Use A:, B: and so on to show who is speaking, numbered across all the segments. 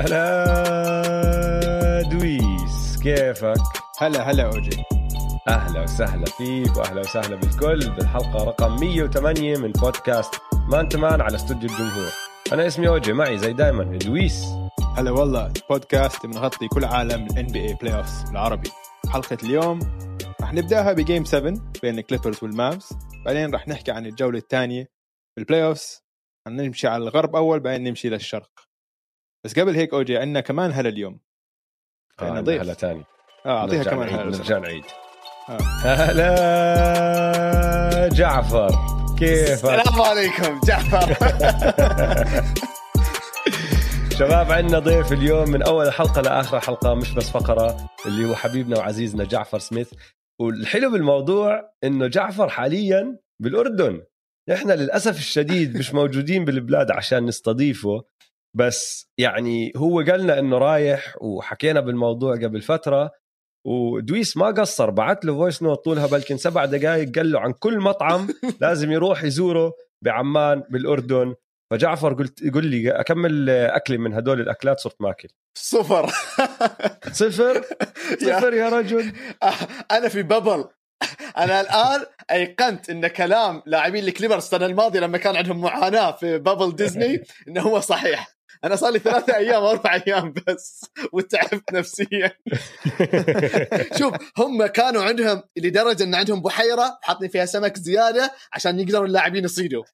A: هلا دويس كيفك؟
B: هلا هلا أوجي.
A: أهلا وسهلا فيك وأهلا وسهلا بالكل بالحلقة رقم 108 من بودكاست Man to Man على استوديو الجمهور. أنا اسمي أوجي معي زي دايما دويس.
B: هلا والله بودكاست بنغطي كل عالم ال NBA playoff بالعربي. حلقة اليوم رح نبدأها ب game 7 بين ال Clippers وال Mavs بعدين رح نحكي عن الجولة الثانية بال playoffs نمشي على الغرب أول بعدين نمشي للشرق. بس قبل هيك أوجي عندنا كمان هلا اليوم.
A: آه ضيف هلا ثاني.
B: آه أعطيها كمان هلا
A: نرجع نعيد. آه. هلا جعفر. كيف
C: السلام عليكم جعفر.
A: شباب عندنا ضيف اليوم من أول حلقة لآخر حلقة مش بس فقرة اللي هو حبيبنا وعزيزنا جعفر سميث. والحلو بالموضوع إنه جعفر حاليا بالأردن. نحن للأسف الشديد مش موجودين بالبلاد عشان نستضيفه. بس يعني هو قالنا إنه رايح وحكينا بالموضوع قبل فترة ودويس ما قصر بعت له voice note طولها بلكن سبع دقائق قال له عن كل مطعم لازم يروح يزوره بعمان بالأردن. فجعفر قلت يقول لي أكمل أكلي من هدول الأكلات صرت ماكل.
C: صفر.
A: صفر؟ صفر يا رجل؟
C: أنا في bubble أنا الآن أيقنت إن كلام لاعبين ال Clippers السنة الماضية لما كان عندهم معاناة في bubble Disney إنه هو صحيح. أنا صار لي ثلاثة أيام أربع أيام بس وتعبت نفسيا. شوف هم كانوا عندهم لدرجة إن عندهم بحيرة حاطين فيها سمك زيادة عشان يقدروا اللاعبين يصيدوا.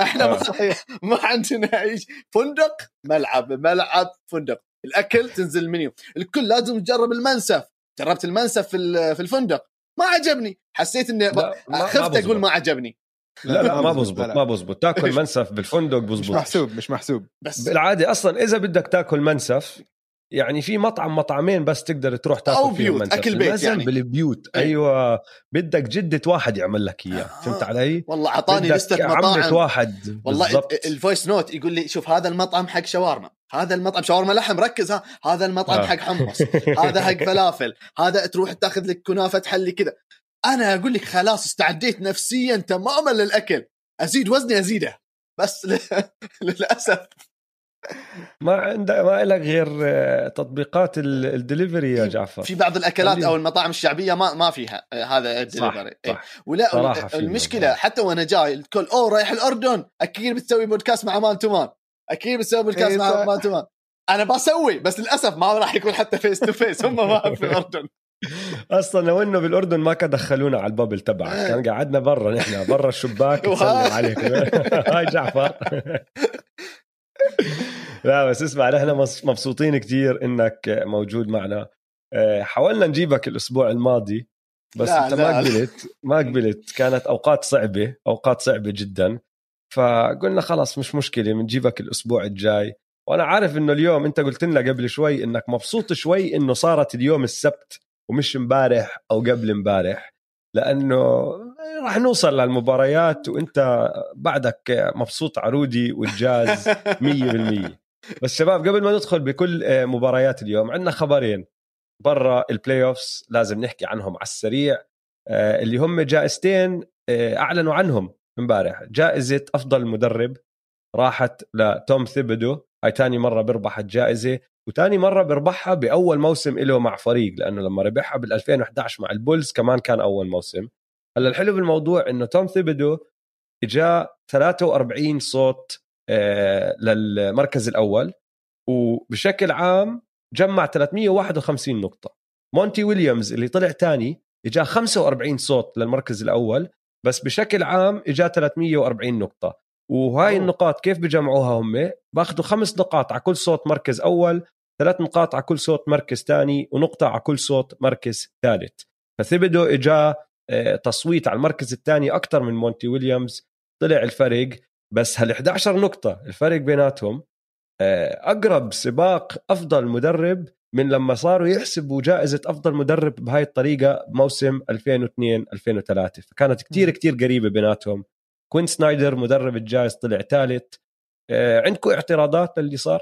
C: إحنا ما, آه. ما عندنا اي فندق ملعب ملعب فندق. الأكل تنزل المنيو. الكل لازم تجرب المنسف. جربت المنسف في في الفندق. ما عجبني. حسيت إني خفت أقول ما عجبني.
A: لا لا ما بزبط ما بزبط. تاكل منسف بالفندق بزبط.
B: مش محسوب مش محسوب.
A: بس بالعادة أصلا إذا بدك تاكل منسف يعني في مطعم مطعمين بس تقدر تروح تاكل
C: أو بيوت
A: منسف.
C: أكل بيت يعني.
A: بالبيوت. أي. أيوه. بدك جدة واحد يعمل لك إياه آه. فهمت علي؟
C: والله أعطاني لستة مطاعم.
A: واحد.
C: والله ال voice note يقول لي شوف هذا المطعم حق شاورما هذا المطعم شاورما لحم ركز ها هذا المطعم آه. حق حمص هذا حق فلافل هذا تروح تاخذ لك كنافة تحلي كذا. أنا أقول لك خلاص استعديت نفسيا تماما للأكل. أزيد وزني أزيده. بس للأسف.
A: ما عندك ما لك غير آه، تطبيقات الدليفري يا جعفر.
C: في بعض الأكلات أو المطاعم الشعبية ما ما فيها آه، هذا الدليفري. صح. صح. ولا المشكلة حتى وأنا جاي الكل أوه رايح الأردن. أكيد بتسوي بودكاست مع Man to Man أكيد بتسوي بودكاست مع Man to Man أنا بسوي بس للأسف ما راح يكون حتى face to face هم ما في الأردن.
A: أصلا لو إنه بالأردن ما كان دخلونا على ال bubble تبعك كان قعدنا برا نحن برا الشباك نسلم عليك. hi جعفر. لا بس اسمع نحن مبسوطين كثير إنك موجود معنا. آه، حاولنا نجيبك الأسبوع الماضي بس لا أنت لا. ما قبلت ما قبلت. كانت أوقات صعبة أوقات صعبة جدا. فقلنا خلاص مش مشكلة بنجيبك الأسبوع الجاي. وأنا عارف إنه اليوم أنت قلت لنا قبل شوي إنك مبسوط شوي إنه صارت اليوم السبت. ومش امبارح أو قبل امبارح لأنه راح نوصل للمباريات وأنت بعدك مبسوط عرودي والجاز 100% بس شباب قبل ما ندخل بكل مباريات اليوم عندنا خبرين برا ال playoffs لازم نحكي عنهم على السريع اللي هم جائزتين أعلنوا عنهم امبارح. جائزة أفضل مدرب راحت لتوم ثيبودو هاي تاني مرة بيربح الجائزة. وتاني مرة بربحها بأول موسم له مع فريق لأنه لما ربحها بال 2011 مع ال Bulls كمان كان أول موسم. هلأ الحلو بالموضوع إنه توم ثيبودو جاء 43 صوت آه للمركز الأول وبشكل عام جمع 351 نقطة. مونتي ويليامز اللي طلع تاني اجى 45 صوت للمركز الأول بس بشكل اجى اجى 340 نقطة. وهاي. النقاط كيف بجمعوها هم؟ باخذوا خمس نقاط على كل صوت مركز أول ثلاث نقاط على كل صوت مركز ثاني ونقطة على كل صوت مركز ثالث. فثبدو إجا آه، تصويت على المركز الثاني أكثر من مونتي ويليامز. طلع الفرق بس هال 11 نقطة الفرق بيناتهم آه، أقرب سباق أفضل مدرب من لما صاروا يحسبوا جائزة أفضل مدرب بهاي الطريقة بموسم 2002-2003 فكانت كتير كتير قريبة بيناتهم. كوين سنايدر مدرب الجايز طلع ثالث. آه، عندكم اعتراضات للي صار؟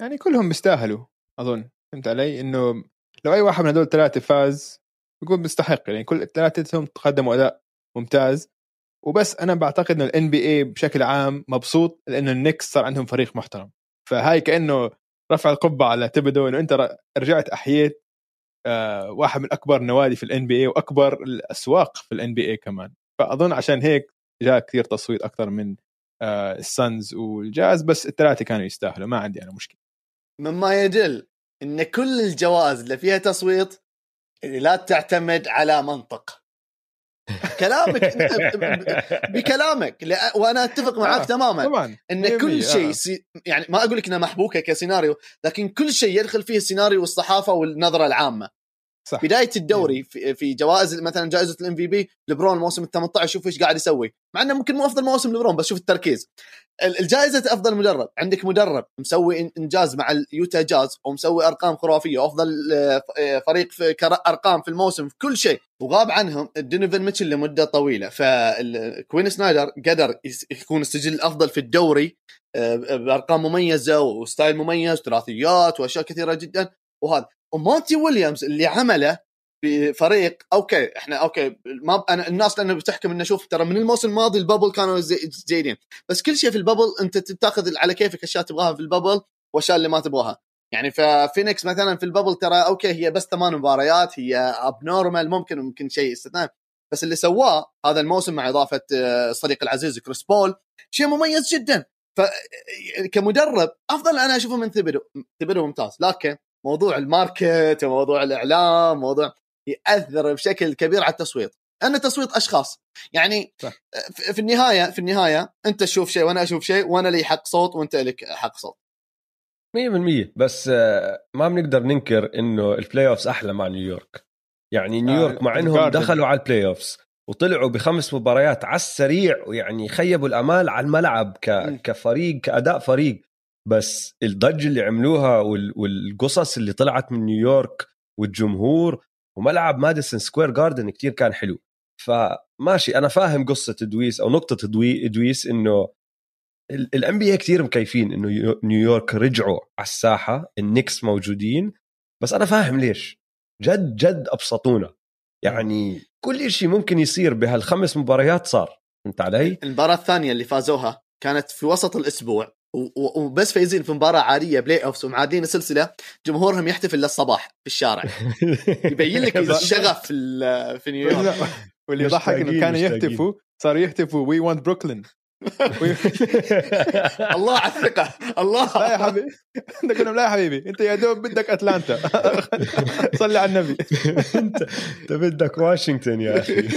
B: يعني كلهم بيستاهلوا أظن. فهمت علي؟ إنه لو أي واحد من هدول الثلاثة فاز بيكون بيستحق يعني كل ثلاثتهم قدموا أداء ممتاز. وبس أنا بعتقد إنه ال NBA بشكل عام مبسوط لأنه ال Knicks صار عندهم فريق محترم. فهاي كأنه رفع القبعة على ثيبودو إنه أنت رجعت أحييت آه واحد من أكبر النوادي في ال NBA وأكبر الأسواق في ال NBA كمان. فأظن عشان هيك جاء كثير تصويت أكثر من آه ال Suns وال Jazz بس الثلاثة كانوا يستاهلوا ما عندي أنا مشكلة.
C: مما يدل إن كل الجوائز اللي فيها تصويت لا تعتمد على منطق. كلامك بكلامك وأنا أتفق معك آه تماما. طبعا إن كل شيء آه. see يعني ما أقول لك انها محبوكة كسيناريو لكن كل شيء يدخل فيه السيناريو والصحافة والنظرة العامة. صح. بداية الدوري في, في جوائز مثلا جائزة ال MVP لبرون الموسم ال 18 شوف إيش قاعد يسوي. مع إنه ممكن مو أفضل موسم لبرون بس شوف التركيز. الجائزة أفضل مدرب. عندك مدرب مسوي إنجاز مع اليوتا جاز ومسوي أرقام خرافية وافضل آه، فريق في أرقام في الموسم في كل شيء. وغاب عنهم دونوفان ميتشل لمدة طويلة. فكوين سنايدر قدر يكون السجل الأفضل في الدوري آه، بأرقام مميزة و style مميز ثلاثيات وأشياء كثيرة جدا. وهذا. ومونتي ويليامز اللي عمله بفريق okay إحنا okay ما أنا الناس لأنه بتحكم إنه شوف ترى من الموسم الماضي ال bubble كانوا جيدين. بس كل شيء في ال bubble أنت تاخذ على كيفك أشياء تبغاها في ال bubble وأشياء اللي ما تبغاها. يعني فينيكس مثلا في ال bubble ترى okay هي بس ثمان مباريات هي abnormal ممكن ممكن شيء استثناء بس اللي سواه هذا الموسم مع إضافة الصديق آه، العزيز كريس بول شيء مميز جدا. ف كمدرب أفضل أنا أشوفه من ثيبدو ثيبدو ممتاز. لكن موضوع ال market وموضوع الإعلام موضوع يأثر بشكل كبير على التصويت. لأنه تصويت أشخاص. يعني صح. في النهاية في النهاية أنت تشوف شيء وأنا أشوف شيء وأنا لي حق صوت وأنت لك حق صوت.
A: 100% بس آه، ما بنقدر ننكر إنه ال playoffs أحلى مع نيويورك يعني نيويورك مع إنهم دخلوا على ال playoffs وطلعوا بخمس مباريات على السريع ويعني خيبوا الأمال على الملعب ك... كفريق كأداء فريق. بس الضجه اللي عملوها والقصص اللي طلعت من نيويورك والجمهور وملعب ماديسون سكوير جاردن كتير كان حلو. فماشي أنا فاهم قصة ادويس أو نقطة ادويس إنه ال NBA كثير مكيفين إنه نيويورك رجعوا على الساحة النكس موجودين بس أنا فاهم ليش. جد جد انبسطنا. يعني كل شيء ممكن يصير بهالخمس مباريات صار. فهمت علي؟
C: المباراة الثانية اللي فازوها كانت في وسط الأسبوع. وبس فايزين في مباراة عادية playoffs ومعادلين السلسله جمهورهم يحتفل للصباح في الشارع. يبين لك الشغف في نيويورك.
B: واللي يضحك إنه كانوا يهتفوا صاروا يهتفوا we want Brooklyn
C: الله على الثقة. الله.
B: لا يا حبيبي. انت كنا لا يا حبيبي. إنت يا دوب بدك أتلانتا. صلي على النبي.
A: انت أنت بدك واشنطن يا أخي.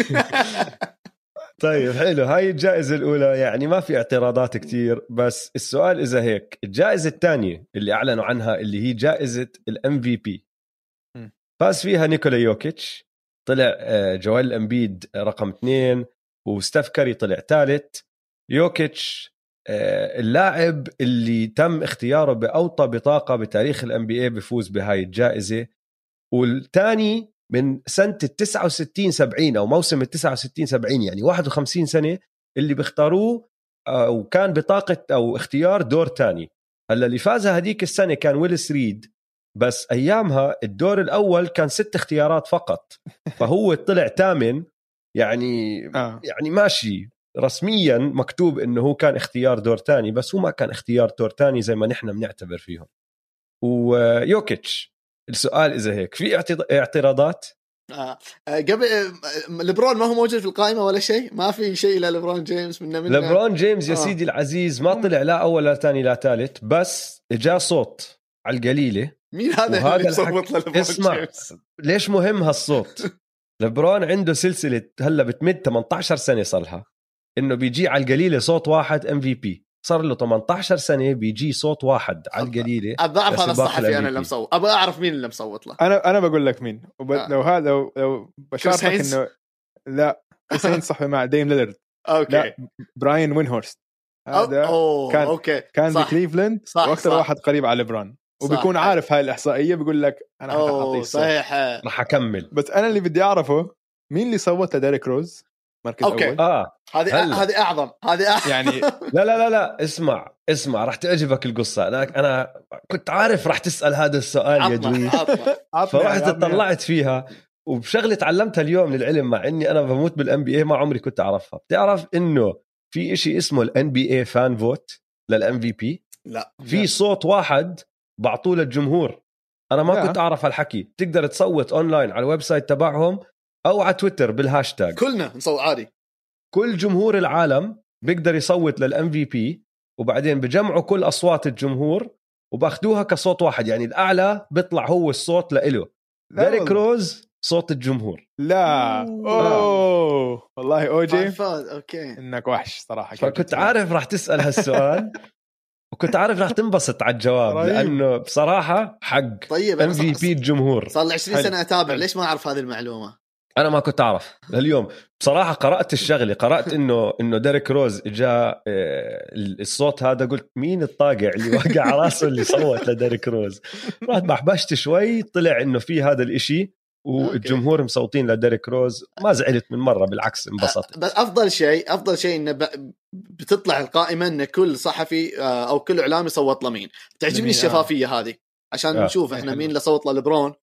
A: طيب حلو. هاي الجائزة الأولى يعني ما في اعتراضات كتير بس السؤال إذا هيك الجائزة الثانية اللي أعلنوا عنها اللي هي جائزة ال MVP فاز فيها نيكولا يوكيتش طلع آه، جويل إمبيد رقم اثنين وستيف كاري طلع ثالث. يوكيتش آه، اللاعب اللي تم اختياره بأوطى بطاقة بتاريخ ال NBA بفوز بهاي الجائزة. والثاني من سنة ال 69 70 أو موسم ال 69 70 يعني 51 سنة اللي بيختاروه وكان بطاقة أو اختيار دور ثاني هلأ اللي فاز هذيك السنة كان ويليس ريد بس أيامها الدور الأول كان ست اختيارات فقط. فهو طلع ثامن يعني آه. يعني ماشي. رسميا مكتوب إنه هو كان اختيار دور ثاني بس هو ما كان اختيار دور ثاني زي ما نحن بنعتبر فيهم. ويوكيتش السؤال إذا هيك في اعتراضات
C: آه. آه. قبل آه، لبرون ما هو موجود في القائمة ولا شيء ما في شيء للبرون جيمس من من
A: لبرون جيمس يا آه. سيدي العزيز ما طلع لا أول لا ثاني لا ثالث بس جاء صوت على القليلة
C: مين هذا اللي للبرون اسمع جيمس؟
A: ليش مهم هالصوت لبرون عنده سلسلة هلأ بتمد 18 سنة صار لها إنه بيجي على القليلة صوت واحد ام في بي صار له 18 سنة بيجي صوت واحد على القليلة.
C: أبغى أعرف هذا الصحفي أنا اللي مصوت أبغى أعرف مين اللي مصوت له
B: أنا أنا بقول لك مين. وب... آه. لو هذا لو لو بشاركك انه لا حسين صحفي مع ديم ليلرد
C: okay. لا
B: براين وينهورست هذا
C: أوه.
B: كان
C: okay.
B: كان بكليفلاند وأكثر واحد قريب على ليبرون. وبيكون عارف هاي الإحصائية بيقول لك أنا
C: حاعطيه صحيح.
A: راح أكمل.
B: بس أنا اللي بدي أعرفه مين اللي صوت لديريك روز؟
C: مركز okay. اول آه هذه هذه أعظم هذه
A: أعظم. يعني لا لا لا لا اسمع اسمع راح تعجبك القصة. أنا أنا كنت عارف راح تسأل هذا السؤال يا دوي فرحت طلعت فيها وبشغلة تعلمتها اليوم للعلم مع إني أنا بموت بال NBA ما عمري كنت أعرفها. بتعرف إنه في إشي اسمه ال NBA fan vote لل MVP
C: لا
A: في صوت واحد بعطوه للجمهور. أنا ما
B: لا.
A: كنت أعرف هالحكي. تقدر تصوت اونلاين على ال website تبعهم أو على تويتر بالهاشتاج.
C: كلنا نصوت عادي.
A: كل جمهور العالم بيقدر يصوت لل MVP وبعدين بجمعوا كل أصوات الجمهور وباخدوها كصوت واحد. يعني الأعلى بيطلع هو الصوت لإله. ديريك. روز صوت الجمهور.
B: لا.
C: أوه.
B: أوه. والله اوجي
C: okay
B: إنك وحش صراحة.
A: فكنت عارف راح تسأل هالسؤال. وكنت عارف راح تنبسط على الجواب
B: رهيب.
A: لأنه بصراحة حق
C: طيب
A: ام
C: أنا
A: في
C: صار-
A: بي الجمهور.
C: صار لي 20
B: حلو.
C: سنة
B: أتابع.
C: ليش ما أعرف هذه المعلومة؟
A: أنا ما كنت أعرف. لليوم. بصراحة قرأت الشغلة قرأت إنه إنه ديريك روز اجا آه، الصوت هذا قلت مين الطاقع اللي وقع على راسه اللي صوت لديريك روز؟ رحت بحبشت شوي طلع إنه في هذا الإشي والجمهور مصوتين لديريك روز. ما زعلت من مرة بالعكس انبسطت.
C: بس أفضل شيء أفضل شيء إنه ب- بتطلع القائمة إن كل صحفي آه، أو كل إعلامي صوت لمين. تعجبني
B: آه.
C: الشفافية هذه. عشان
A: آه.
C: نشوف
B: إحنا.
C: مين اللي صوت للبرون.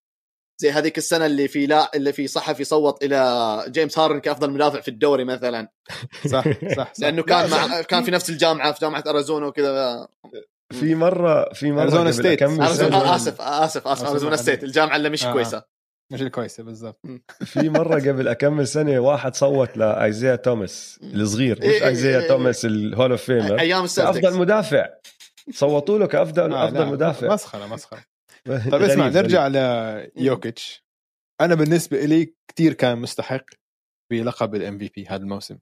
C: زي هذيك السنة اللي في لا اللي في صحفي صوت إلى جيمس هارن كأفضل مدافع في الدوري مثلا.
B: صح صح, صح.
C: لأنه كان مع كان في نفس الجامعة في جامعة أريزونا وكذا.
A: في مرة في مرة
B: أريزونا
A: قبل
B: ستيت.
C: آه، آسف آسف آسف اريزونا ستيت الجامعة اللي مش
B: آه.
C: كويسة.
B: مش الكويسة بالضبط.
A: في مرة قبل أكمل سنة واحد صوت لايزيا توماس الصغير
C: إيه،
A: مش
C: إيه،
A: ايزيا
C: إيه،
A: توماس ال Hall of
C: Famer أيام السلتكس
A: كأفضل مدافع. صوتوا له كافضل
B: آه،
A: أفضل
B: لا،
A: مدافع.
B: مسخرة مسخرة. طيب اسمع نرجع. ليوكيتش أنا بالنسبة لي كتير كان مستحق بلقب ال MVP هذا الموسم.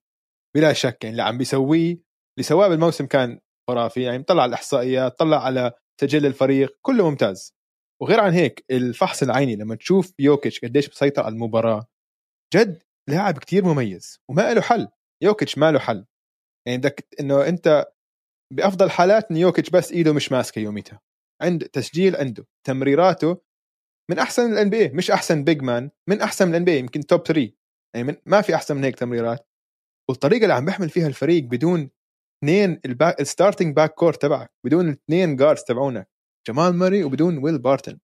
B: بلا شك يعني اللي عم بيسويه اللي سواه بالموسم كان خرافي. يعني طلع على الإحصائيات طلع على سجل الفريق كله ممتاز. وغير عن هيك الفحص العيني لما تشوف يوكيتش قديش بيسيطر على المباراة جد لاعب كتير مميز وما له حل. يوكيتش ما له حل. يعني بدك إنه أنت بأفضل حالات يوكيتش بس إيده مش ماسكة يوميتها. عند تسجيل عنده تمريراته من أحسن ال NBA مش أحسن big man من أحسن ال NBA يمكن top 3 يعني من ما في أحسن من هيك تمريرات. والطريقة اللي عم بيحمل فيها الفريق بدون اثنين ال back ال starting backcourt تبعك بدون الاثنين guards تبعونك جمال موراي وبدون ويل بارتن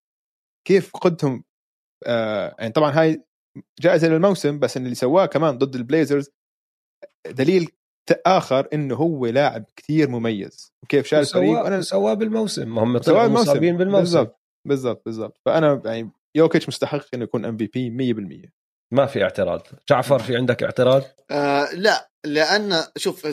B: كيف قدتهم؟ آه يعني طبعا هاي جائزة للموسم بس اللي سواه كمان ضد ال Blazers دليل آخر إنه هو لاعب كثير مميز. وكيف شال الفريق وأنا
A: سواه بالموسم. هم طلعوا
B: الموسم
A: مصابين بالموسم.
B: بالضبط. بالضبط بالضبط. فأنا يعني يوكيتش مستحق إنه يكون MVP 100%
A: ما في اعتراض. جعفر في عندك اعتراض؟
C: آه لا. لأن شوف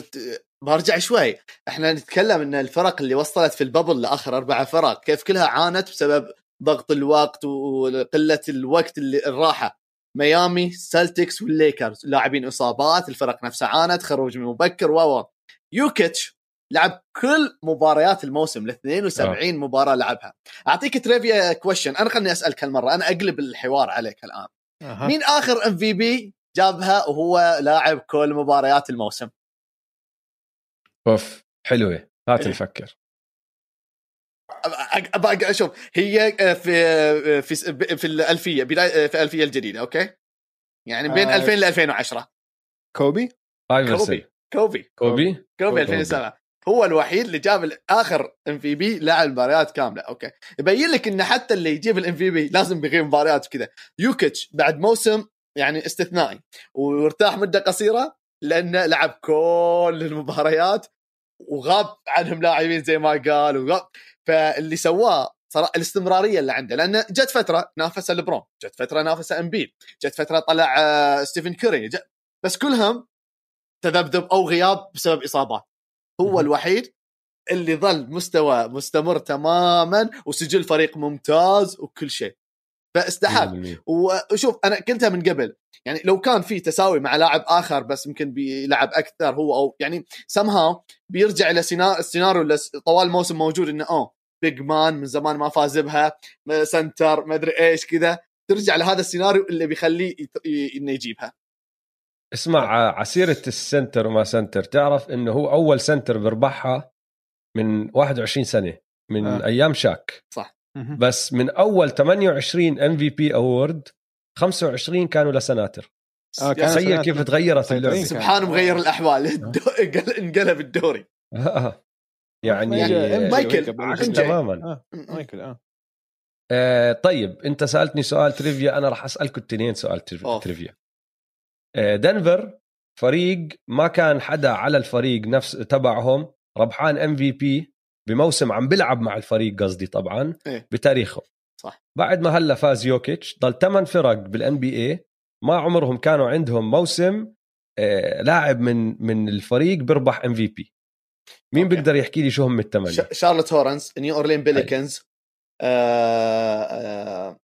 C: برجع شوي. إحنا نتكلم إن الفرق اللي وصلت في ال bubble لآخر أربع فرق كيف كلها عانت بسبب ضغط الوقت وقلة الوقت اللي الراحه ميامي Celtics والليكرز لاعبين إصابات الفرق نفسها عانت خروج من مبكر و. يوكيتش لعب كل مباريات الموسم ال 72 آه. مباراة لعبها أعطيك trivia question أنا خليني أسألك هالمرة أنا أقلب الحوار عليك الآن
B: أه.
C: مين آخر MVP جابها وهو لاعب كل مباريات الموسم
A: أوف حلوة هات
C: إيه.
A: نفكر
C: أ- أبغى أشوف. هي في في في الألفية بدايه في الألفية الجديدة أوكي؟ يعني بين
B: آه.
C: 2000 ل 2010
B: كوبي؟
C: كوبي. كوبي.
A: كوبي؟
C: كوبي
A: كوبي.
C: 2007 هو الوحيد اللي جاب آخر MVP لعب مباريات كاملة أوكي؟ يبين لك إن حتى اللي يجيب ال MVP لازم بيغيب مباريات كذا يوكيتش بعد موسم يعني استثنائي وارتاح مدة قصيرة لأنه لعب كل المباريات وغاب عنهم لاعبين زي ما قال وغاب فاللي سواه صراحة الاستمرارية اللي عنده لأنه جت فترة نافس لبرون جت فترة نافس امبيد جت فترة طلع آه، ستيفن كوري جت بس كلهم تذبذب أو غياب بسبب إصابات هو. الوحيد اللي ظل مستوى مستمر تماما وسجل فريق ممتاز وكل شيء فاستحق
A: 100%.
C: وشوف أنا قلتها من قبل يعني لو كان في تساوي مع لاعب آخر بس يمكن بيلعب أكثر هو أو يعني سمها بيرجع إلى سينا- السيناريو اللي طوال الموسم موجود إنه آه big man من زمان ما فاز بها center ما أدري إيش كذا ترجع لهذا السيناريو اللي بيخليه إنه يجيبها
A: اسمع ع- ع سيرة ال center وما center تعرف إنه هو أول center بيربحها من 21 سنة من
B: آه.
A: آه. أيام شاك
B: مهم.
A: بس من أول 28 MVP award 25 كانوا لسناتر
B: آه، كان
A: تخيل كيف تغيرت اللعبه.
C: سبحان مغير الأحوال انقل- انقلب الدوري
A: آه. يعني
B: يعني
C: مايكل،
A: عكس
C: MJ.
A: تماما
B: آه. مايكل آه
A: آه طيب أنت سألتني سؤال trivia أنا راح اسالكم التنين سؤال. trivia آه دنفر فريق ما كان حدا على الفريق نفس تبعهم ربحان MVP بموسم عم بيلعب مع الفريق قصدي طبعا
C: إيه.
A: بتاريخه
C: صح.
A: بعد ما هلا فاز يوكيتش ضل ثمان فرق بال NBA ما عمرهم كانوا عندهم موسم آه لاعب من من الفريق بيربح MVP مين
C: أوكي.
A: بيقدر يحكي لي شو هم الثمانيه
C: ش- شارلوت Hornets نيو أورلينز Pelicans آه آه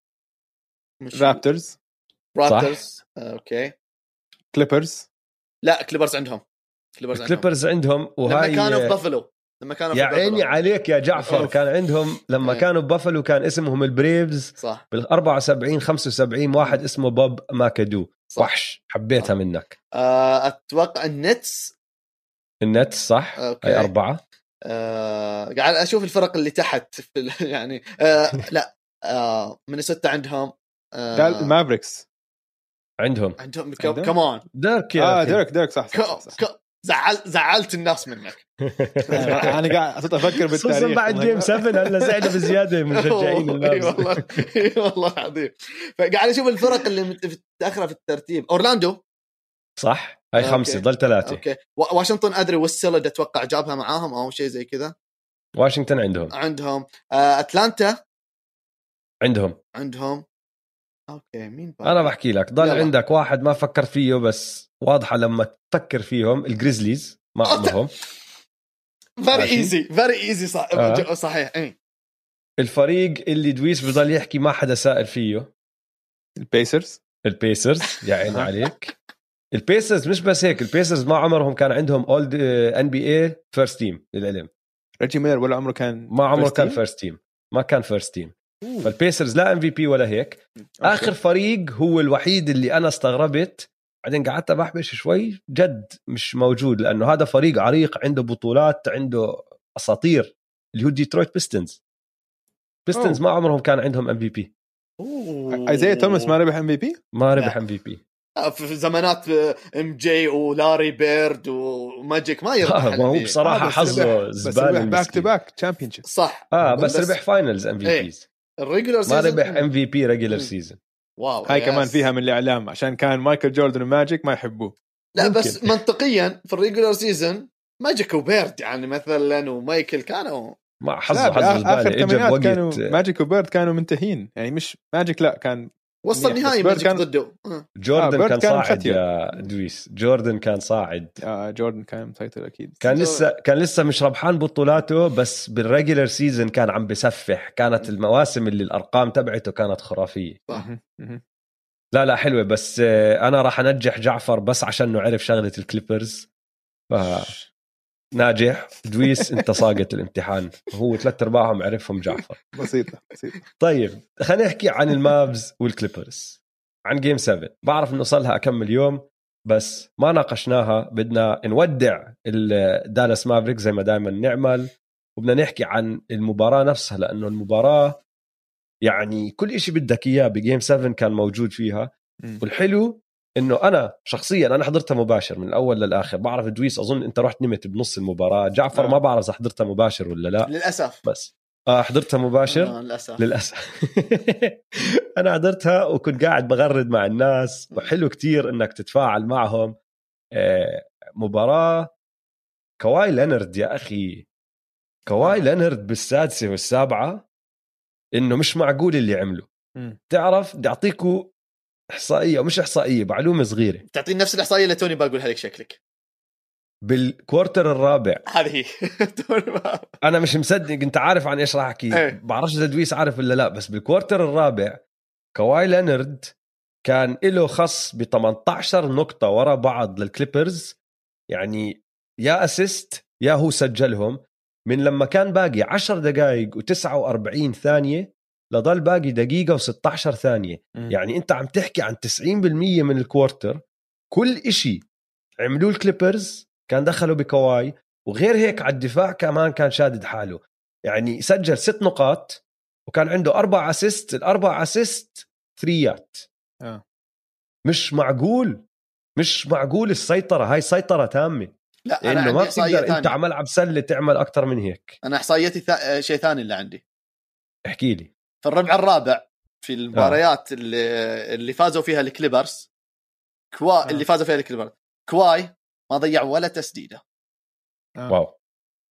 C: مش-
B: Raptors.
C: Raptors آه أوكي.
B: Clippers.
C: لا Clippers عندهم. Clippers عندهم.
A: ال Clippers عندهم وهاي
C: لما كانوا في بافلو لما كانوا
A: يا عيني
C: بافلو.
A: عليك يا جعفر
C: أوف.
A: كان عندهم لما
C: إيه.
A: كانوا ببافلو كان اسمهم ال Braves.
C: صح.
A: بال 74 75 واحد اسمه بوب ماكادو.
C: صح.
A: وحش حبيتها
C: صح.
A: منك.
C: آه أتوقع ال
A: Nets ال Nets صح؟
C: أوكي.
A: هي أربعة؟
C: آه قاعد أشوف الفرق اللي تحت في ال- يعني آه لا آه مينيسوتا عندهم آه
B: ال Mavericks
A: عندهم.
C: عندهم؟ كمان
A: ديرك يا
B: آه
A: أخي.
B: ديريك ديريك صح صح, صح, صح.
C: زعل زعلت الناس منك.
B: أنا قاعد صرت أفكر
A: خصوصا
B: بالتاريخ.
A: بعد game 7 هلا زعلوا بزيادة مشجعين إي
C: والله إي والله العظيم. فقاعد أشوف الفرق اللي مت- متاخره في الترتيب. أورلاندو.
A: صح. هاي. خمسة ضل ثلاثة.
C: أوكي. وا- واشنطن أدري والسلد أتوقع جابها معاهم أو شيء زي كذا.
A: واشنطن عندهم.
C: عندهم. آه أتلانتا.
A: عندهم.
C: عندهم. أوكي مين باقي؟
A: أنا بحكي لك ضل
C: يلا.
A: عندك واحد ما فكر فيه بس واضحة لما تفكر فيهم ال Grizzlies
C: ما
A: عندهم.
C: very. easy
A: very
C: easy صحيح اي
A: الفريق اللي دويس بضل يحكي ما حدا سائل فيه.
B: ال
A: Pacers. ال Pacers يا عيني. عليك. ال Pacers مش بس هيك ال Pacers ما عمرهم كان عندهم All-NBA first team للعلم
B: ريجي ميلر ولا عمره كان
A: ما عمره كان؟ first team ما كان first team.
B: فال
A: Pacers لا MVP ولا هيك
B: أوكي.
A: آخر فريق هو الوحيد اللي أنا استغربت بعدين قعدت بحبش شوي جد مش موجود لأنه هذا فريق عريق عنده بطولات عنده أساطير اللي هو ديترويت بيستنز بيستنز. ما عمرهم كان عندهم ام في بي
B: ايزاي توماس ما ربح ام في بي
A: ما ربح. ام في بي
C: في زمانات MJ ولاري بيرد وماجيك ما يربح
A: ما هو. بصراحة
B: آه، بس
A: حظه
B: بس
A: زبالة
B: ربح باك تو. باك تشامبيون شيب
C: صح
A: آه بس,
C: بس-
A: ربح فاينلز ام في
C: إيه.
A: بيز
C: الريجولر
A: ما
C: سيزون
A: ربح ام في بي ريجلر
C: مم.
A: سيزون
C: واو
B: هاي. كمان فيها من الإعلام عشان كان مايكل جوردن وماجيك ما يحبوه
C: لا
A: ممكن.
C: بس منطقيا في ال regular season ماجيك وبيرد يعني مثلا ومايكل كانوا
A: ما حظه حظه
B: آخر كانوا ماجيك وبيرد كانوا منتهين يعني مش ماجيك لا كان
C: وصل
B: منيح،
C: نهائي ماجيك
B: كان-
C: ضده. آه.
A: جوردن
B: آه،
A: كان
B: كان
A: صاعد. يا دويس. جوردن كان صاعد.
B: آه جوردن كان مسيطر أكيد.
A: كان لسه كان لسه مش ربحان بطولاته بس بال regular season كان عم بسفح. كانت المواسم اللي الأرقام تبعته كانت خرافية.
C: صح.
A: لا لا حلوة بس آه، أنا راح أنجح جعفر بس عشان انه عرف شغله الكليبرز فناجح دويس انت ساقط الامتحان. هو ثلاث أرباعهم عرفهم جعفر.
B: بسيطة بسيطة.
A: طيب خلينا نحكي عن المافز والكليبرز. عن game 7 بعرف إنه صار لها اكم يوم بس ما ناقشناها. بدنا نودع الدالاس مافريك زي ما دائما نعمل وبدنا نحكي عن المباراة نفسها لأنه المباراة يعني كل شيء بدك إياه ب game 7 كان موجود فيها. والحلو إنه أنا شخصيا أنا حضرتها مباشر من الأول للآخر. بعرف دويس أظن أنت رحت نمت بنص المباراة. جعفر
B: آه.
A: ما بعرف إذا حضرتها مباشر ولا لا.
C: للأسف.
A: بس. آه حضرتها مباشر؟
C: آه للأسف.
A: للأسف. أنا حضرتها وكنت قاعد بغرد مع الناس. وحلو كتير إنك تتفاعل معهم. آه، مباراة. كواي لينرد يا أخي. كواي لينرد بالسادسة والسابعة إنه مش معقول اللي عمله. تعرف بدي اعطيكم إحصائية مش إحصائية معلومة صغيرة.
C: تعطيني نفس الإحصائية اللي توني بقولها لك شكلك.
A: بال quarter الرابع.
C: هذه
A: أنا مش مصدق أنت عارف عن إيش راح أحكي.
C: إيه.
A: بعرفش إذا دويس عارف ولا لا بس بال quarter الرابع كواي لينرد كان له خص ب 18 نقطة ورا بعض للكليبرز. يعني يا assist يا هو سجلهم. من لما كان باقي 10 دقائق و49 ثانية لضل باقي دقيقة و16 ثانية.
B: مم.
A: يعني أنت عم تحكي عن 90% من ال quarter كل إشي عملوه الكليبرز كان دخلوا بكواي وغير هيك على الدفاع كمان كان شادد حاله. يعني سجل ست نقاط وكان عنده أربع assist الأربع assist ثريات
B: آه.
A: مش معقول مش معقول السيطرة هاي سيطرة تامة.
C: لا
A: لأنه
C: عندي
A: ما بتقدر
C: ثانية.
A: على ملعب سلة تعمل أكثر من هيك.
C: أنا إحصائيتي ثا... شيء ثاني اللي عندي.
A: احكي لي.
C: في الربع الرابع في المباريات اللي اللي فازوا فيها الكليبرز كوا
B: آه.
C: اللي فازوا فيها الكليبرز كواي ما ضيع ولا تسديدة
B: آه.
A: wow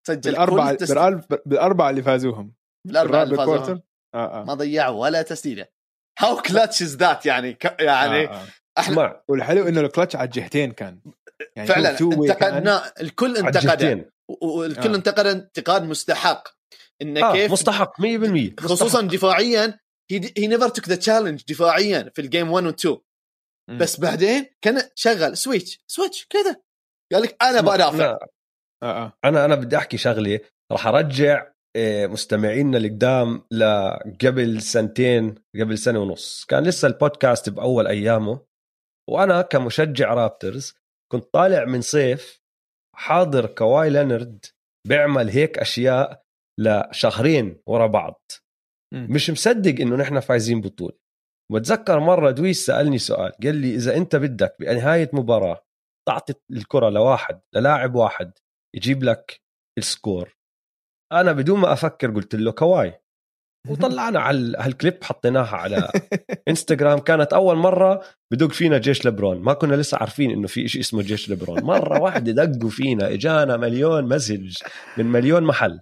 C: سجل بالأربعة
B: بالأربعة- بالأربعة اللي فازوهم
C: بالأربعة اللي فازوهم
B: آه آه
C: ما ضيع ولا تسديدة how clutch is that يعني ك... يعني
B: آه، آه.
C: إحنا
A: اسمع
B: والحلو إنه الكلتش على الجهتين كان يعني
C: فعلا. انتقدنا الكل انتقده. و- والكل
B: آه.
C: انتقد انتقاد مستحق انه
A: آه
C: كيف
A: مستحق 100%
C: خصوصا دفاعيا هي never took the challenge دفاعيا في ال game 1 و 2
B: مم.
C: بس بعدين كان شغل switch switch كذا. قال لك أنا بدافع
B: آه آه.
A: أنا أنا بدي أحكي شغلة راح أرجع آه، مستمعينا القدام لقبل سنتين قبل سنة ونص. كان لسه البودكاست بأول أيامه وأنا كمشجع رابترز كنت طالع من صيف حاضر كواي لينرد بيعمل هيك أشياء لشهرين ورا بعض. مش مصدق إنه نحن فايزين بطولة. وبتذكر مرة دويس سألني سؤال قال لي إذا أنت بدك بنهاية مباراة تعطي الكرة لواحد للاعب واحد يجيب لك ال score. أنا بدون ما أفكر قلت له كواي. وطلعنا على هالكليب حطيناها على إنستغرام. كانت أول مرة بدق فينا جيش لبرون ما كنا لسه عارفين إنه في شيء اسمه جيش لبرون مرة واحدة دقوا فينا إجانا مليون message من مليون محل.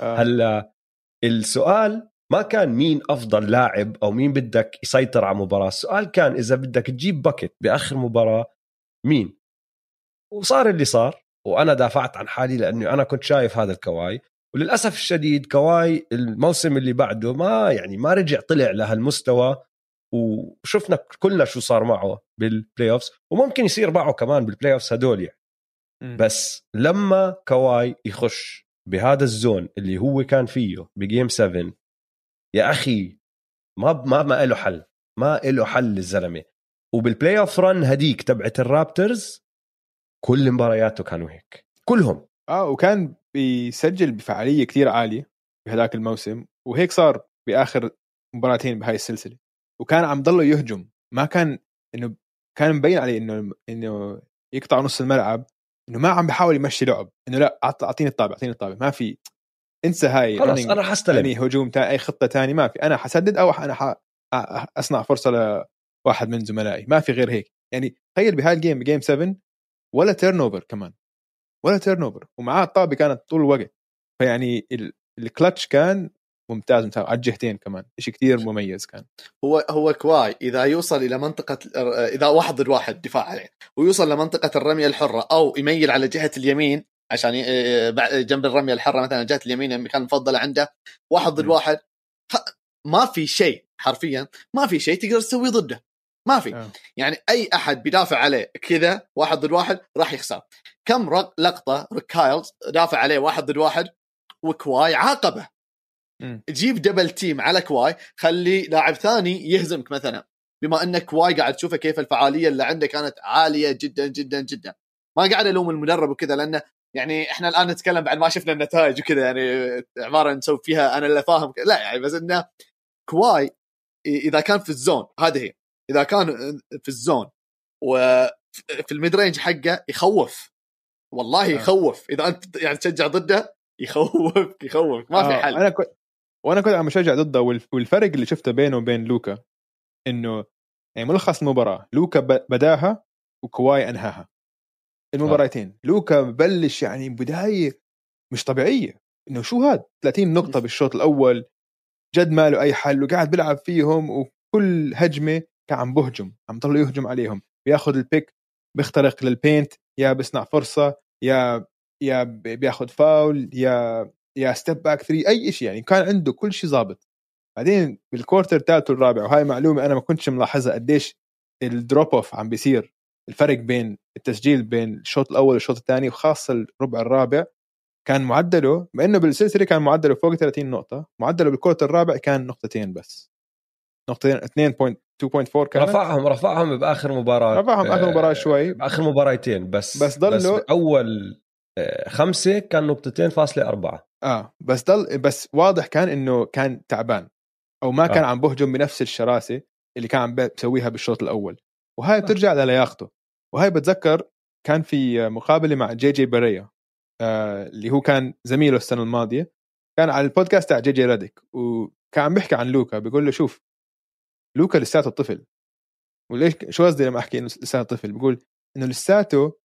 A: هلا السؤال ما كان مين أفضل لاعب أو مين بدك يسيطر على مباراه السؤال كان إذا بدك تجيب bucket بآخر مباراة مين؟ وصار اللي صار وأنا دافعت عن حالي لأنه أنا كنت شايف هذا الكواي. وللأسف الشديد كواي الموسم اللي بعده ما يعني ما رجع طلع لهالمستوى وشفنا كلنا شو صار معه بال playoffs وممكن يصير معه كمان بال playoffs هدول يعني. بس لما كواي يخش بهذا ال zone اللي هو كان فيه ب game 7 يا أخي ما ما ما له حل. ما له حل الزلمه وبال playoff run هديك تبعت الرابترز كل مبارياته كانوا هيك. كلهم.
B: آه وكان بيسجل بفعالية كثير عالية بهذاك الموسم. وهيك صار بآخر مباراتين بهاي السلسلة. وكان عم ضله يهجم. ما كان انه كان مبين عليه انه إنه يقطع نص الملعب. إنه ما عم بحاول يمشي لعب. إنه لا أعطيني الطابة أعطيني الطابة. ما في. انسى هاي
A: خلص أنا حستلم
B: يعني هجوم تا أي خطة تاني ما في. أنا حسدد أو أنا ح... أصنع فرصة لواحد من زملائي. ما في غير هيك. يعني تخيل بهاي ال game ب game 7 ولا turnover كمان. ولا turnover ومعاه الطابة كانت طول الوقت. فيعني ال- الكلتش كان ممتاز ممتاز. على الجهتين كمان. شيء كثير مميز كان.
C: هو هو كواي إذا يوصل إلى منطقة إذا واحد ضد واحد دفاع عليه ويوصل لمنطقة الرمية الحرة أو يميل على جهة اليمين عشان جنب الرمية الحرة مثلا جهة اليمين المكان المفضله عنده واحد ضد. واحد ما في شيء حرفيا ما في شيء تقدر تسويه ضده. ما في.
B: آه.
C: يعني أي أحد بيدافع عليه كذا واحد ضد واحد راح يخسر. كم لقطة ريجي كايلز دافع عليه واحد ضد واحد وكواي عاقبه. جيب double team على كواي خلي لاعب ثاني يهزمك مثلا. بما أن كواي قاعد تشوفه كيف الفعالية اللي عنده كانت عالية جدا جدا جدا. ما قاعد ألوم المدرب وكذا لأنه يعني إحنا الآن نتكلم بعد ما شفنا النتائج وكذا يعني عبارة نسوي فيها أنا اللي فاهم. لا يعني بس إنه كواي إذا كان في ال zone هذه هي. إذا كان في ال zone وفي ال mid range حقه يخوف. والله
B: آه.
C: يخوف. إذا أنت يعني تشجع ضده يخوف يخوف ما في
B: آه،
C: حل.
B: أنا كنت وأنا كنت عم اشجع ضده والف- والفرق اللي شفته بينه وبين لوكا إنه يعني ملخص المباراة لوكا بداها وكواي أنهاها. المباراتين لوكا ببلش يعني بداية مش طبيعية. إنه شو هاد؟ 30 نقطة بالشوط الأول جد ما له أي حل وقاعد بيلعب فيهم وكل هجمة كان عم بهجم عم ضل يهجم عليهم. بياخذ ال pick بيخترق لل paint يا بيصنع فرصة يا يا بي- بياخذ فاول يا يا step back 3 أي شيء يعني كان عنده كل شيء ظابط بعدين بال quarter الثالث والرابع وهاي معلومة أنا ما كنتش ملاحظها قديش ال drop off عم بيصير الفرق بين التسجيل بين الشوط الأول والشوط الثاني وخاصة الربع الرابع كان معدله مع إنه بالسلسلة كان معدله فوق 30 نقطة معدله بال quarter الرابع كان نقطتين بس. نقطتين 2.2.4 كانت.
A: رفعهم رفعهم بآخر مباراة
B: رفعهم اخر مباراة
A: آه،
B: شوي.
A: بآخر مباراتين بس
B: بس ضلوا-
A: بس أول آه، خمسة كان نقطتين فاصلة أربعة.
B: آه بس ضل بس واضح كان إنه كان تعبان أو ما كان
A: آه.
B: عم بهجم بنفس الشراسة اللي كان عم بسويها بالشوط الأول وهاي
A: آه.
B: بترجع للياقته وهاي بتذكر كان في مقابلة مع جي جي باريا آه اللي هو كان زميله السنة الماضية كان على البودكاست تاع جي جي ريديك وكان عم بيحكي عن لوكا بيقول له شوف لوكا لساته طفل وليش شو قصدي لما أحكي إنه لساته طفل بقول إنه لساته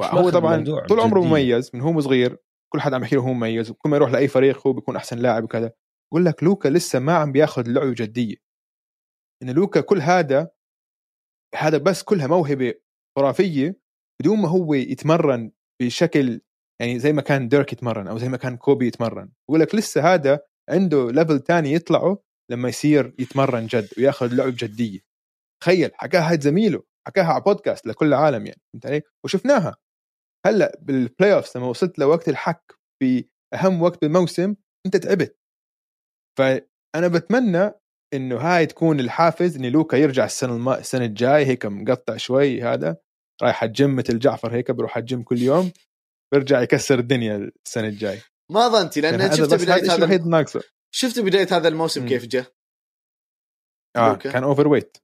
B: هو طبعا طول عمره. مميز من هو صغير كل حد عم يحكي له هو مميز وكل ما يروح لأي فريق هو بيكون أحسن لاعب وكذا. بقول لك لوكا لسه ما عم بياخذ اللعبه جدية. إن لوكا كل هذا هذا بس كلها موهبة خرافية بدون ما هو يتمرن بشكل يعني زي ما كان ديرك يتمرن أو زي ما كان كوبي يتمرن. بقول لك لسه هذا عنده level تاني يطلعه لما يصير يتمرن جد وياخذ لعب بجديه تخيل حكاها زميله حكاها على بودكاست لكل العالم يعني فهمت علي؟ وشفناها. هلأ بال playoff لما وصلت لوقت الحك في أهم وقت بالموسم أنت تعبت. فأنا بتمنى إنه هاي تكون الحافز إن لوكا يرجع السنة الم... السنة الجاي هيك مقطع شوي هذا. رايح الجيم مثل جعفر هيك بروح الجيم كل يوم. بيرجع يكسر الدنيا السنة الجاي.
C: ما ظنتي لأن يعني شفت بداية هذا شفت بداية هذا الموسم م. كيف جاء
B: آه لوكا. كان overweight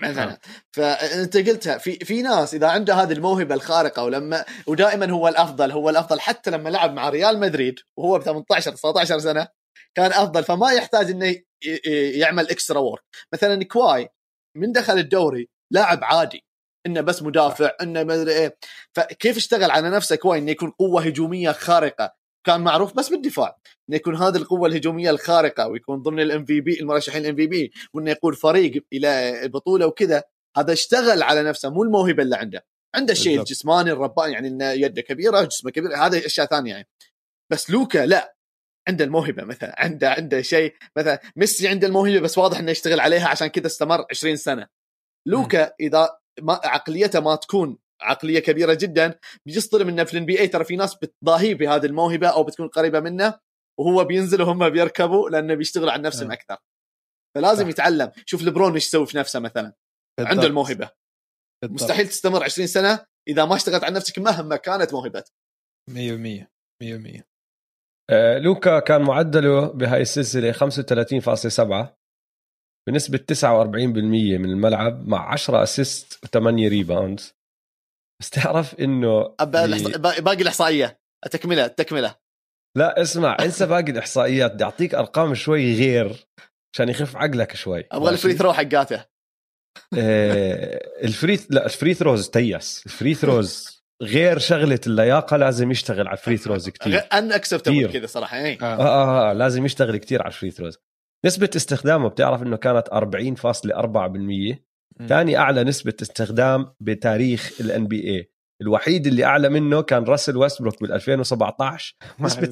C: مثلا. آه. فانت قلتها في في ناس إذا عنده هذه الموهبة الخارقة ولما ودائما هو الأفضل هو الأفضل حتى لما لعب مع ريال مدريد وهو ب 18 19 سنة كان أفضل فما يحتاج إنه يعمل extra work مثلا كواي من دخل الدوري لاعب عادي إنه بس مدافع إنه ما أدري إيه. فكيف اشتغل على نفسه كواي إنه يكون قوة هجومية خارقة؟ كان معروف بس بالدفاع إنه يكون هذه القوة الهجومية الخارقة ويكون ضمن ال MVP المرشحين ال MVP وإنه يقود فريق إلى البطولة وكذا هذا اشتغل على نفسه مو الموهبة اللي عنده. عنده الشيء الجسماني الرباني يعني إنه يده كبيرة جسمه كبير هذه أشياء ثانية يعني. بس لوكا لا عنده الموهبة مثلا عنده عنده شيء مثلا ميسي عنده الموهبة بس واضح إنه يشتغل عليها عشان كذا استمر 20 سنة. لوكا إذا ما عقليته ما تكون عقلية كبيرة جدا بيصطدم انه في الان بي اي ترى في ناس بتضاهيه بهذه الموهبة أو بتكون قريبة منه وهو بينزل وهم بيركبوا لأنه بيشتغل على نفسهم أكثر. فلازم صح. يتعلم. شوف لبرون إيش يسوي في نفسه مثلا. بالضبط. عنده الموهبة. بالضبط. مستحيل تستمر 20 سنة إذا ما اشتغلت على نفسك مهما كانت موهبتك.
B: 100% 100%
A: آه لوكا كان معدله بهاي السلسلة 35.7 بنسبة 49% من الملعب مع 10 assist و8 rebound بس تعرف إنه
C: باقي الإحصائية. التكملة التكملة.
A: لا اسمع أنسى باقي الإحصائيات. بدي أعطيك أرقام شوي غير عشان يخف عقلك شوي.
C: أبغى ال free throw حقاته.
A: آه ال free لا ال free throws تيس. ال free throws غير شغلة اللياقة لازم يشتغل على ال free throws
C: كثير unacceptable كذا صراحة اي
A: آه. آه, آه, آه لازم يشتغل كثير على ال free throws نسبة استخدامه بتعرف إنه كانت 40.4% ثاني أعلى نسبة استخدام بتاريخ ال NBA الوحيد اللي أعلى منه كان راسل ويستبروك بال 2017 نسبة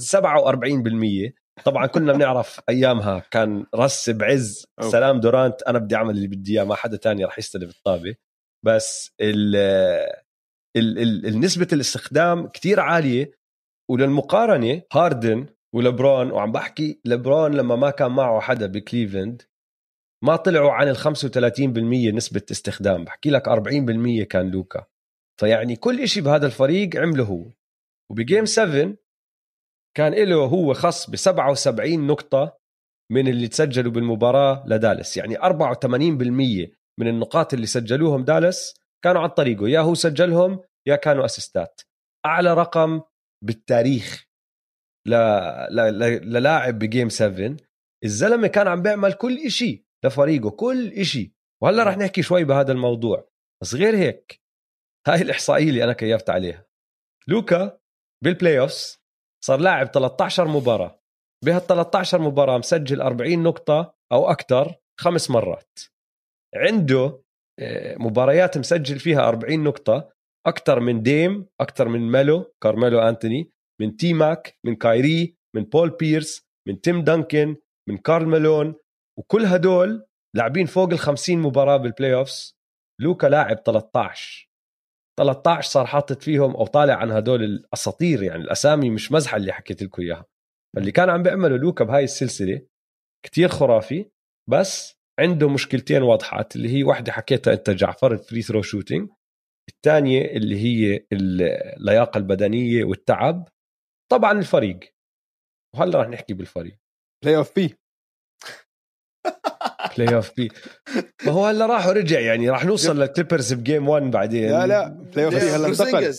A: 47% طبعا كلنا بنعرف أيامها كان رس بعز سلام دورانت أنا بدي أعمل اللي بدي إياه ما حدا تاني راح يستلم الطابة. بس ال ال ال النسبة الاستخدام كتير عالية. وللمقارنة هاردن ولبرون وعم بحكي لبرون لما ما كان معه حدا بكليفلند ما طلعوا عن ال 35% نسبة استخدام. بحكي لك 40% كان لوكا. فيعني كل إشي بهذا الفريق عمله هو. وبجيم 7 كان له هو خص ب 77 نقطة من اللي تسجلوا بالمباراة لدالس. يعني 84% من النقاط اللي سجلوهم دالس كانوا عن طريقه. يا هو سجلهم يا كانوا أسيستات. أعلى رقم بالتاريخ للاعب بجيم 7 الزلمة كان عم بيعمل كل شيء لفريقه كل شيء وهلأ رح نحكي شوي بهذا الموضوع. بس غير هيك هاي الإحصائية اللي أنا كيفت عليها. لوكا بال playoffs صار لاعب 13 مباراة. بهال 13 مباراة مسجل 40 نقطة أو أكثر خمس مرات. عنده آه، مباريات مسجل فيها 40 نقطة أكثر من Dame أكثر من ميلو كارميلو أنتوني من تي ماك من كايري من بول بيرس من تيم دانكن من كارل مالون وكل هدول لاعبين فوق ال 50 مباراة بال playoffs لوكا لاعب 13 13 صار حاطط فيهم أو طالع عن هدول الأساطير يعني الأسامي مش مزحة اللي حكيت لكم إياها. فاللي كان عم بيعمله لوكا بهاي السلسلة كتير خرافي بس عنده مشكلتين واضحات اللي هي واحدة حكيتها أنت جعفر ال free throw shooting الثانية اللي هي اللياقة البدنية والتعب. طبعا الفريق. وهلا رح نحكي بالفريق.
B: Playoff
A: P Playoff P ما هو هلا راح ورجع يعني راح نوصل للكليبرز ب game 1 بعدين.
B: لا لا Playoff P هلا انتقل.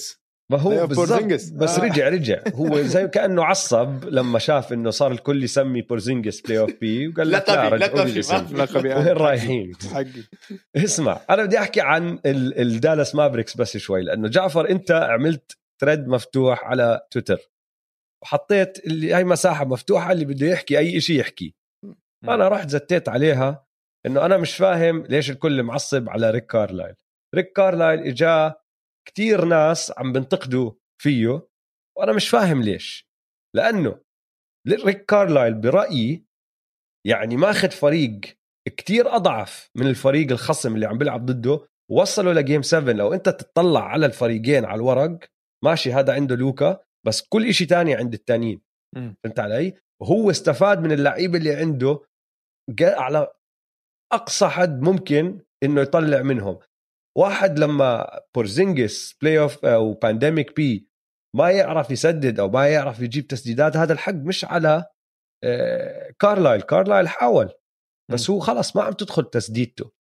A: ما هو بالضبط بس آه. رجع رجع. هو زي كأنه عصب لما شاف إنه صار الكل يسمي بورزينجس Playoff P وقال لك لا
C: لقبي
A: لقبي وين رايحين؟ حقي. اسمع أنا بدي أحكي عن الدالاس مافريكس بس شوي لأنه جعفر أنت عملت thread مفتوح على تويتر وحطيت اللي هاي مساحة مفتوحة اللي بده يحكي أي شيء يحكي. أنا رحت زتيت عليها إنه أنا مش فاهم ليش الكل معصب على ريك كارلايل. ريك كارلايل إجا كتير ناس عم بنتقدوا فيه وأنا مش فاهم ليش. لأنه ريك كارلايل برأيي يعني ماخذ فريق كتير أضعف من الفريق الخصم اللي عم بيلعب ضده وصلوا ل game 7 لو أنت تطلع على الفريقين على الورق ماشي هذا عنده لوكا بس كل شيء تاني عند التانيين. فهمت علي؟ وهو استفاد من اللعيبه اللي عنده على أقصى حد ممكن إنه يطلع منهم. واحد لما بورزينجس Playoff أو Pandemic P ما يعرف يسدد أو ما يعرف يجيب تسديدات هذا الحق مش على آه، كارلايل كارلايل حاول بس هو خلص ما عم تدخل تسديدته.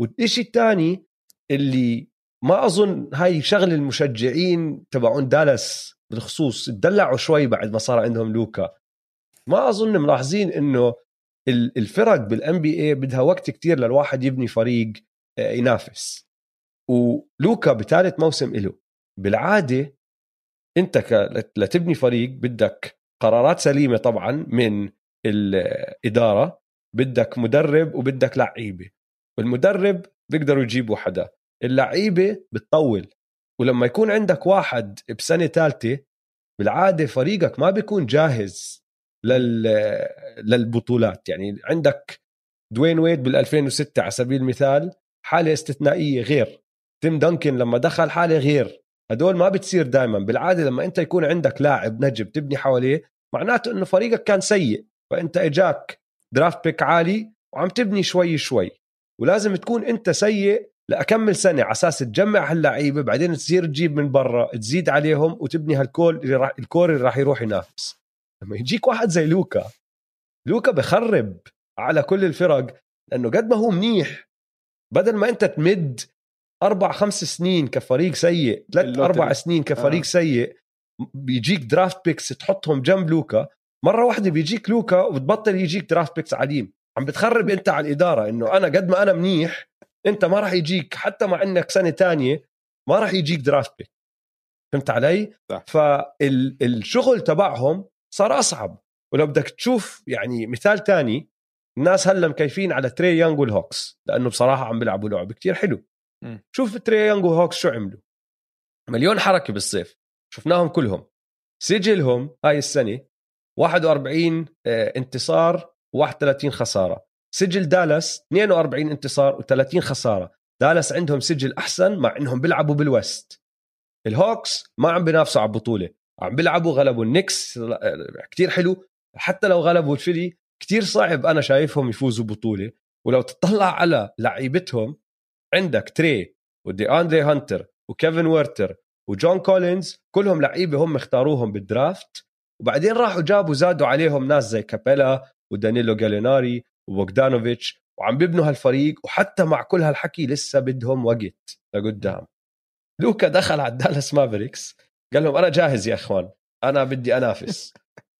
A: والشيء الثاني اللي ما أظن هاي شغل المشجعين تبعون دالاس بالخصوص تدلعوا شوي بعد ما صار عندهم لوكا. ما اظن ملاحظين إنه الفرق بال NBA بدها وقت كتير للواحد يبني فريق آه، ينافس. ولوكا بثالث موسم له بالعادة أنت لتبني فريق بدك قرارات سليمة طبعا من الإدارة بدك مدرب وبدك لعيبة. والمدرب بيقدروا يجيبوا حدا. اللعيبة بتطول. ولما يكون عندك واحد بسنة ثالثه بالعادة فريقك ما بيكون جاهز. لل للبطولات. يعني عندك دوين ويد بال 2006 على سبيل المثال حالة استثنائية غير. تيم دانكن لما دخل حالة غير. هدول ما بتصير دائما بالعادة لما أنت يكون عندك لاعب نجم تبني حواليه معناته إنه فريقك كان سيء. فأنت إجاك درافت بيك عالي وعم تبني شوي شوي. ولازم تكون أنت سيء لأكمل سنة على أساس تجمع هاللعيبة بعدين تصير تجيب من برا تزيد عليهم وتبني هالكول اللي راح الكور اللي راح يروح ينافس. لما يجيك واحد زي لوكا لوكا بخرب على كل الفرق لأنه قد ما هو منيح بدل ما أنت تمد أربع خمس سنين كفريق سيء ثلاث أربع سنين كفريق آه. سيء بيجيك draft picks تحطهم جنب لوكا مرة واحدة بيجيك لوكا وبتبطل يجيك draft picks عديم عم بتخرب أنت على الإدارة إنه أنا قد ما أنا منيح أنت ما راح يجيك حتى مع إنك سنة تانية ما راح يجيك draft pick فهمت علي؟ صح. فالشغل تبعهم صار أصعب. ولو بدك تشوف يعني مثال تاني الناس هلأ مكيفين على تري يانج والهوكس لأنه بصراحة عم بيلعبوا لعب كتير حلو. م. شوف تري يانج والهوكس شو عملوا. مليون حركة بالصيف شفناهم كلهم. سجلهم هاي السنة 41 آه، انتصار و31 خسارة. سجل دالاس 42 انتصار و30 خسارة. دالاس عندهم سجل أحسن مع إنهم بيلعبوا بال West. الهوكس ما عم بينافسوا على البطولة. عم بيلعبوا غلبوا النكس كتير حلو. حتى لو غلبوا الفيلي كتير صعب أنا شايفهم يفوزوا بطولة. ولو تطلع على لعيبتهم عندك تري ودي اندري هانتر وكيفن ويرتر وجون كولينز كلهم لعيبة هم اختاروهم بال draft. وبعدين راحوا جابوا زادوا عليهم ناس زي كابيلا ودانيلو جاليناري وبوغدانوفيتش وعم بيبنوا هالفريق. وحتى مع كل هالحكي لسه بدهم وقت لقدام. لوكا دخل على دالاس مافريكس. قال لهم أنا جاهز يا إخوان. أنا بدي أنافس.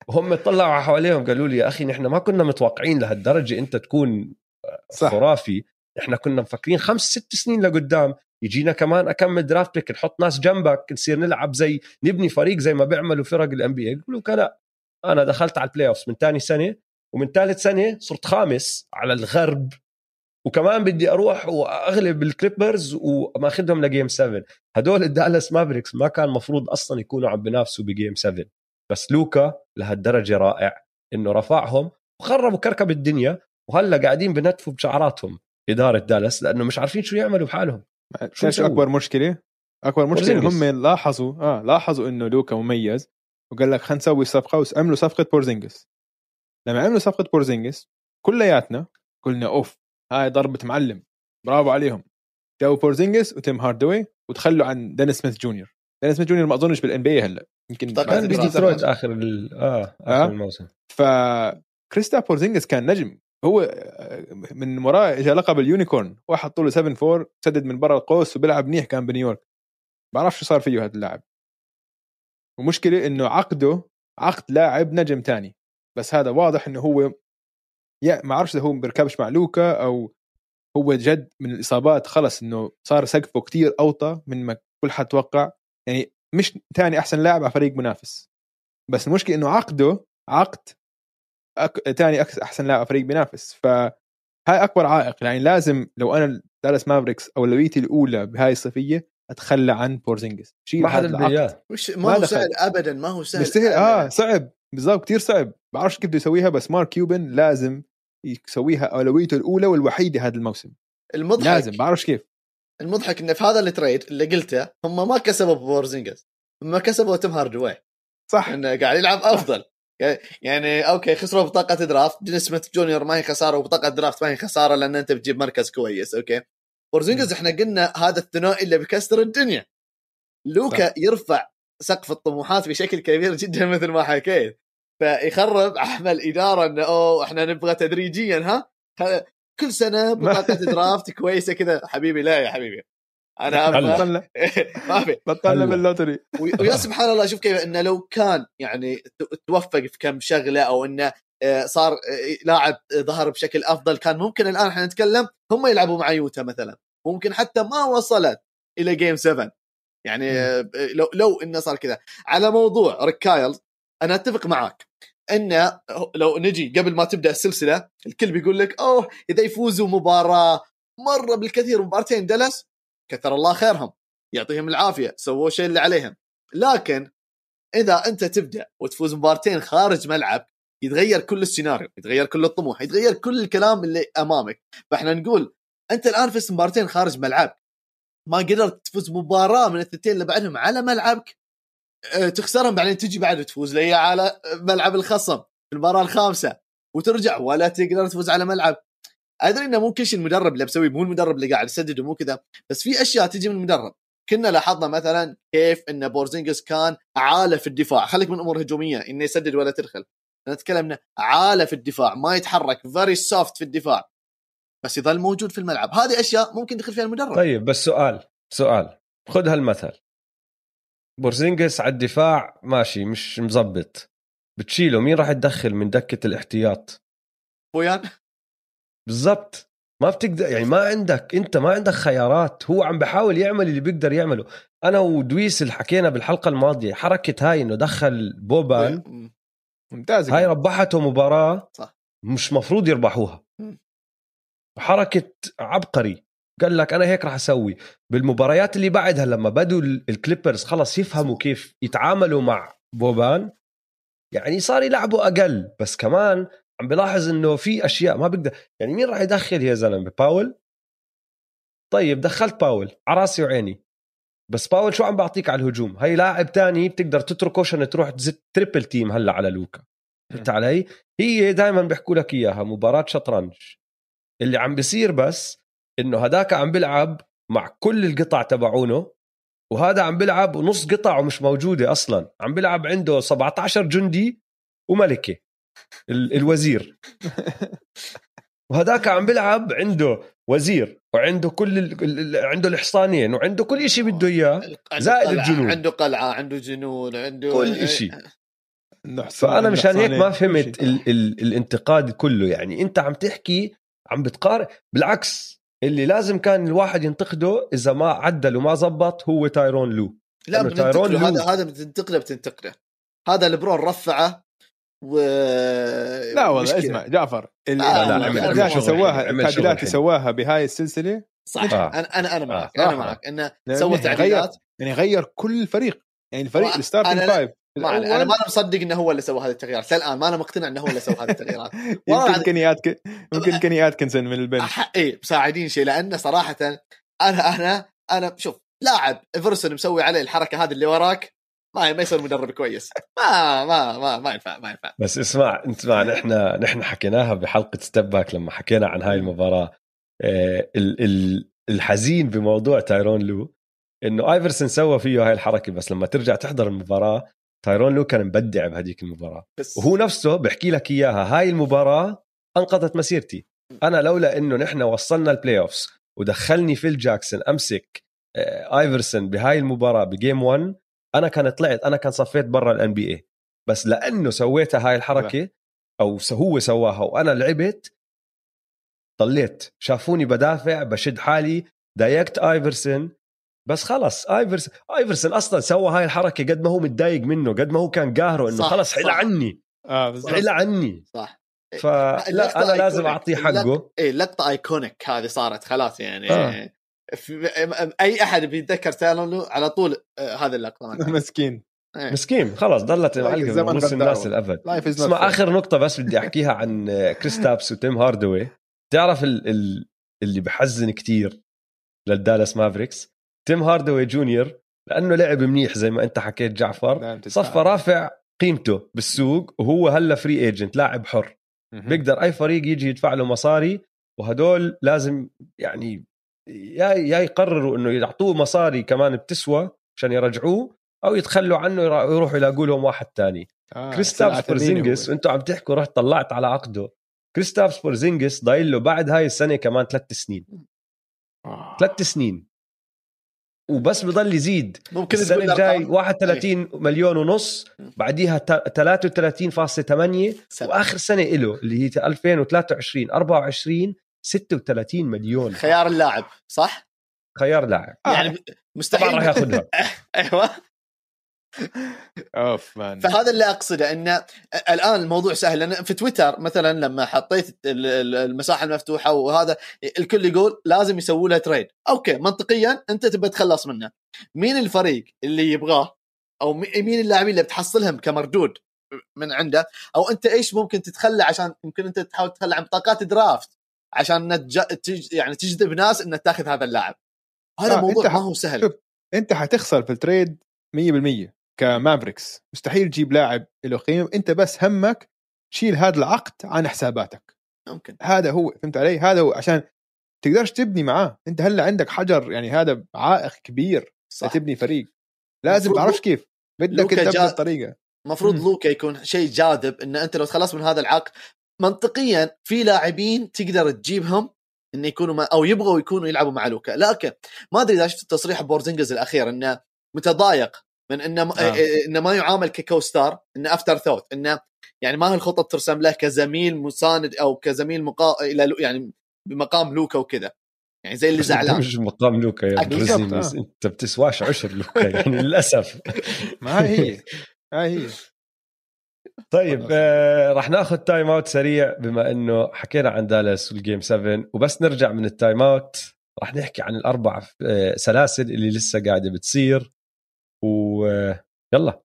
A: وهم طلعوا حواليهم قالوا لي يا أخي نحن ما كنا متوقعين لهالدرجة أنت تكون صح. خرافي. إحنا كنا مفكرين خمس ست سنين لقدام. يجينا كمان أكمل draft pick نحط ناس جنبك نصير نلعب زي نبني فريق زي ما بيعملوا فرق ال NBA قالوا لا. أنا دخلت على ال playoff من ثاني سنة ومن ثالث سنة صرت خامس على الغرب. وكمان بدي أروح وأغلب الكليبرز وماخذهم ل game 7 هدول الدالاس مافريكس ما كان مفروض أصلا يكونوا عم بينافسوا ب game 7 بس لوكا لهالدرجة رائع إنه رفعهم وخربوا كركب الدنيا وهلأ قاعدين بنتفوا بشعراتهم إدارة دالاس لأنه مش عارفين شو يعملوا بحالهم.
B: شو أكبر مشكلة؟ أكبر مشكلة هم لاحظوا آه لاحظوا إنه لوكا مميز وقال لك خلينا نسوي صفقة وعملوا صفقة بورزينجس. لما عملوا صفقة بورزينجس كلياتنا قلنا أوف هاي ضربة معلم. برافو عليهم. جابوا بورزينجس وتيم هاردوي وتخلوا عن دينيس سميث جونيور. دينيس سميث جونيور ما أظنش بال NBA هلا.
A: يمكن كان بديترويت آخر ال... آه آخر آه. الموسم.
B: فكريستابس بورزينجس كان نجم. هو آه، من وراه اجى لقب ال unicorn. واحد طوله 7 4 سدد من برا القوس وبيلعب منيح كان بنيويورك. بعرف شو صار فيه هذا اللاعب. ومشكلة إنه عقده عقد لاعب نجم تاني. بس هذا واضح إنه هو يا ما أعرفش إذا هو بيركبش مع لوكا أو هو جد من الإصابات خلص إنه صار سقفه كتير أوطى من ما كل حد توقع. يعني مش ثاني أحسن لاعب على فريق منافس. بس المشكلة إنه عقده عقد أك... تاني أكس... أحسن لاعب فريق بينافس. فهاي أكبر عائق. يعني لازم لو أنا دالاس مافريكس اولويتي الأولى بهاي الصيفية أتخلى عن بورزينجس
A: شيء ما حدا بده إياه.
C: ما هو سهل ابدا ما هو سهل
B: مستحيل. آه صعب. بالضبط كثير صعب. بعرفش كيف بده يسويها بس مارك كيوبن لازم يسويها أولويته الأولى والوحيدة هذا الموسم.
C: المضحك
B: لازم بعرفش كيف.
C: المضحك إنه في هذا ال trade اللي قلته هم ما كسبوا بورزينجس هم كسبوا تيم هاردوي
B: صح.
C: إنه قاعد يلعب أفضل. يعني okay خسروا بطاقة draft دينيس سميث جونيور ما هي خسارة وبطاقة draft ما هي خسارة لأن أنت بتجيب مركز كويس okay. بورزينجز إحنا قلنا هذا الثنائي اللي بيكسر الدنيا. لوكا صح. يرفع سقف الطموحات بشكل كبير جدا مثل ما حكيت. فيخرب عمل إدارة إنه أوه إحنا نبغى تدريجيا ها؟ كل سنة بطاقه draft كويسة كذا. حبيبي لا يا حبيبي. أنا
B: أبغى ما في. بطلنا بال lottery.
C: ويا سبحان الله شوف كيف إنه لو كان يعني توفق في كم شغلة أو إنه آه، صار آه، لاعب ظهر بشكل أفضل كان ممكن الآن إحنا نتكلم هم يلعبوا مع يوتا مثلا. ممكن حتى ما وصلت إلى game 7 يعني آه، لو لو إنه صار كذا. على موضوع ريكايل أنا أتفق معاك. انه لو نجي قبل ما تبدأ السلسلة الكل بيقول لك أوه إذا يفوزوا مباراة مرة بالكثير مبارتين دلس كثر الله خيرهم يعطيهم العافية سووا شيء اللي عليهم. لكن إذا أنت تبدأ وتفوز مبارتين خارج ملعب يتغير كل السيناريو يتغير كل الطموح يتغير كل الكلام اللي أمامك. فإحنا نقول أنت الآن فزت مبارتين خارج ملعبك ما قدرت تفوز مباراة من الثنتين اللي بعدهم على ملعبك تخسرهم بعدين تجي بعد وتفوز لي على ملعب الخصم في المباراة الخامسة وترجع ولا تقدر تفوز على ملعب. أدري إنه مو كل شيء المدرب اللي بسويه مو المدرب اللي قاعد يسدد ومو كذا بس في أشياء تجي من المدرب. كنا لاحظنا مثلا كيف إن بورزينجس كان عالة في الدفاع. خليك من أمور هجومية إنه يسدد ولا تدخل نتكلم عالة في الدفاع ما يتحرك very soft في الدفاع. بس يظل موجود في الملعب. هذه أشياء ممكن يدخل فيها المدرب.
A: طيب بس سؤال سؤال خذ هالمثل. بورزينجس على الدفاع ماشي مش مزبط بتشيله مين راح تدخل من دكة الاحتياط؟
C: بوبان.
A: بالضبط. ما بتقدر يعني ما عندك انت ما عندك خيارات. هو عم بحاول يعمل اللي بيقدر يعمله. أنا ودويس اللي حكينا بالحلقة الماضية حركة هاي إنه دخل بوبان
B: ممتاز
A: هاي ربحته مباراة صح. مش مفروض يربحوها. حركة عبقري. قال لك أنا هيك راح أسوي. بالمباريات اللي بعدها لما بدوا الكليبرز خلص يفهموا كيف يتعاملوا مع بوبان يعني صار يلعبوا أقل. بس كمان عم بلاحظ إنه في أشياء ما بقدر يعني مين راح يدخل يا زلمة؟ باول؟ طيب دخلت باول. على راسي وعيني. بس باول شو عم بعطيك على الهجوم؟ هي لاعب تاني بتقدر تتركه عشان تروح تزت triple team هلأ على لوكا. فهمت علي؟ هي دائما بيحكوا لك إياها مباراة شطرنج. اللي عم بيصير بس إنه هداك عم بيلعب مع كل القطع تبعونه وهذا عم بيلعب ونص قطعه مش موجودة أصلا. عم بيلعب عنده 17 جندي وملكة الوزير. وهذاك عم بيلعب عنده وزير وعنده كل ال... عنده الحصانين وعنده كل شيء بده إياه. زائد الجنود.
C: عنده قلعة عنده جنود عنده
A: كل شيء فأنا مشان هيك ما فهمت ال... ال... الانتقاد كله. يعني أنت عم تحكي عم بتقارن بالعكس اللي لازم كان الواحد ينتقده إذا ما عدل وما زبط هو تايرون لو.
C: لا تايرون لو. هذا هذا بتنتقده بتنتقده هذا البرون رفعه و
B: لا والله اسمع جعفر اللي آه لا لا سواها التعديلات سواها بهاي السلسلة؟
C: صح. آه. أنا أنا أنا معك آه. أنا معك إنه سوى تعديلات.
B: يعني غير كل الفريق يعني الفريق ال starting five
C: ما أنا ما أنا مصدق إنه هو اللي سوى هذه التغييرات. للان ما أنا مقتنع إنه هو اللي سوى هذه التغييرات.
B: يمكن كيني أتكن يمكن كيني أتكنسون من ال bench
C: اي مساعدين شيء لأنه صراحة أنا أنا أنا شوف لاعب إيفرسون مسوي عليه الحركة هذه اللي وراك ما ما يصير مدرب كويس. ما ما ما ما ينفع ما ينفع.
A: بس اسمع اسمع نحن نحن حكيناها بحلقة step back لما حكينا عن هاي المباراة. آه، الحزين بموضوع تايرون لو إنه آيفرسون سوى فيه هاي الحركة بس لما ترجع تحضر المباراة تايرون لو كان مبدع بهديك المباراة. بس وهو نفسه بحكي لك إياها هاي المباراة أنقذت مسيرتي. أنا لولا إنه نحن وصلنا ال playoffs ودخلني فيل جاكسون أمسك آه، آيفرسون بهاي المباراة ب game 1 أنا كان طلعت أنا كان صفيت برا ال NBA بس لأنه سويتها هاي الحركة أو هو سواها وأنا لعبت ضليت شافوني بدافع بشد حالي ضايقت آيفرسون بس خلص ايفرسون آيفرسون أصلا سوى هاي الحركة قد ما هو متضايق منه قد ما هو كان قاهره إنه خلص حل عني.
B: آه بالضبط.
A: حل عني.
C: صح.
A: فلا أنا لازم أعطيه حقه.
C: اي لقطه iconic هذه صارت خلاص يعني. آه. أي أحد بيتذكر تايرون لو على طول آه، هذه اللقطة
B: مسكين.
A: إيه. مسكين خلاص ضلت معلقه بنص الناس للأبد اسمع آخر نقطة بس بدي أحكيها عن كريستابس وتيم هاردوي. تعرف ال ال اللي بحزن كتير للدالاس مافريكس؟ تيم هاردوي جونيور لأنه لعب منيح زي ما أنت حكيت جعفر. نعم، صفى رافع قيمته بالسوق وهو هلا free agent لاعب حر. بيقدر أي فريق يجي يدفع له مصاري وهدول لازم يعني يا يا يقرروا إنه يعطوه مصاري كمان بتسوى عشان يرجعوه أو يتخلوا عنه يروحوا يلاقوا لهم واحد تاني. آه كريستابس بورزينجس وأنتم عم تحكوا رحت طلعت على عقده. كريستابس بورزينجس ضايل له بعد هاي السنة كمان ثلاث سنين. آه. ثلاث سنين. وبس بضل يزيد. ممكن السنة الجاي 31 أي. مليون ونص بعديها 33.8 وآخر سنة له اللي هي 2023 24 36 مليون.
C: خيار اللاعب صح؟
A: خيار لاعب.
C: يعني آه. مستحيل.
A: راح ياخذها.
C: أيوه.
B: oof man.
C: فهذا اللي أقصده إنه الآن الموضوع سهل. لأن في تويتر مثلا لما حطيت المساحة المفتوحة وهذا الكل يقول لازم يسووا له trade okay منطقيا أنت تبى تخلص منه. مين الفريق اللي يبغاه؟ أو مين اللاعبين اللي بتحصلهم كمردود من عنده؟ أو أنت إيش ممكن تتخلى عشان ممكن أنت تحاول تتخلى عن بطاقات draft عشان نتج... تج... يعني تجذب ناس إنك تاخذ هذا اللاعب. هذا آه موضوع ما هو سهل. شوف
B: أنت حتخسر في ال trade 100% ك Mavericks. مستحيل تجيب لاعب له قيمة انت بس همك تشيل هذا العقد عن حساباتك.
C: ممكن.
B: هذا هو فهمت علي؟ هذا هو عشان تقدرش تبني معاه. أنت هلأ عندك حجر يعني هذا عائق كبير صح. تبني فريق. لازم تعرفش كيف؟ بدك تبني جا... الطريقة.
C: المفروض لوكا يكون شيء جاذب إن أنت لو تخلص من هذا العقد منطقيا في لاعبين تقدر تجيبهم انه يكونوا ما أو يبغوا يكونوا يلعبوا مع لوكا. لكن ما أدري إذا شفت تصريح بورزينغيز الأخير إنه متضايق من إنه آه. إيه، إنه ما يعامل ك co-star إنه afterthought إنه يعني ما هي الخطط ترسم له كزميل مساند أو كزميل مقا... إلى يعني بمقام لوكا وكذا. يعني زي اللي زعلان.
A: مش مقام لوكا يا آه. أنت بتسواش عشر لوكا يعني للأسف.
B: ما هي. هاي هي.
A: طيب آه راح ناخذ timeout سريع بما إنه حكينا عن دالاس وال game 7 وبس نرجع من ال timeout راح نحكي عن الأربع آه سلاسل اللي لسه قاعدة بتصير. ويلا.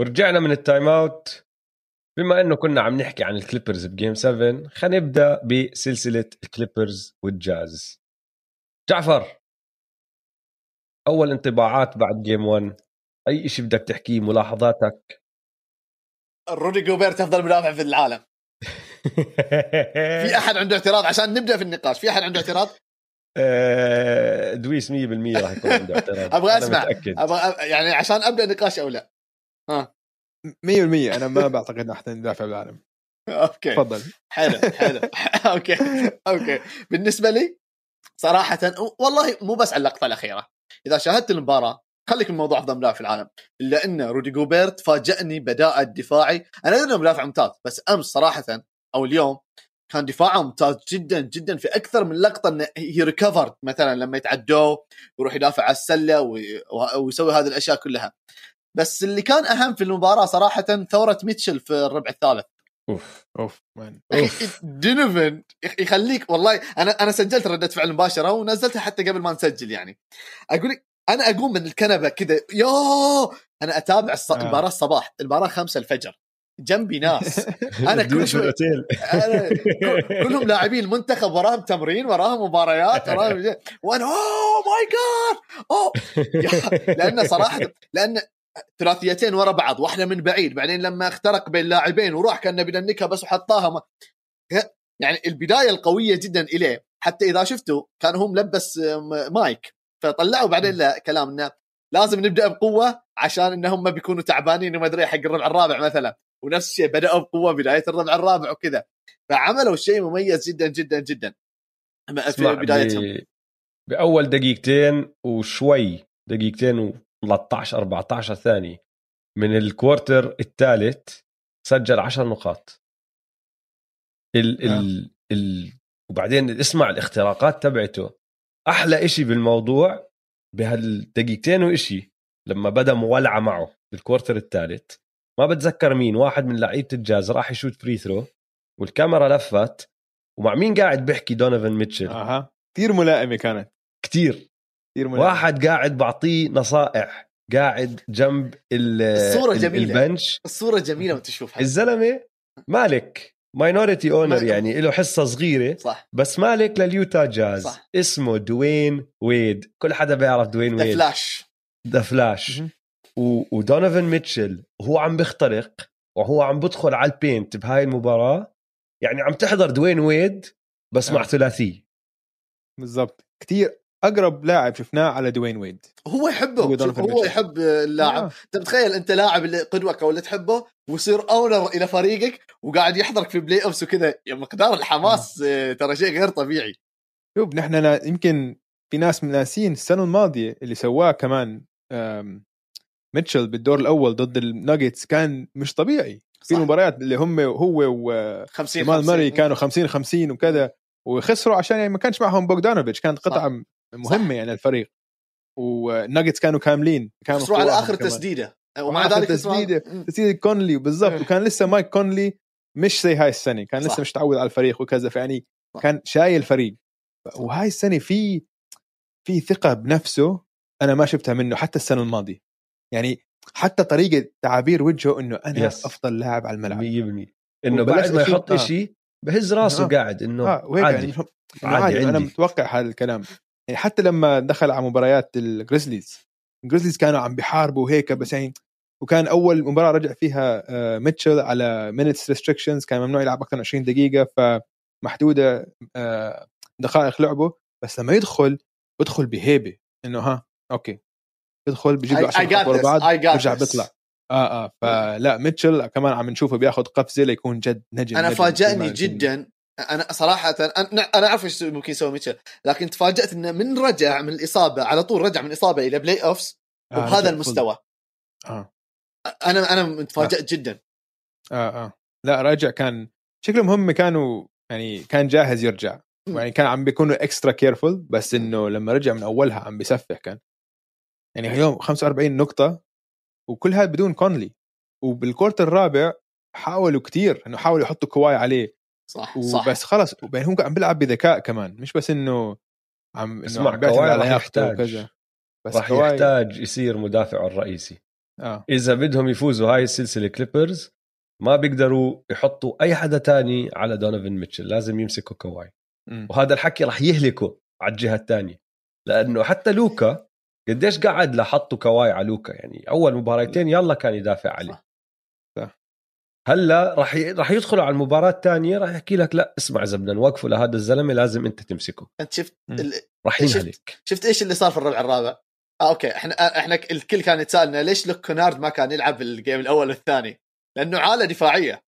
A: ورجعنا من ال timeout. بما إنه كنا عم نحكي عن الكليبرز ب game 7 خلينا نبدأ بسلسلة الكليبرز والجاز. جعفر أول انطباعات بعد game 1 أي شيء بدك تحكيه ملاحظاتك؟
C: رودي جوبيرت أفضل مدافع في العالم. في أحد عنده اعتراض عشان نبدأ في النقاش؟ في أحد عنده اعتراض؟
A: آه، دويس 100% راح يكون عنده اعتراض.
C: أبغى أسمع. أبغى يعني عشان أبدأ نقاش أو لا.
B: ها. 100% أنا ما بعتقد احسن مدافع بالعالم.
C: أوكي.
B: تفضل.
C: حلو حلو. أوكي أوكي. بالنسبة لي صراحة والله مو بس على اللقطة الأخيرة. إذا شاهدت المباراة خليك من موضوع أفضل مدافع في العالم. إلا أن رودي جوبيرت فاجأني بأداءه الدفاعي. أنا أدري انه مدافع ممتاز بس أمس صراحة أو اليوم كان دفاعه ممتاز جدا جدا في أكثر من لقطة إنه هي recovered مثلا لما يتعدوه ويروح يدافع على السلة ويسوي هذه الأشياء كلها. بس اللي كان أهم في المباراة صراحة ثورة ميتشل في الربع الثالث.
B: أوف أوف مان
C: دينوفن يخليك والله أنا أنا سجلت ردة فعل مباشرة ونزلتها حتى قبل ما نسجل يعني. أقول لك أنا أقوم من الكنبة كذا يا أنا اتابع الص... آه. المباراه الصباح المباراه 5 الفجر جنبي ناس. أنا كل شوي أنا كلهم لاعبين المنتخب وراهم تمرين وراهم مباريات وراهم وأنا اوه ماي جاد اوه لأن صراحة لأن ثلاثيتين ورا بعض واحدة من بعيد. بعدين لما اخترق بين لاعبين وراح كان بينكها بس وحطاها ما... يعني البداية القوية جدا إليه. حتى إذا شفتوا كان هو ملبس مايك. فطلعوا بعدين له كلام إنه لازم نبدأ بقوة عشان إنهم بيكونوا تعبانين وما أدري حق الربع الرابع مثلا. ونفس الشيء بداوا بقوة بداية الربع الرابع وكذا. فعملوا شيء مميز جدا جدا جدا. في بدايتهم.
A: بأول دقيقتين وشوي دقيقتين و13 14 ثانية من الكوارتر الثالث سجل 10 نقاط. ال
B: آه.
A: ال ال وبعدين اسمع الاختراقات تبعته. أحلى إشي بالموضوع بهالدقيقتين وإشي لما بدأ مولعة معه بالكوارتر الثالث. ما بتذكر مين واحد من لعيبة الجاز راح يشوت free throw والكاميرا لفت ومع مين قاعد بيحكي دونيفن ميتشل؟
B: أها. كثير ملائمة كانت.
A: كتير.
B: كثير ملائمة.
A: واحد قاعد بعطيه نصائح قاعد جنب ال-
C: الصورة
A: ال-
C: جميلة.
A: ال
C: bench. الصورة جميلة وانت تشوفها.
A: الزلمة مالك minority
C: owner
A: يعني له حصة صغيرة
C: صح.
A: بس مالك لل Utah Jazz.
C: صح.
A: اسمه Dwyane Wade. كل حدا بيعرف Dwyane
C: Wade
A: the Flash
B: the
A: Flash ودونيفن ميتشل وهو عم بيخترق وهو عم بدخل على ال paint بهاي المباراة. يعني عم تحضر Dwyane Wade بس مع
B: آه.
A: ثلاثي
B: بالضبط. كثير أقرب لاعب شفناه على Dwyane Wade
C: هو
B: هو
C: يحبه هو
B: ميتشل.
C: يحب اللاعب.
B: آه.
C: أنت متخيل أنت لاعب اللي قدوك أو اللي تحبه ويصير owner إلى فريقك وقاعد يحضرك في playoffs وكذا. يا مقدار الحماس آه، ترى شيء غير طبيعي.
B: شوف نحن نا- يمكن في ناس ناسين السنة الماضية اللي سواه كمان ميتشل بالدور الأول ضد الناجتس كان مش طبيعي في
C: صح.
B: مباريات اللي هم هو وجمال ماري
C: 50 50.
B: كانوا 50 50 وكذا وخسروا عشان يعني ما كانش معهم بوغدانوفيتش كانت قطعة
C: صح.
B: مهمة يعني الفريق والناجتس كانوا كاملين كانوا
C: خسروا على آخر
B: كمان.
C: تسديدة ومع ذلك. مم.
B: تسديدة كونلي بالضبط. وكان لسه مايك كونلي مش زي هاي السنة كان
C: صح.
B: لسه مش تعود على الفريق وكذا فيعني
C: صح.
B: كان شايل الفريق وهاي السنة في في ثقة بنفسه أنا ما شفتها منه حتى السنة الماضية يعني حتى طريقة تعابير وجهه إنه أنا
A: Yes.
B: أفضل لاعب على الملعب
A: 100%
B: إنه
A: بعد ما يحط
B: آه.
A: إشي بهز راسه
B: آه.
A: قاعد
B: إنه وهيك يعني
A: عادي
B: إنه
A: عادي
B: عادي,
A: أنا.
B: متوقع هذا الكلام يعني حتى لما دخل على مباريات الجريزليز الجريزليز كانوا عم بيحاربوا وهيك بس يعني وكان أول مباراة رجع فيها آه، ميتشل على minutes restrictions كان ممنوع يلعب أكثر من 20 دقيقة فمحدودة آه، دقائق لعبه بس لما يدخل بدخل بهيبة إنه ها أوكي بدخل بيجيب له
C: I-
B: 10
C: I got
B: نقاط ورا
C: this.
B: بعض
C: I got
B: بيرجع
C: this.
B: بيطلع. آه آه فلا ميتشل كمان عم نشوفه بياخذ قفزة ليكون جد نجم
C: أنا
B: نجم
C: فاجأني. جدا. أنا صراحة أنا أنا أعرف إيش ممكن يسوي ميتشل لكن تفاجأت إنه من رجع من الإصابة على طول رجع من اصابه إلى playoffs
B: آه،
C: وبهذا
B: رجع
C: المستوى.
B: آه.
C: أنا أنا متفاجئ جدا.
B: آه آه. لا راجع كان شكلهم هم كانوا يعني كان جاهز يرجع. يعني كان عم بيكونوا extra careful بس إنه لما رجع من أولها عم بيسفح كان. يعني اليوم 45 نقطة وكل هذا بدون كونلي وبال quarter الرابع حاولوا كتير إنه حاولوا يحطوا كواي عليه.
C: صح صح.
B: وبس خلص وبين هو عم بيلعب بذكاء كمان. مش بس إنه عم
A: اسمع
B: عم
A: كواي
B: على
A: راح يحتاج.
B: وكذا. بس
A: راح
B: كواي
A: يحتاج يصير مدافعه الرئيسي.
B: آه.
A: إذا بدهم يفوزوا هاي السلسلة كليبرز ما بيقدروا يحطوا أي حدا تاني على دونيفن ميتشل لازم يمسكوا كواي
B: مم.
A: وهذا الحكي راح يهلكه على الجهة الثانية لأنه حتى لوكا قديش قعد لحطوا كواي على لوكا يعني أول مباراتين يلا كان يدافع عليه
C: صح.
B: صح.
A: هلأ راح ي... راح يدخلوا على المباراة الثانية راح يحكي لك لا اسمع اذا بدنا نوقفه لهذا الزلمة لازم أنت تمسكه
C: أنت شفت. ال...
A: راح
C: شفت-
A: ينهلك
C: شفت إيش اللي صار في الربع الرابع آه أوكي إحنا إحنا الكل كان يتسالنا ليش لوك كينارد ما كان يلعب ال game الأول والثاني لأنه عالة دفاعية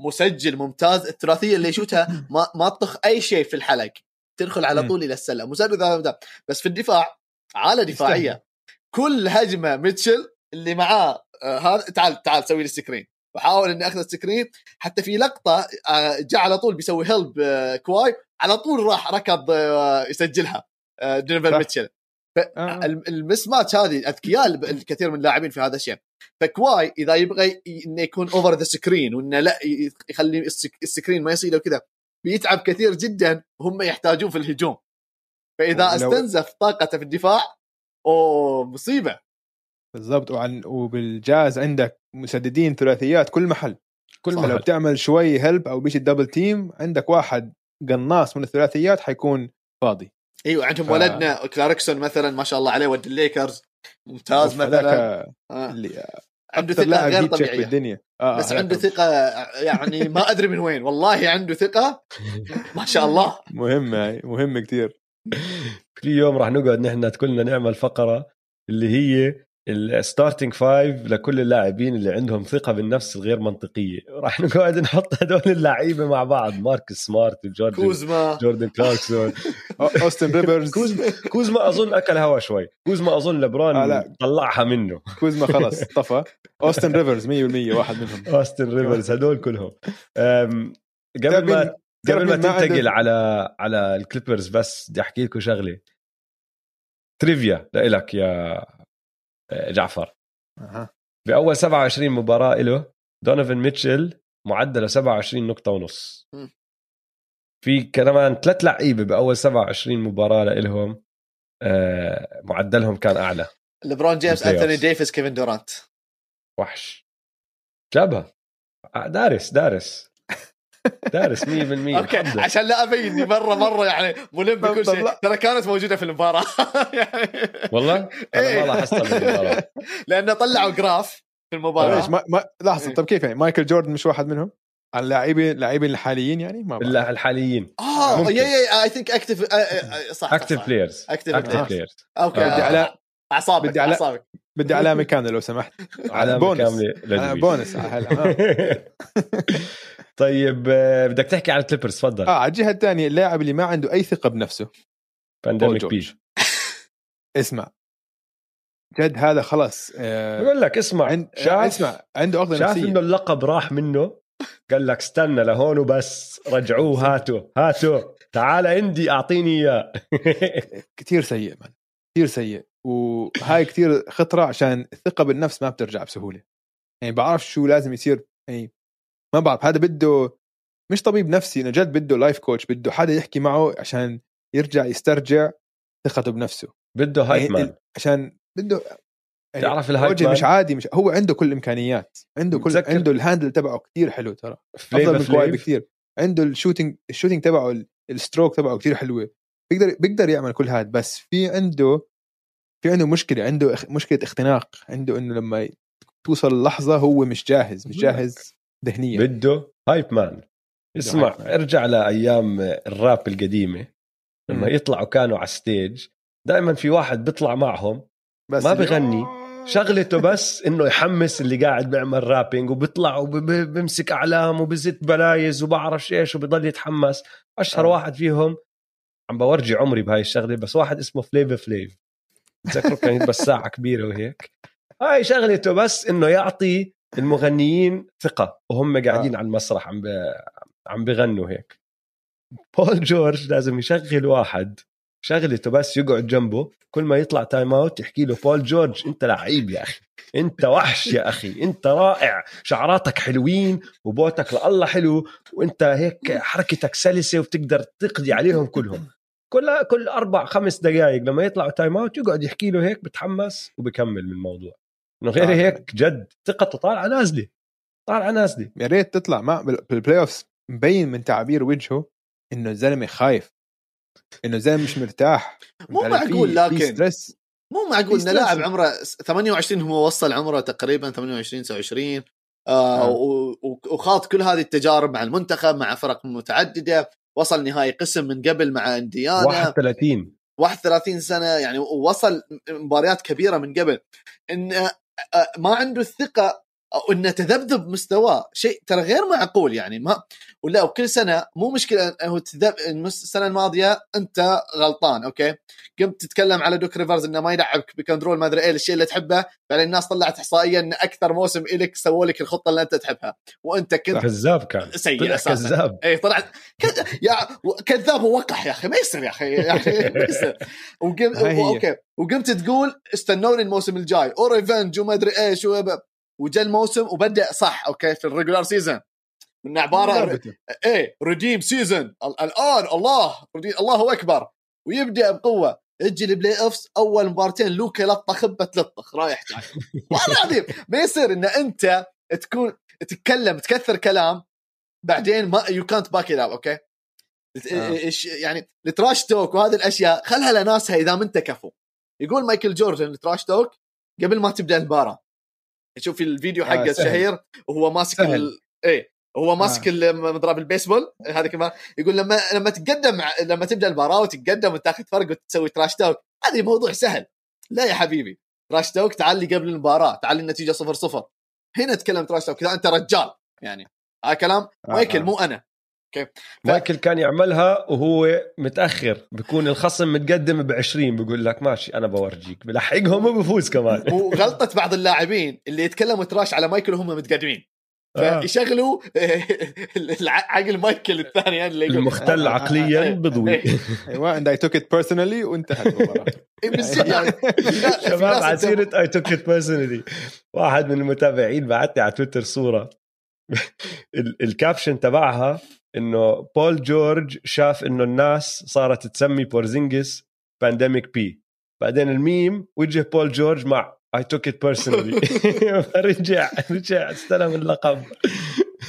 C: مسجل ممتاز الثلاثية اللي يشوتها ما ما تطخ أي شيء في الحلق تدخل على. طول إلى السلة مسدد. بس في الدفاع عالة دفاعية. كل هجمة ميتشل اللي معاه آه، هذا تعال تعال سوي لي screen. وحاول إني أخذ ال screen. حتى في لقطة آه، جاء على طول بيسوي help آه، كواي. على طول راح ركض يسجلها
B: صح.
C: ميتشل. الم- ال mismatch هذه أذكياء الكثير من اللاعبين في هذا الشيء. فكواي إذا يبغى إنه يكون over the screen وإنه لا يخلي الscr- ال screen ما يصيده وكذا بيتعب كثير جدا. وهم يحتاجون في الهجوم. فإذا
B: ولو-
C: أستنزف طاقته في الدفاع أوه مصيبة.
B: بالضبط وعن وبالجاز عندك مسددين ثلاثيات كل محل.
A: كل
B: لو
A: محل
B: بتعمل شوي help أو بيجي double team عندك واحد قناص من الثلاثيات حيكون فاضي.
C: إيوه عندهم
B: ف-
C: ولدنا كلاركسون مثلا ما شاء الله عليه ولد الليكرز. ممتاز مثلا. آه.
B: اللي
C: عنده
B: ثقة
C: غير طبيعية.
B: بالدنيا. آه
C: بس عنده ثقة يعني ما أدري من وين. والله عنده ثقة. ما شاء الله.
B: مهمه مهمه كثير
A: في يوم راح نقعد نحن كلنا نعمل فقره اللي هي ال starting five لكل اللاعبين اللي عندهم ثقة بالنفس الغير منطقية. راح نقعد نحط هدول اللعيبه مع بعض. ماركس سمارت وجورج
C: كوزما.
A: جوردن كلاركسون
B: أوستن ريفرز
A: كوزما. كوزما أظن أكل هوا شوي. كوزما أظن لبران
B: آه.
A: طلعها منه.
B: كوزما خلص طفى. أوستن ريفرز 100% واحد منهم.
A: أوستن ريفرز هدول كلهم. قبل ما قبل ما تنتقل على على الكليبرز بس بدي أحكي لكم شغلة. trivia لإلك يا آه، جعفر.
B: أها.
A: بأول 27 مباراة له دونيفن ميتشل معدله 27 نقطة ونص. في كمان ثلاث لعيبة بأول 27 مباراة لهم آه، معدلهم كان أعلى.
C: ليبرون جيمس
A: أنثوني.
C: ديفيس كيفن دورانت.
A: وحش. جابها. آه، دارس دارس. دارس 100% أوكي.
C: عشان لا ابين اني مرة مرة يعني ملم بكل شيء. ترى كانت موجودة في المباراة يعني
A: والله أنا
C: إيه.
A: ما لاحظتها بالمباراه
C: لأنه طلعوا graph في المباراة
B: إيش ما, ما لحظة
C: إيه.
B: طب كيف يعني مايكل جوردن مش واحد منهم؟ اللاعبين اللاعبين الحاليين يعني ما بعرف.
A: بالله الحاليين آه.
C: يا يا I think active صح
A: active players
C: active
A: active
C: players. players
A: أوكي
B: على-
C: أعصابك
B: بدي على-
C: أعصابك.
B: بدي علامه كامله لو سمحت.
A: علامه
B: بونس.
A: كامله.
B: بونس.
A: طيب آه، بدك تحكي عن الكليبرز تفضل.
B: آه على الجهة الثانية اللاعب اللي ما عنده أي ثقة بنفسه.
A: pandemic
B: جورج.
A: بي
B: اسمع. جد هذا خلاص آه
A: بقول لك اسمع.
B: عند
A: شاف
B: اسمع عنده عقده
A: شاف
B: نفسية.
A: إنه اللقب راح منه؟ قال لك استنى لهون وبس رجعوه هاتوا هاتوا. تعال عندي أعطيني إياه.
B: كثير سيء من كثير سيء. وهاي كثير خطرة عشان الثقة بالنفس ما بترجع بسهولة. يعني بعرف شو لازم يصير يعني ما بعرف هذا بده مش طبيب نفسي إنه جد بده life coach بده حدا يحكي معه عشان يرجع يسترجع ثقته بنفسه.
A: بده hype
B: يعني
A: man
B: عشان بده يعني
A: تعرف ال
B: hype
A: man
B: مش عادي مش هو عنده كل الإمكانيات عنده كل
A: بتذكر-
B: عنده ال handle تبعه كثير حلو ترى أفضل من كواي بكثير عنده ال shooting ال shooting تبعه ال- ال stroke تبعه كثير حلوة. بيقدر بيقدر يعمل كل هذا بس في عنده في عنده مشكلة عنده مشكلة اختناق عنده إنه لما توصل اللحظة هو مش جاهز مش جاهز ذهنيا
A: بده hype man اسمع
B: hype man.
A: ارجع لأيام الراب القديمة لما. يطلعوا كانوا على ال stage دائما في واحد بيطلع معهم
B: بس
A: ما بغني. شغلته بس إنه يحمس اللي قاعد بيعمل rapping وبيطلع وبيمسك أعلام وبزت بلايز وبعرفش إيش وبضل يتحمس أشهر
B: آه.
A: واحد فيهم عم بورجي عمري بهاي الشغلة بس واحد اسمه فليفا فليف بتذكره كان يلبس ساعة كبيرة وهيك. هاي شغلته بس إنه يعطي المغنيين ثقة وهم قاعدين
B: آه.
A: على المسرح عم ب... عم بغنوا هيك. بول جورج لازم يشغل واحد شغلته بس يقعد جنبه كل ما يطلع time out يحكي له بول جورج أنت لعيب يا أخي أنت وحش يا أخي أنت رائع شعراتك حلوين وبوتك لله حلو وأنت هيك حركتك سلسة وبتقدر تقضي عليهم كلهم. كل كل أربع خمس دقائق لما يطلعوا time out يقعد يحكي له هيك بتحمس وبكمل من الموضوع انه غير
B: آه.
A: هيك جد ثقته طالعة نازلة طالعة نازلة
B: يا ريت تطلع ما بال- بال playoff مبين من تعابير وجهه إنه الزلمة خايف إنه الزلمة مش مرتاح
C: مو معقول لكن.
B: stress
C: مو معقول
B: في
C: ان لاعب. عمره 28 هو وصل عمره تقريبا 28 29 آه
B: آه.
C: وخاض كل هذه التجارب مع المنتخب مع فرق متعددة وصل نهائي قسم من قبل مع إنديانا.
A: 31
C: 31 سنة يعني ووصل مباريات كبيرة من قبل. إن آه، آه، ما عنده الثقة انه تذبذب مستواه شيء ترى غير معقول يعني ما ولا وكل سنة مو مشكلة هو تذب السنة الماضية أنت غلطان أوكي؟ قمت تتكلم على دوك ريفرز إنه ما يلعبك ب control ما أدري إيه الشيء اللي تحبه بعدين الناس طلعت احصائيا إن أكثر موسم إلك سووا لك الخطة اللي أنت تحبها. وأنت كنت
A: كذاب كان.
C: سيء.
A: كذاب.
C: اي طلعت كذا يا كذاب ووقح يا أخي ما يصير يا أخي يا أخي ما يصير. وقم
B: هاي هي.
C: okay وقمت تقول استنوني الموسم الجاي و revenge وما أدري إيش وب- وجا الموسم وبدأ صح okay في ال regular season من
B: عبارة.
C: إيه redeem season الآن الله الله أكبر. ويبدأ بقوة. تجي البلاي اوفس أول مبارتين لوكا لطه خبة تلطخ رايح جاي. والله العظيم ما يصير إن أنت تكون تتكلم تكثر كلام بعدين ما يو كانت باك ات أوكي؟
B: آه.
C: يعني التراش توك وهذه الأشياء خلها لناسها إذا ما انت كفو يقول مايكل جوردن التراش توك قبل ما تبدأ المباراة. شوف الفيديو
B: آه،
C: حقه
B: سهل.
C: الشهير وهو ماسك. ال... إيه هو ماسك
B: آه.
C: مضرب البيسبول هذا كمان يقول لما لما تقدم لما تبدأ المباراة وتتقدم وتاخذ فرق وتسوي trash talk هذا موضوع سهل لا يا حبيبي trash talk تعال لي قبل المباراة تعال النتيجة صفر صفر هنا تكلم trash talk أنت رجال يعني هذا كلام
B: آه،
C: مايكل
B: آه.
C: مو أنا okay.
A: ف... مايكل كان يعملها وهو متأخر. بيكون الخصم متقدم ب 20 بيقول لك ماشي أنا بورجيك. بلحقهم وبفوز كمان.
C: وغلطة بعض اللاعبين اللي يتكلموا trash على مايكل وهم متقدمين. آه. فيشغلوا عقل مايكل الثاني اللي
A: المختل عقليا بضوي
B: أيوه and I took it personally وانتهت المباراة.
A: شباب على سيرة I took it personally واحد من المتابعين بعت لي على تويتر صورة. ال caption تبعها إنه بول جورج شاف إنه الناس صارت تسمي بورزينجس Pandemic P بعدين الميم وجه بول جورج مع I took it personally رجع رجع استلم اللقب.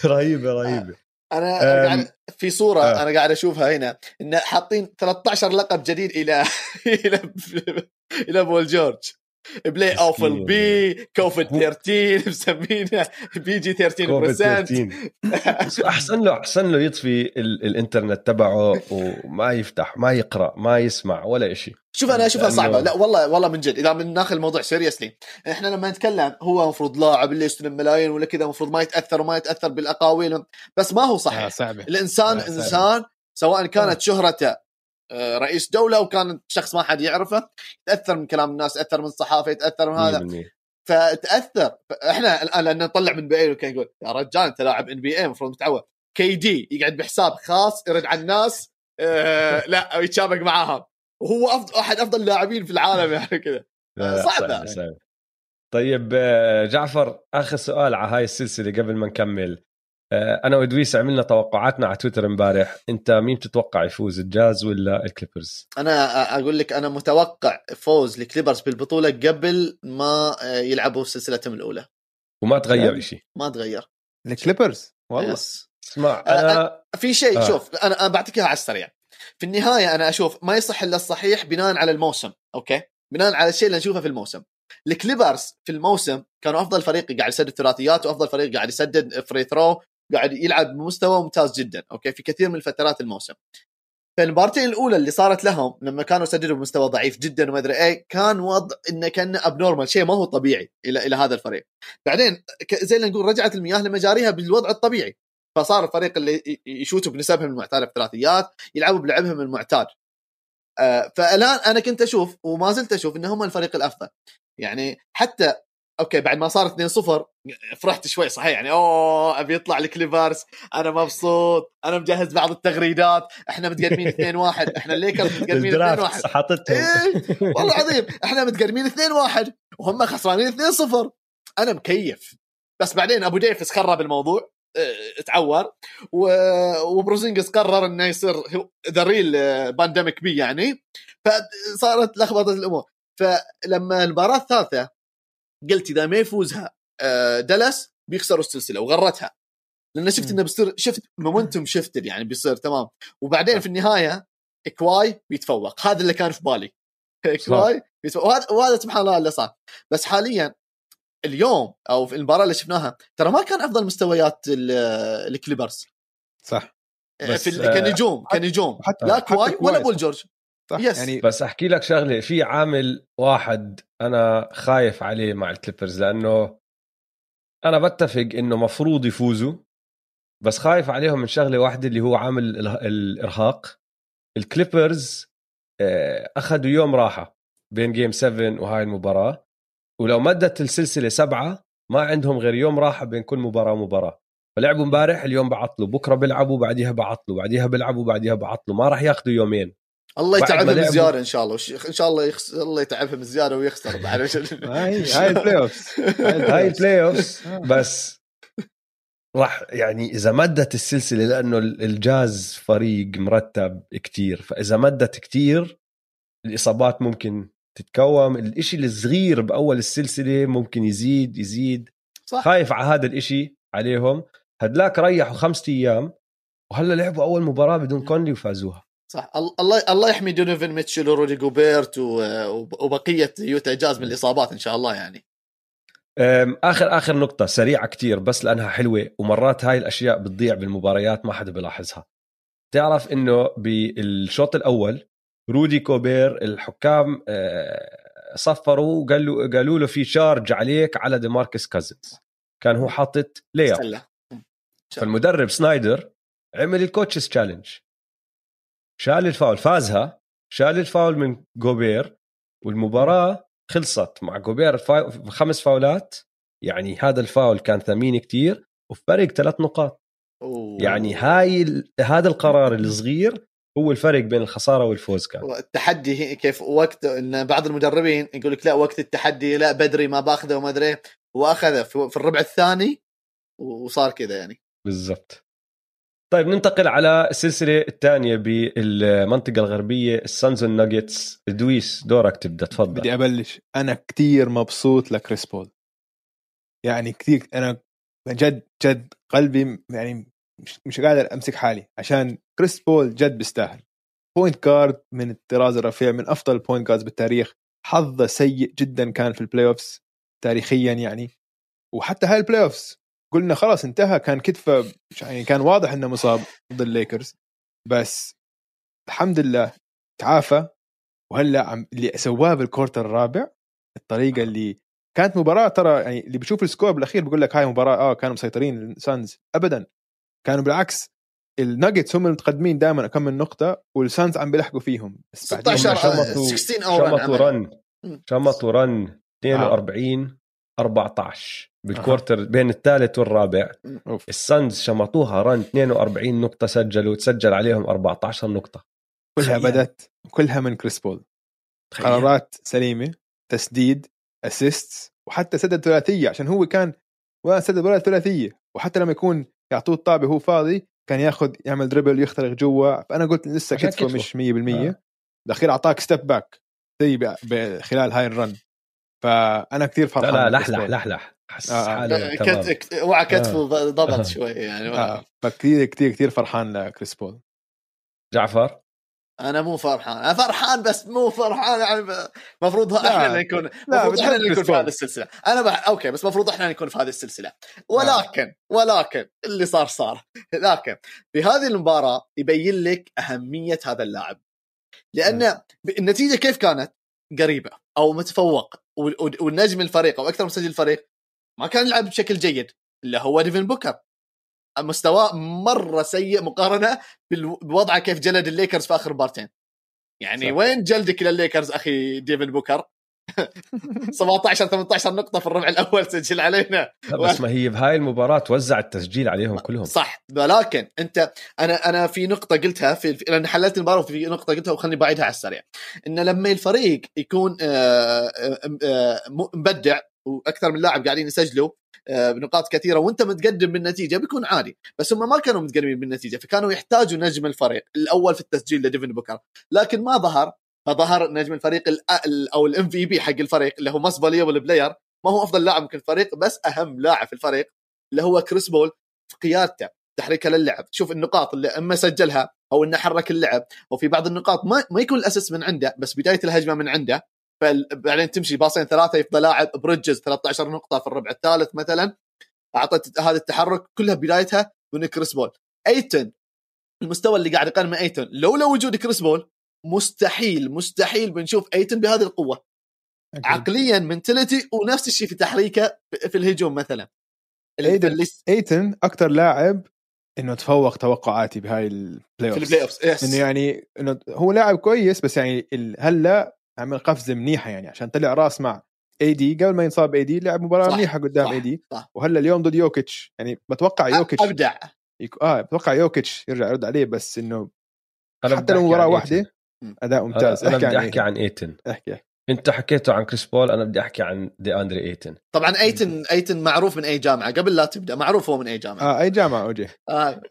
A: رهيبة رهيبة.
C: أنا قاعد في صورة آه. أنا قاعد أشوفها هنا. إن حاطين 13 لقب جديد إلى إلى إلى بول جورج playoff ال P كوفيد 13 مسمينه PG 13%
A: أحسن له أحسن له يطفي الإنترنت تبعه وما يفتح ما يقرأ ما يسمع ولا شيء
C: شوف أنا اشوفها صعبة. لا والله والله من جد. إذا من ناخذ الموضوع seriously إحنا لما نتكلم هو المفروض لاعب اللي يستلم ملايين ولا كذا المفروض ما يتأثر وما يتأثر بالأقاويل. بس ما هو صحيح. صعبة. الإنسان إنسان سواء كانت شهرته آه، رئيس دولة وكان شخص ما حد يعرفه. يتأثر من كلام الناس يتأثر من الصحافة يتأثر من هذا. فتأثر. إحنا الآن لأن نطلع من NBA يقول يا رجال أنت لاعب NBA المفروض متعود. KD يقعد بحساب خاص يرد على الناس آه لا يتشابك معاهم. وهو افضل أحد أفضل اللاعبين في العالم يعني كذا صعبه
A: طيب آه، جعفر آخر سؤال على هاي السلسلة قبل ما نكمل. آه، أنا وادويس عملنا توقعاتنا على تويتر امبارح. أنت مين تتوقع يفوز الجاز ولا الكليبرز؟
C: أنا أقول لك أنا متوقع فوز الكليبرز بالبطولة قبل ما آه، يلعبوا سلسلتهم الأولى.
A: وما تغير شيء
C: ما تغير.
B: الكليبرز؟ والله.
A: yes. اسمع أنا
C: في شيء آه. شوف أنا بعطيك اياها على السريع. في النهاية أنا أشوف ما يصح إلا الصحيح بناء على الموسم okay؟ بناء على الشيء اللي نشوفه في الموسم. الكليبرز في الموسم كانوا أفضل فريق قاعد يسدد ثلاثيات وأفضل فريق قاعد يسدد free throw قاعد يلعب بمستوى ممتاز جدا okay؟ في كثير من فترات الموسم. فالمباراتين الأولى اللي صارت لهم لما كانوا يسددوا بمستوى ضعيف جدا وما أدري إيه كان وضع انه كان abnormal شيء ما هو طبيعي إلى إلى هذا الفريق. بعدين زي اللي نقول رجعت المياه لمجاريها بالوضع الطبيعي. فصار الفريق اللي يشوتوا بنسبهم المعتاده في الثلاثيات يلعبوا بلعبهم المعتاد. آه فالآن أنا كنت أشوف وما زلت أشوف إنهم الفريق الأفضل. يعني حتى okay بعد ما صار 2-0 فرحت شوي صحيح يعني أوه أبي يطلع الكليبرز أنا مبسوط أنا مجهز بعض التغريدات إحنا متقدمين 2-1 إحنا الليكرز متقدمين 2-1
A: حاطتهم.
C: إيه والله عظيم إحنا متقدمين 2-1 وهم خسرانين 2-0 أنا مكيف. بس بعدين أبو ديفيس خرب الموضوع آه تعور وبروزينجس قرر إنه يصير ذا ريل بانديميك بي يعني. فصارت لخبطة الأمور. فلما المباراة الثالثة قلت إذا ما يفوزها آه، دلس بيخسروا السلسلة وغرتها. لأن شفت إنه بيصير شفت مومنتوم شفتد يعني بيصير تمام. وبعدين في النهاية إكواي بيتفوق. هذا اللي كان في بالي. كواي بيتفوق. وهذا, وهذا سبحان الله اللي صار. بس حاليا اليوم أو في المباراة اللي شفناها ترى ما كان أفضل مستويات الكليبرز.
B: صح.
C: آه، في كنجوم كنجوم لا كواي ولا بول جورج.
A: صح؟ yes. يعني بس أحكي لك شغلة في عامل واحد أنا خايف عليه مع الكليبرز لأنه أنا بتفق إنه مفروض يفوزوا بس خايف عليهم من شغلة واحدة اللي هو عامل الإرهاق. الكليبرز آه، اخذوا يوم راحة بين game 7 وهاي المباراة ولو مدت السلسلة سبعة ما عندهم غير يوم راحة بين كل مباراة ومباراة. فلعبوا امبارح اليوم بعطلوا بكرة بيلعبوا بعديها بعطلوا بعديها بيلعبوا بعديها بعطلوا ما راح ياخذوا يومين.
C: الله يتعبهم زياده إن شاء الله. إن شاء الله يخس... الله يتعبهم زياده ويخسر بعد.
B: هاي هاي البلاي اوف
A: هاي ال playoff بس راح يعني إذا مدت السلسلة لأنه الجاز فريق مرتب كتير. فإذا مدت كتير الإصابات ممكن تتكوم. الإشي الصغير بأول السلسلة ممكن يزيد يزيد. صح. خايف على هذا الإشي عليهم. هدلاك ريحوا خمسة أيام وهلا لعبوا أول مباراة بدون كونلي وفازوها.
C: صح. الله الله يحمي دونيفن ميتشل ورودي جوبيرت وبقية يوتا جاز من الإصابات إن شاء الله يعني.
A: اخر آخر نقطة سريعة كتير بس لأنها حلوة ومرات هاي الأشياء بتضيع بالمباريات ما حدا بيلاحظها. تعرف إنه بالشوط الأول رودي كوبير الحكام آه، صفروا وقالوا قالوا له في charge عليك على ديماركس كازنز كان هو حاطط ليا فالمدرب سنايدر عمل ال coach's challenge شال الفاول فازها شال الفاول من جوبير والمباراة خلصت مع جوبير خمس فاولات. يعني هذا الفاول كان ثمين كتير وفرق ثلاث نقاط. أوه. يعني هاي هذا القرار الصغير هو الفرق بين الخسارة والفوز كان.
C: التحدي كيف وقت إن بعض المدربين يقول لك لا وقت التحدي لا بدري ما بأخذه وما أدري وأخذه في الربع الثاني وصار كذا يعني.
A: بالضبط. طيب ننتقل على السلسلة الثانية بالمنطقة الغربية السانز والناجتس دويس دورك تبدأ تفضل.
B: بدي أبلش. أنا كثير مبسوط لكريس بول. يعني كثير أنا جد جد قلبي يعني مش, مش قادر أمسك حالي عشان كريس بول جد بيستاهل. point guard من الطراز الرفيع من أفضل ال point guards بالتاريخ. حظه سيء جدا كان في ال playoffs تاريخيا يعني. وحتى هاي ال playoffs قلنا خلاص انتهى كان كتفه يعني كان واضح إنه مصاب ضد الليكرز. بس الحمد لله تعافى. وهلأ عم اللي سواه بال quarter الرابع الطريقة اللي كانت مباراة ترى يعني اللي بيشوف ال score بالأخير بيقول لك هاي مباراة آه كانوا مسيطرين السانز ابدا. كانوا بالعكس الناجتس هم المتقدمين دائما كم من نقطة والسانز عم بيلحقوا فيهم.
C: بس 16 16
A: أو شمطوا run. شمطوا run. 42 14 بال quarter أه. بين الثالث والرابع. أوف. السانز شمطوها run 42 نقطة سجلوا تسجل عليهم 14 نقطة.
B: كلها بدت كلها من كريس بول. قرارات سليمة تسديد assist وحتى سدد ثلاثية عشان هو كان ولا سدد ولا ثلاثية. وحتى لما يكون يعطوه الطابة هو فاضي كان ياخذ يعمل dribble يخترق جوا. فأنا قلت لسه كتفه, كتفه. مش 100% آه. أعطاك step back زي خلال هاي ال run فأنا كثير فرحان
A: لا لا لحلح لحلح.
C: حس آه. كت... وعى كتفه آه. ضبط شوي يعني
B: آه. فكثير كثير كثير فرحان لكريس بول
A: جعفر؟
C: أنا مو فرحان. أنا فرحان بس مو فرحان يعني المفروض إحنا اللي نكون المفروض إحنا اللي نكون في هذه السلسلة. أنا بح... okay بس المفروض إحنا نكون في هذه السلسلة. ولكن آه. ولكن اللي صار صار. لكن في هذه المباراة يبين لك أهمية هذا اللاعب. لأن النتيجة كيف كانت؟ قريبة أو متفوق والنجم الفريق أو أكثر مسجل الفريق ما كان يلعب بشكل جيد اللي هو ديفن بوكر. مستواه مرة سيء مقارنة بوضعه كيف جلد الليكرز في آخر مبارتين يعني صح. وين جلدك للليكرز أخي ديفن بوكر؟ 17 18 نقطة في الربع الأول سجل علينا.
A: بس ما هي بهاي المباراة توزع التسجيل عليهم كلهم.
C: صح. ولكن أنت أنا أنا في نقطة قلتها في لأن حللت المباراة وفي نقطة قلتها وخلني بعيدها على السريع. إن لما الفريق يكون آه، آه، آه، مبدع وأكثر من لاعب قاعدين يسجلوا بنقاط كثيرة وأنت متقدم بالنتيجة بيكون عادي. بس هم ما كانوا متقدمين بالنتيجة فكانوا يحتاجوا نجم الفريق الأول في التسجيل لديفن بوكر. لكن ما ظهر فظهر نجم الفريق أو ال MVP حق الفريق اللي هو most valuable player ما هو أفضل لاعب في الفريق بس أهم لاعب في الفريق اللي هو كريس بول في قيادته تحريكه للعب. شوف النقاط اللي أما سجلها أو إنه حرك اللعب أو في بعض النقاط ما, ما يكون الاساس من عنده بس بداية الهجمة من عنده. بعدين تمشي باصين ثلاثة يفضل لاعب بريدجز 13 نقطة في الربع الثالث مثلا. اعطت هذا التحرك كلها بدايتها من كريس بول أيتن المستوى اللي قاعد مع أيتن لولا وجود كريس بول مستحيل مستحيل بنشوف ايتن بهذه القوة. أكيد. عقليا mentality ونفس الشيء في تحريكه في الهجوم مثلا.
B: ايتن, إيتن أكثر لاعب إنه تفوق توقعاتي بهاي ال playoff في ال playoff إنه يعني إنه هو لاعب كويس بس يعني هلا عمل قفزة منيحة يعني عشان طلع راس مع AD قبل ما ينصاب AD لعب مباراة صح منيحة قدام AD وهلا اليوم ضد يوكيتش. يعني بتوقع يوكيتش
C: أبدع.
B: يك... آه بتوقع يوكيتش يرجع يرد عليه بس إنه حتى لو مباراة واحدة أداء ممتاز.
A: أنا, أنا بدي أحكي عن إيتن.
B: أحكي. احكي
A: أنت حكيته عن كريس بول أنا بدي أحكي عن دي أندري إيتن.
C: طبعا إيتن إيتن معروف من أي جامعة. قبل لا تبدأ معروف هو من أي جامعة.
B: آه أي جامعة أوجي.
C: آه.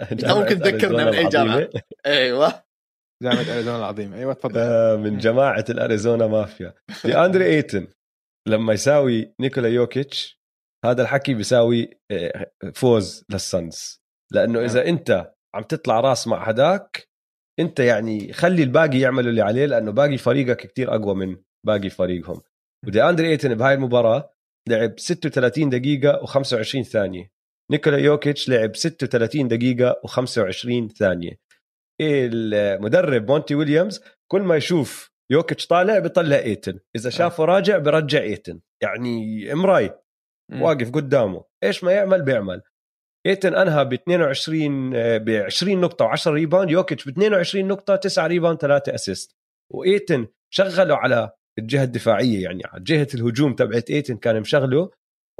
C: ممكن تذكرنا من أي جامعة. أيوه.
B: جامعة أريزونا العظيمة. أيوه تفضل.
A: آه من جماعة الأريزونا مافيا. دي أندري إيتن لما يساوي نيكولا يوكيتش هذا الحكي بيساوي آه، فوز للسنز لأنه إذا نعم. أنت عم تطلع راس مع هداك انت يعني خلي الباقي يعملوا اللي عليه لأنه باقي فريقك كتير أقوى من باقي فريقهم. ودي أندري إيتن بهاي المباراة لعب 36 دقيقة و25 ثانية. نيكولا يوكيتش لعب 36 دقيقة و25 ثانية. المدرب مونتي ويليامز كل ما يشوف يوكيتش طالع بيطلع إيتن. إذا آه. شافه راجع برجع إيتن. يعني إمراي. واقف قدامه. إيش ما يعمل بيعمل. إيتن انهى ب 22 ب 20 نقطة و10 rebound يوكيتش ب 22 نقطة 9 rebound 3 assist. وإيتن شغله على الجهة الدفاعية يعني على جهة الهجوم تبعت إيتن كان مشغله.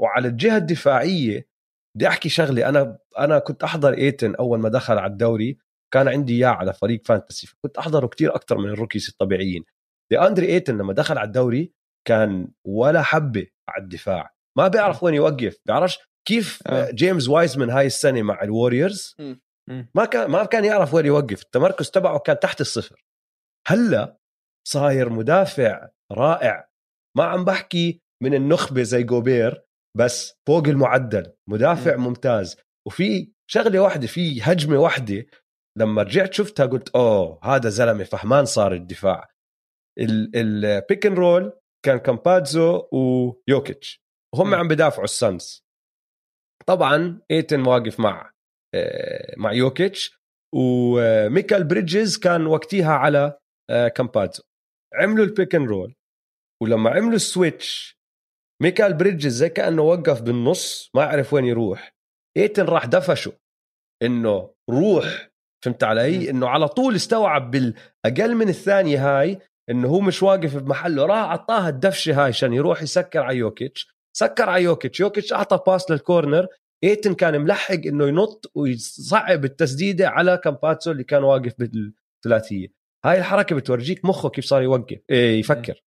A: وعلى الجهة الدفاعية بدي أحكي شغلة أنا أنا كنت أحضر إيتن أول ما دخل على الدوري كان عندي إياه على فريق fantasy كنت أحضره كتير أكثر من ال rookies الطبيعيين. دي أندري إيتن لما دخل على الدوري كان ولا حبة على الدفاع. ما بيعرف وين يوقف بيعرفش كيف آه. جيمس وايزمان هاي السنة مع الوريورز؟ ما كان ما كان يعرف وين يوقف. التمركز تبعه كان تحت الصفر. هلا صاير مدافع رائع. ما عم بحكي من النخبة زي جوبير بس فوق المعدل. مدافع م. ممتاز. وفي شغلة واحدة في هجمة واحدة. لما رجعت شفتها قلت أوه هذا زلمة فهمان صار الدفاع. ال pick and roll كان كامبازو ويوكيتش. وهم عم بدافعوا السانز طبعا إيتن واقف مع آه، مع يوكيتش وميكال بريدجز كان وقتها على آه، كامبازو عملوا ال pick and roll ولما عملوا ال switch ميكال بريدجز زي كأنه وقف بالنص ما عرف وين يروح. إيتن راح دفشه إنه روح فهمت علي؟ إنه على طول استوعب بالاقل من الثانية هاي إنه هو مش واقف بمحله راح أعطاها الدفشة هاي عشان يروح يسكر على يوكيتش. سكر على يوكيتش. يوكيتش أعطى pass لل corner. إيتن كان ملحق إنه ينط ويصعب التسديدة على كامباتسو اللي كان واقف بالثلاثية. هاي الحركة بتورجيك مخه كيف صار يوقف إيه يفكر.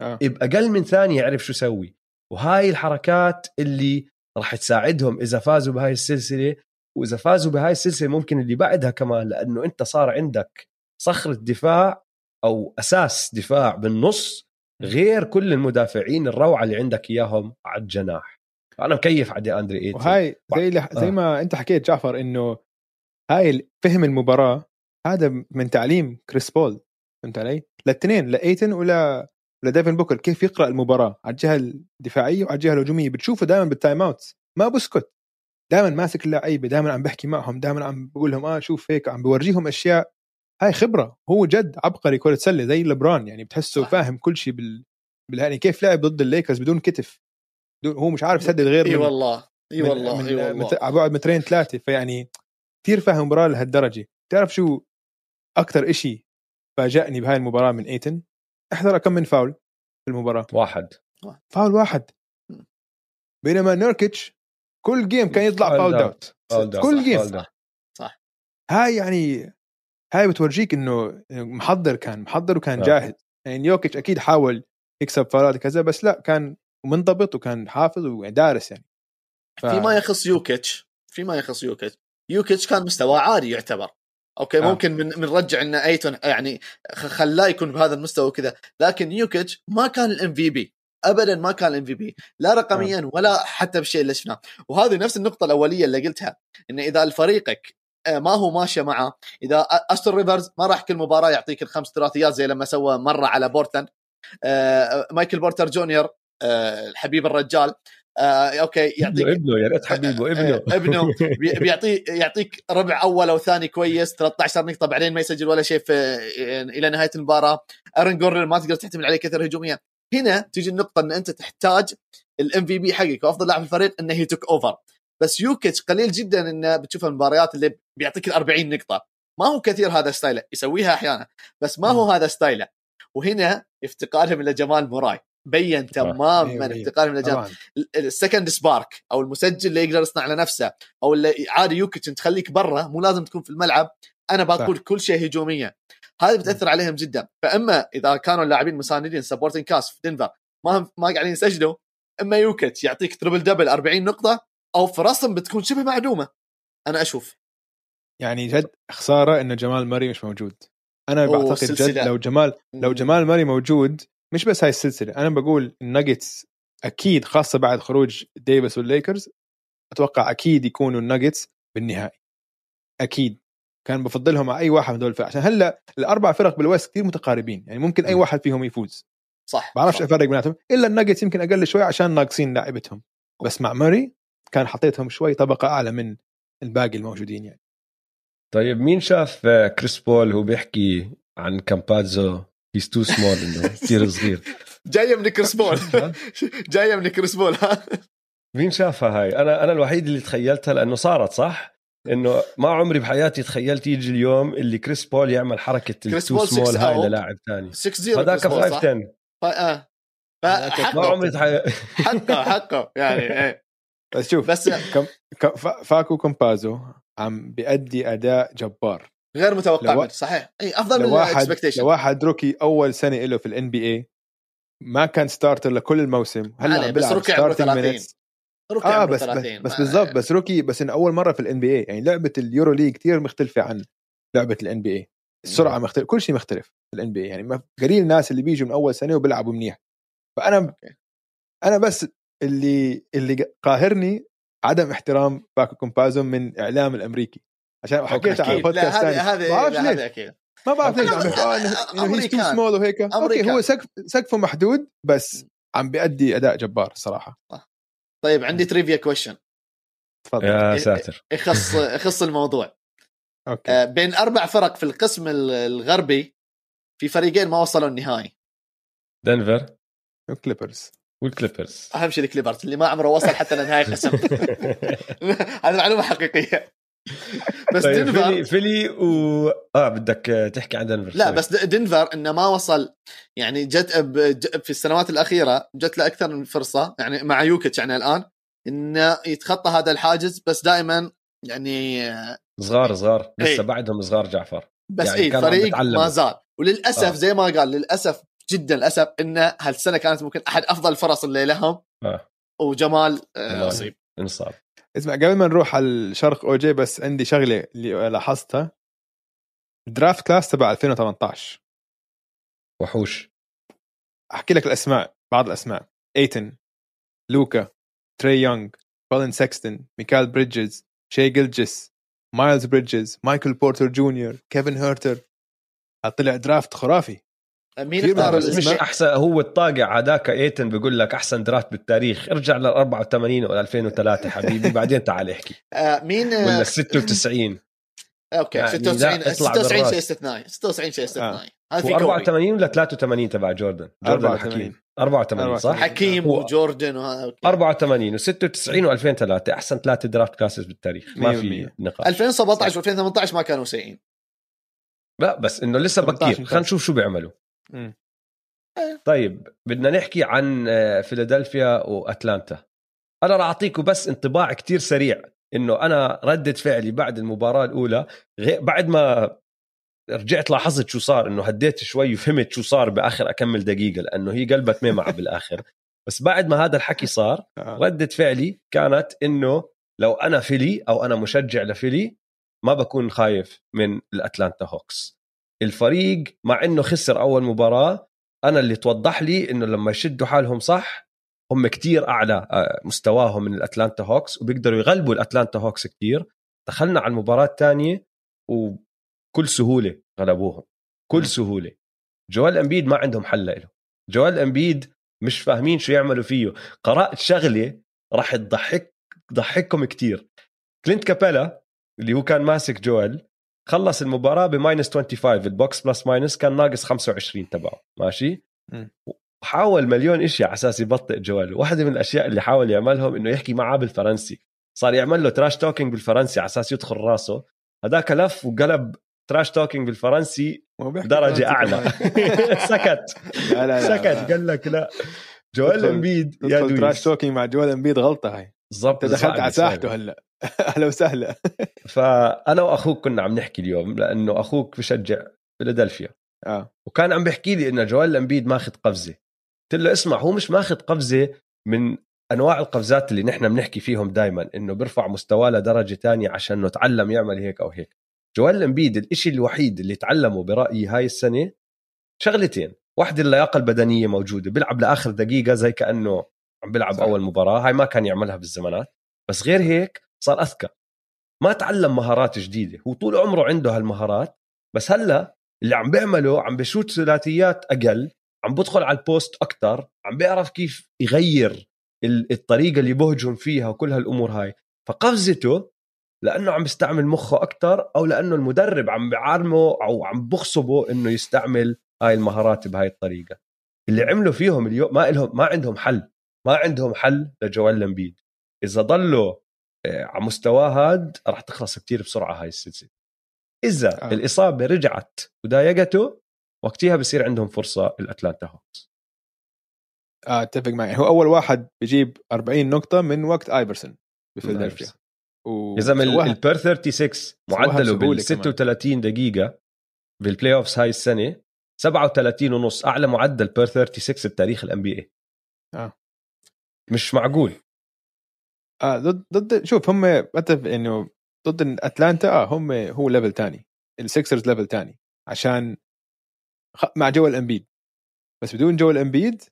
A: آه. باقل من ثانية عرف شو يسوي. وهاي الحركات اللي راح تساعدهم إذا فازوا بهاي السلسلة وإذا فازوا بهاي السلسلة ممكن اللي بعدها كمان لأنه أنت صار عندك صخرة دفاع أو أساس دفاع بالنص غير كل المدافعين الروعة اللي عندك إياهم على الجناح. أنا مكيف على أندري ايتن
B: وهاي زي اللي زي ما أنت حكيت جعفر إنه هاي فهم المباراة هذا من تعليم كريس بول فهمت علي؟ للاثنين لإيتن ولا ديفن بوكر كيف يقرأ المباراة على الجهة الدفاعية وعلى الجهة الهجومية؟ بتشوفه دائما بال time out ما بسكت. دائما ماسك اللعيبة دائما عم بحكي معهم دائما عم بقول لهم آه شوف هيك عم بورجيهم أشياء هاي خبرة. هو جد عبقري كرة سلة زي لبران يعني بتحسه صح. فاهم كل شيء بال... بال... يعني كيف لعب ضد الليكرز بدون كتف. بدون... هو مش عارف يسدد غير
C: إي والله إي والله إي والله.
B: مت... على بعد مترين ثلاثة فيعني كثير فاهم المباراه لهالدرجة. تعرف شو أكثر إشي فاجأني بهاي المباراة من إيتن؟ أحضر كم من فاول في المباراة.
A: واحد.
B: فاول واحد. بينما نيركيتش كل game كان يطلع foul out كل game
C: صح. صح.
B: هاي يعني هاي بتورجيك إنه محضر كان محضر وكان جاهز. يعني يوكيتش أكيد حاول يكسب فاولات كذا بس لا كان منضبط وكان حافظ ودارس يعني.
C: ف... فيما يخص يوكيتش فيما يخص يوكيتش. يوكيتش كان مستوى عالي يعتبر. okay آه. ممكن من بنرجع إن أيتون يعني خلاه يكون بهذا المستوى وكذا لكن يوكيتش ما كان ال MVP. ابدا ما كان ال MVP. لا رقميا آه. ولا حتى بالشيء اللي شفناه. وهذه نفس النقطة الأولية اللي قلتها إن إذا فريقك آه، ما هو ماشيه معه. إذا أوستن ريفرز ما راح كل مباراة يعطيك الخمس ثلاثيات زي لما سوى مرة على بورتلاند مايكل بورتر جونيور الحبيب الرجال. آه okay
A: يعطيك إبنه يا ريت حبيبه إبنه.
C: إبنه. بيعطي يعطيك ربع أول أو ثاني كويس 13 نقطة بعدين ما يسجل ولا شيء إلى نهاية المباراة. آرون جوردن ما تقدر تعتمد عليه كثر هجوميا. هنا تيجي النقطة إن أنت تحتاج ال MVP حقك وأفضل لاعب في الفريق إنه he took over بس يوكيتش قليل جدا انه بتشوف المباريات اللي بيعطيك ال 40 نقطة. ما هو كثير هذا ستايله يسويها أحيانا بس ما هو هذا ستايله. وهنا افتقارهم لجمال موراي بين تماما أيوة افتقارهم لجمال ال second spark أو المسجل اللي يقدر يصنع لنفسه أو اللي عادي يوكيتش أنت تخليك برا مو لازم تكون في الملعب. أنا بقول كل شيء هجوميا. هذه بتأثر عليهم جدا. فإما إذا كانوا اللاعبين مساندين supporting cast في دنفر ما ما قاعدين يسجلوا إما يوكيتش يعطيك triple double 40 نقطة أو فرصهم بتكون شبه معدومة. أنا أشوف.
B: يعني جد خسارة إنه جمال موراي مش موجود. أنا بعتقد جد لو جمال لو جمال موراي موجود مش بس هاي السلسلة أنا بقول الناجتس أكيد خاصة بعد خروج ديفيس والليكرز أتوقع أكيد يكونوا الناجتس بالنهائي. أكيد. كان بفضلهم على أي واحد من دول الفرق عشان هلأ الأربع فرق بالويست كثير متقاربين. يعني ممكن أي واحد فيهم يفوز.
C: صح
B: بعرفش أفرق بيناتهم. إلا الناجتس يمكن أقل شوي عشان ناقصين لاعبتهم. بس مع موراي كان حطيتهم شوي طبقة أعلى من الباقي الموجودين يعني.
A: طيب مين شاف كريس بول هو بيحكي عن كامبازو؟ he's too small انه كثير صغير.
C: جاية من كريس بول. جاية من كريس بول ها؟
A: مين شافها هاي؟ أنا أنا الوحيد اللي تخيلتها لأنه صارت صح؟ إنه ما عمري بحياتي تخيلت يجي اليوم اللي كريس بول يعمل
C: حركة
A: ال
C: too
A: small
C: 6
A: هاي. للاعب ثاني.
C: 6 0
A: هذاك 5 10
C: آه.
A: ما عمري
C: حقه حقه. يعني إيه.
B: بس شوف
C: بس
B: كم فاكو كومبازو عم بيأدي أداء جبار.
C: غير متوقع
B: لو-
C: صحيح. اي أفضل من
B: لواحد
C: ال expectation
B: لواحد rookie أول سنة له في ال NBA ما كان starter لكل الموسم
C: هلأ
B: عم
C: بس
B: بيلعب
C: rookie عمره
B: starting
C: 30.
B: minutes. rookie
C: عمره
B: بس
C: 30
B: بس
C: ما-
B: بالضبط بس rookie بس انه أول مرة في ال NBA يعني لعبة ال EuroLeague كثير مختلفة عن لعبة ال NBA السرعة مختلف كل شيء مختلف في ال NBA يعني قليل الناس اللي بيجوا من أول سنة وبيلعبوا منيح.
C: فأنا.
B: أنا بس اللي اللي قاهرني عدم احترام باكو كومبازو من إعلام الأمريكي. عشان حكيت على البودكاست ثاني. ما بعرف ليش. ما بعرف ليش. انه he's
C: too.
B: small وهيك.
C: okay.
B: هو سقف سقفه محدود بس عم بيأدي أداء جبار الصراحه
C: طيب عندي trivia question
B: تفضل.
A: يا ساتر.
C: يخص يخص الموضوع.
B: okay.
C: آه، بين أربع فرق في القسم ال- الغربي في فريقين ما وصلوا النهائي.
A: دنفر.
B: كليبرز
A: والكليبرز
C: أهم شيء الكليبرز اللي ما عمره وصل حتى لنهائي قسم هذه معلومة حقيقية بس
A: طيب
C: دنفر
A: فيلي فيلي و آه بدك تحكي عن دنفر
C: لا. بس دنفر إنه ما وصل يعني جت في السنوات الأخيرة جت له أكثر من فرصة يعني مع يوكيتش يعني الآن إنه يتخطى هذا الحاجز بس دائما يعني آه،
A: صغار صغار لسه
C: إيه.
A: بعدهم صغار جعفر
C: بس
A: يعني
C: اي فريق. ما زال وللأسف
A: آه.
C: زي ما قال للأسف جدا للأسف إنه هالسنة كانت ممكن أحد أفضل الفرص اللي لهم.
A: آه.
C: وجمال آه،
A: الله.
C: اصيب
A: انصاب
B: اسمع قبل ما نروح على الشرق OG بس عندي شغلة اللي لاحظتها. ال draft class تبع 2018
A: وحوش.
B: أحكي لك الأسماء بعض الأسماء. Ayton لوكا تري يونغ كولين سكستن ميكال بريدجز شي جيلجس مايلز بريدجز مايكل بورتر جونيور كيفن هيرتر. طلع draft خرافي.
C: مين اختار
A: مش. أحسن هو الطاقع هذاك Ayton بيقول لك أحسن draft بالتاريخ. ارجع لل 84 ولا 2003 حبيبي بعدين تعال احكي.
C: آه، مين آه،
A: ولا 96
C: okay
A: يعني
C: 96
A: لا، اطلع
C: 96
A: بالراس.
C: شيء استثنائي 96 شيء استثنائي هذا في
A: هو
C: كوري
A: 84 ولا 83 تبع جوردن؟ جوردن
B: 84.
A: حكيم 84 صح؟
B: 84.
C: حكيم وجوردن وهذا okay.
A: 84 و96 و2003 أحسن ثلاثة draft classes بالتاريخ. ما في. نقاش.
C: 2017 و2018 ما كانوا سيئين.
A: لا بس إنه لسه
B: 18
A: بكير خلينا نشوف شو بيعملوا.
B: مم.
A: طيب بدنا نحكي عن آه، فيلادلفيا وأتلانتا. أنا راح اعطيكم بس انطباع كتير سريع إنه أنا ردة فعلي بعد المباراة الأولى بعد ما رجعت لاحظت شو صار إنه هديت شوي وفهمت شو صار بآخر أكمل دقيقة لأنه هي قلبت معمعة بالآخر. بس بعد ما هذا الحكي صار
B: آه.
A: ردة فعلي كانت إنه لو أنا فيلي أو أنا مشجع لفيلي ما بكون خايف من الأتلانتا هوكس. الفريق مع إنه خسر أول مباراة أنا اللي توضح لي إنه لما يشدوا حالهم صح هم كتير أعلى آه، مستواهم من الأتلانتا هوكس وبيقدروا يغلبوا الأتلانتا هوكس كتير. دخلنا على المباراة الثانية وبكل سهولة غلبوهم. بكل سهولة. جويل إمبيد ما عندهم حل له جويل إمبيد مش فاهمين شو يعملوا فيه. قرأت شغلة راح تضحك تضحككم كتير. كلينت كابيلا اللي هو كان ماسك جويل خلص المباراة ب minus 25 ال box plus minus كان ناقص 25 تبعه ماشي؟
B: مم.
A: وحاول مليون إشي على أساس يبطئ جويل. واحدة من الأشياء اللي حاول يعملهم إنه يحكي معاه بالفرنسي. صار يعمل له trash talking بالفرنسي على أساس يدخل راسه. هذاك لف وقلب تراش توكينج بالفرنسي درجة
B: أعلى.
A: سكت.
B: لا لا لا
A: سكت. قال لك لا.
B: جويل
A: إمبيد يا trash
B: talking مع جويل إمبيد غلطة هاي.
A: بالضبط.
B: دخلت على. ساحته هلا. أهلا وسهلا.
A: فأنا وأخوك كنا عم نحكي اليوم لأنه أخوك بشجع فيلادلفيا.
B: آه.
A: وكان عم بيحكي لي إنه جويل إمبيد ماخذ قفزة. قلت له اسمع هو مش ماخذ قفزة من أنواع القفزات اللي نحن بنحكي فيهم دائما إنه بيرفع مستواه لدرجة تانية عشان إنه تعلم يعمل هيك أو هيك. جوال امبيد الإشي الوحيد اللي تعلمه برأيي هاي السنة شغلتين. واحدة اللياقة البدنية موجودة بيلعب لآخر دقيقة زي كأنه عم بيلعب. أول مباراة هاي ما كان يعملها بالزمانات. بس غير هيك صار أذكى. ما تعلم مهارات جديدة. هو طول عمره عنده هالمهارات بس هلأ اللي عم بيعمله عم بشوت ثلاثيات أقل عم بدخل على البوست أكتر عم بيعرف كيف يغير ال- الطريقة اللي بهجم فيها وكل هالأمور هاي. فقفزته لأنه عم بيستعمل مخه أكثر أو لأنه المدرب عم بيعلمه أو عم بخصبه إنه يستعمل هاي المهارات بهاي الطريقة. اللي عملوا فيهم اليوم ما لهم ما عندهم حل. ما عندهم حل لجوال لمبيد إذا ضلوا على مستواه هاد راح تخلص كتير بسرعة هاي السلسلة. إذا آه. الإصابة رجعت وضايقته وقتها بصير عندهم فرصة الأتلانتا هوكس.
B: آه، أتفق معي هو أول واحد بيجيب 40 نقطة من وقت آيفرسون بفيلادلفيا.
A: يا زلمه البير 36 معدله بال 36 دقيقة بال playoffs هاي السنة 37 ونص أعلى معدل per 36 بتاريخ ال NBA آه. مش معقول.
B: آه ضد ضد شوف هم اتفق إنه ضد أتلانتا آه هم هو level تاني. السكسرز level تاني. عشان مع جويل إمبيد بس بدون جويل إمبيد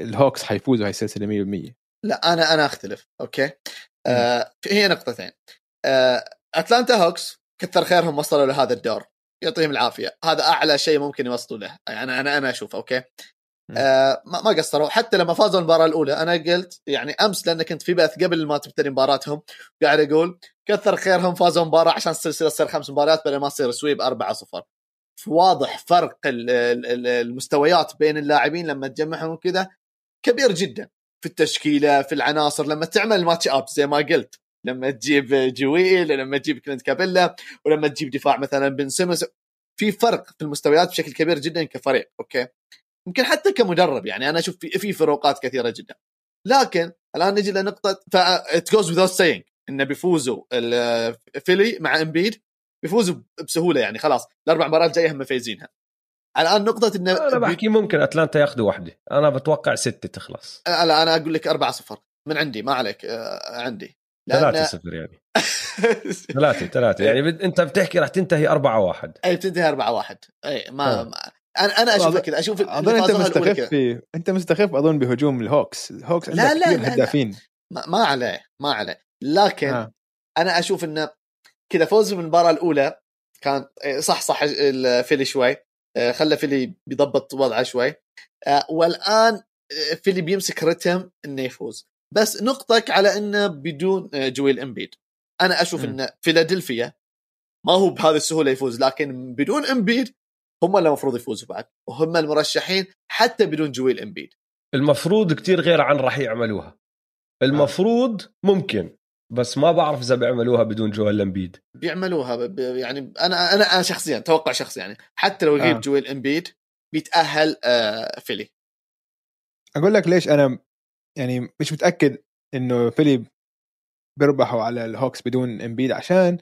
B: الهوكس حيفوزوا هاي السلسله 100%
C: لا أنا أنا أختلف. okay؟ آه هي نقطتين. آه أتلانتا هوكس كثر خيرهم وصلوا لهذا الدور. يعطيهم العافية. هذا أعلى شيء ممكن يوصلوا له. يعني أنا أنا أشوف okay؟ آه ما قصروا. حتى لما فازوا المباراة الأولى أنا قلت يعني أمس لأن كنت في بث قبل ما تبتدي مباراتهم قاعد أقول كثر خيرهم فازوا مباراة عشان السلسله تصير خمس مباريات بدل ما تصير sweep 4 0 واضح فرق المستويات بين اللاعبين لما تجمعهم كذا كبير جدا في التشكيلة في العناصر. لما تعمل match up زي ما قلت لما تجيب جويل لما تجيب كلينت كابيلا ولما تجيب دفاع مثلا بن سيمنز في فرق في المستويات بشكل كبير جدا كفريق okay؟ يمكن حتى كمدرب يعني أنا أشوف في, في فروقات كثيرة جدا. لكن الآن نجي لنقطة it goes without saying انه بيفوزوا فيلي مع إمبيد بيفوزوا بسهولة يعني خلاص الأربع مباريات الجايه هم فايزينها. الآن نقطة انه
A: أنا بحكي ممكن أتلانتا ياخذوا واحدة أنا بتوقع ستة تخلص.
C: لا أنا أقول لك 4 0 من عندي ما عليك آه، عندي.
A: ثلاثة صفر يعني. ثلاثة ثلاثة يعني أنت بتحكي راح تنتهي 4 1
C: أي بتنتهي 4 1 أي ما, ما أنا أنا أشوف كذا أشوف
B: أظن أنت مستخف أنت مستخف أظن بهجوم الهوكس. الهوكس لا لا لا هدافين.
C: ما, ما عليه ما عليه. لكن آه. أنا أشوف إنه كذا فوز بالمباراة الأولى كان إيه، صح صح الفيلي شوي. إيه، خلى فيلي بيضبط وضعه شوي. آه، والآن إيه، فيلي بيمسك رتم إنه يفوز. بس نقطك على إنه بدون جويل إمبيد. أنا أشوف ان فيلادلفيا ما هو بهذه السهولة يفوز لكن بدون إمبيد هم اللي المفروض يفوزوا بعد وهم المرشحين حتى بدون جويل إمبيد.
A: المفروض كتير غير عن راح يعملوها. المفروض ممكن بس ما بعرف إذا بيعملوها بدون جويل إمبيد.
C: بيعملوها يعني أنا أنا أنا شخصيا توقع شخصي يعني حتى لو يغيب آه. جويل إمبيد بيتأهل آه فيلي.
B: أقول لك ليش أنا يعني مش متأكد إنه فيلي بيربحوا على الهوكس بدون إمبيد عشان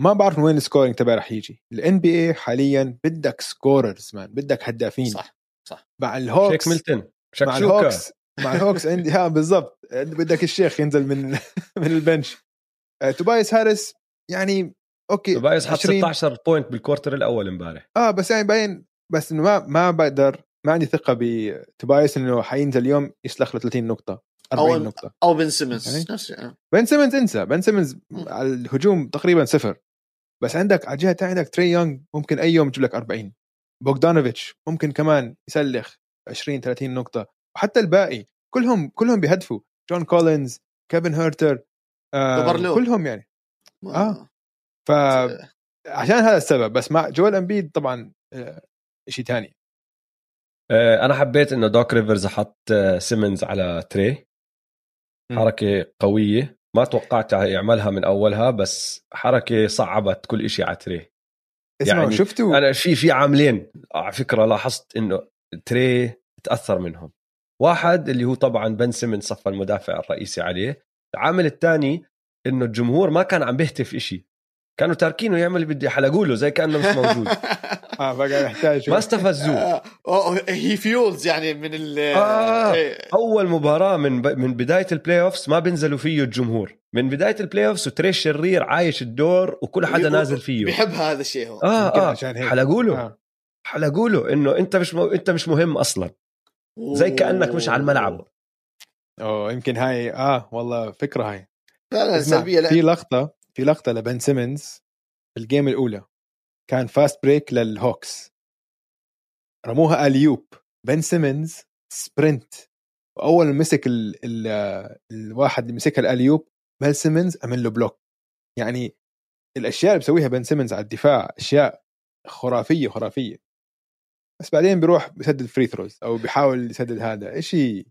B: ما بعرف من وين ال scoring تبعي رح يجي. ال NBA حاليا بدك scorers man. بدك هدافين.
C: صح صح.
B: مع الهوكس
A: شيك ميلتون
B: مع الهوكس مع الهوكس عندي ها بالضبط. بدك شيك ينزل من من ال bench. آه، توبايس هاريس يعني okay
A: توبايس حط 16 point بال quarter الأول امبارح.
B: آه بس يعني باين بس إنه ما ما بقدر ما عندي ثقة بتوبايس إنه حينزل اليوم يسلخ له 30 نقطة. 40
C: أو
B: نقطة.
C: أو بن سيمنز. يعني
B: نفس بن سيمنز انسى. بن سيمنز على الهجوم تقريبا صفر. بس عندك على الجهة الثانية عندك تري يونغ ممكن أي يوم يجيب لك 40 بوغدانوفيتش ممكن كمان يسلخ 20 30 نقطة. وحتى الباقي كلهم كلهم بيهدفوا. جون كولينز كيفن هيرتر آه كلهم يعني. آه. ف عشان هذا السبب. بس مع جوال امبيد طبعا آه شيء ثاني
A: آه أنا حبيت إنه دوك ريفرز حط آه سيمنز على تري حركة قوية. ما توقعت يعملها من أولها بس حركة صعبت كل شيء على تري.
B: يعني شفتوا؟
A: أنا في في عاملين على فكرة لاحظت إنه تري تأثر منهم. واحد اللي هو طبعا بن سيمنز صفى المدافع الرئيسي عليه. العامل الثاني إنه الجمهور ما كان عم بيهتف إشي. كانوا تاركينه يعمل اللي بده يحلقوا له زي كأنه مش موجود.
B: آه بقى يحتاج
A: ما استفزوه
C: he fuels يعني من ال
A: آه إيه. أول مباراة من ب... من بداية ال playoffs ما بينزلوا فيه الجمهور. من بداية ال playoffs وتري الشرير عايش الدور وكل حدا نازل فيه.
C: بيحب هذا الشيء هو.
A: آه آه. حلقوا له آه. حلقوا له إنه أنت مش م... أنت مش مهم أصلا. زي كأنك مش على الملعب.
B: أوه. يمكن هاي آه والله فكرة هاي.
C: لا لا سلبية. لا
B: في لقطة في لقطة لبن سيمنز ال game الأولى. كان fast break للهوكس. رموها alley-oop بن سيمنز sprint وأول ما مسك ال ال الواحد اللي مسكها ال alley-oop بن سيمنز عمل له block يعني الأشياء اللي بيسويها بن سيمنز على الدفاع أشياء خرافية خرافية. بس بعدين بيروح بيسدد free throws أو بيحاول يسدد هذا. شيء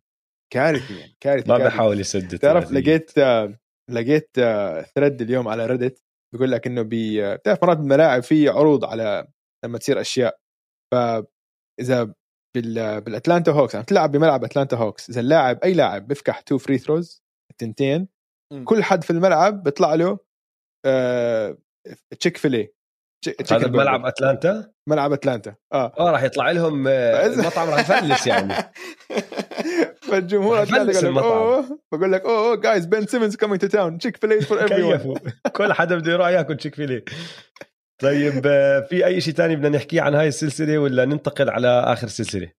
B: كارثي يعني كارثي
A: ما
B: كارثي.
A: بحاول يسدد
B: تعرف. لقيت آه، لقيت thread اليوم على Reddit بيقول لك إنه بي آه، بتعرف مرات بالملاعب في عروض على لما تصير أشياء فاذا بال بالأتلانتا هوكس يعني تلعب بملعب أتلانتا هوكس إذا اللاعب أي لاعب بيفكح two free throws التنتين. كل حد في الملعب بيطلع له آه Chick-fil-A
A: هذا بملعب أتلانتا؟
B: ملعب أتلانتا آه.
A: آه راح يطلع لهم آه، المطعم راح يفلس يعني.
B: فالجمهور
A: أتلانتا
B: قال لك. أوه. بقول لك oh guys Ben Simmons coming to town Chick-fil-A for
A: every كل حدا بده يروح ياكل Chick-fil-A طيب آه، في أي شيء تاني بدنا نحكيه عن هاي السلسلة ولا ننتقل على آخر سلسلة؟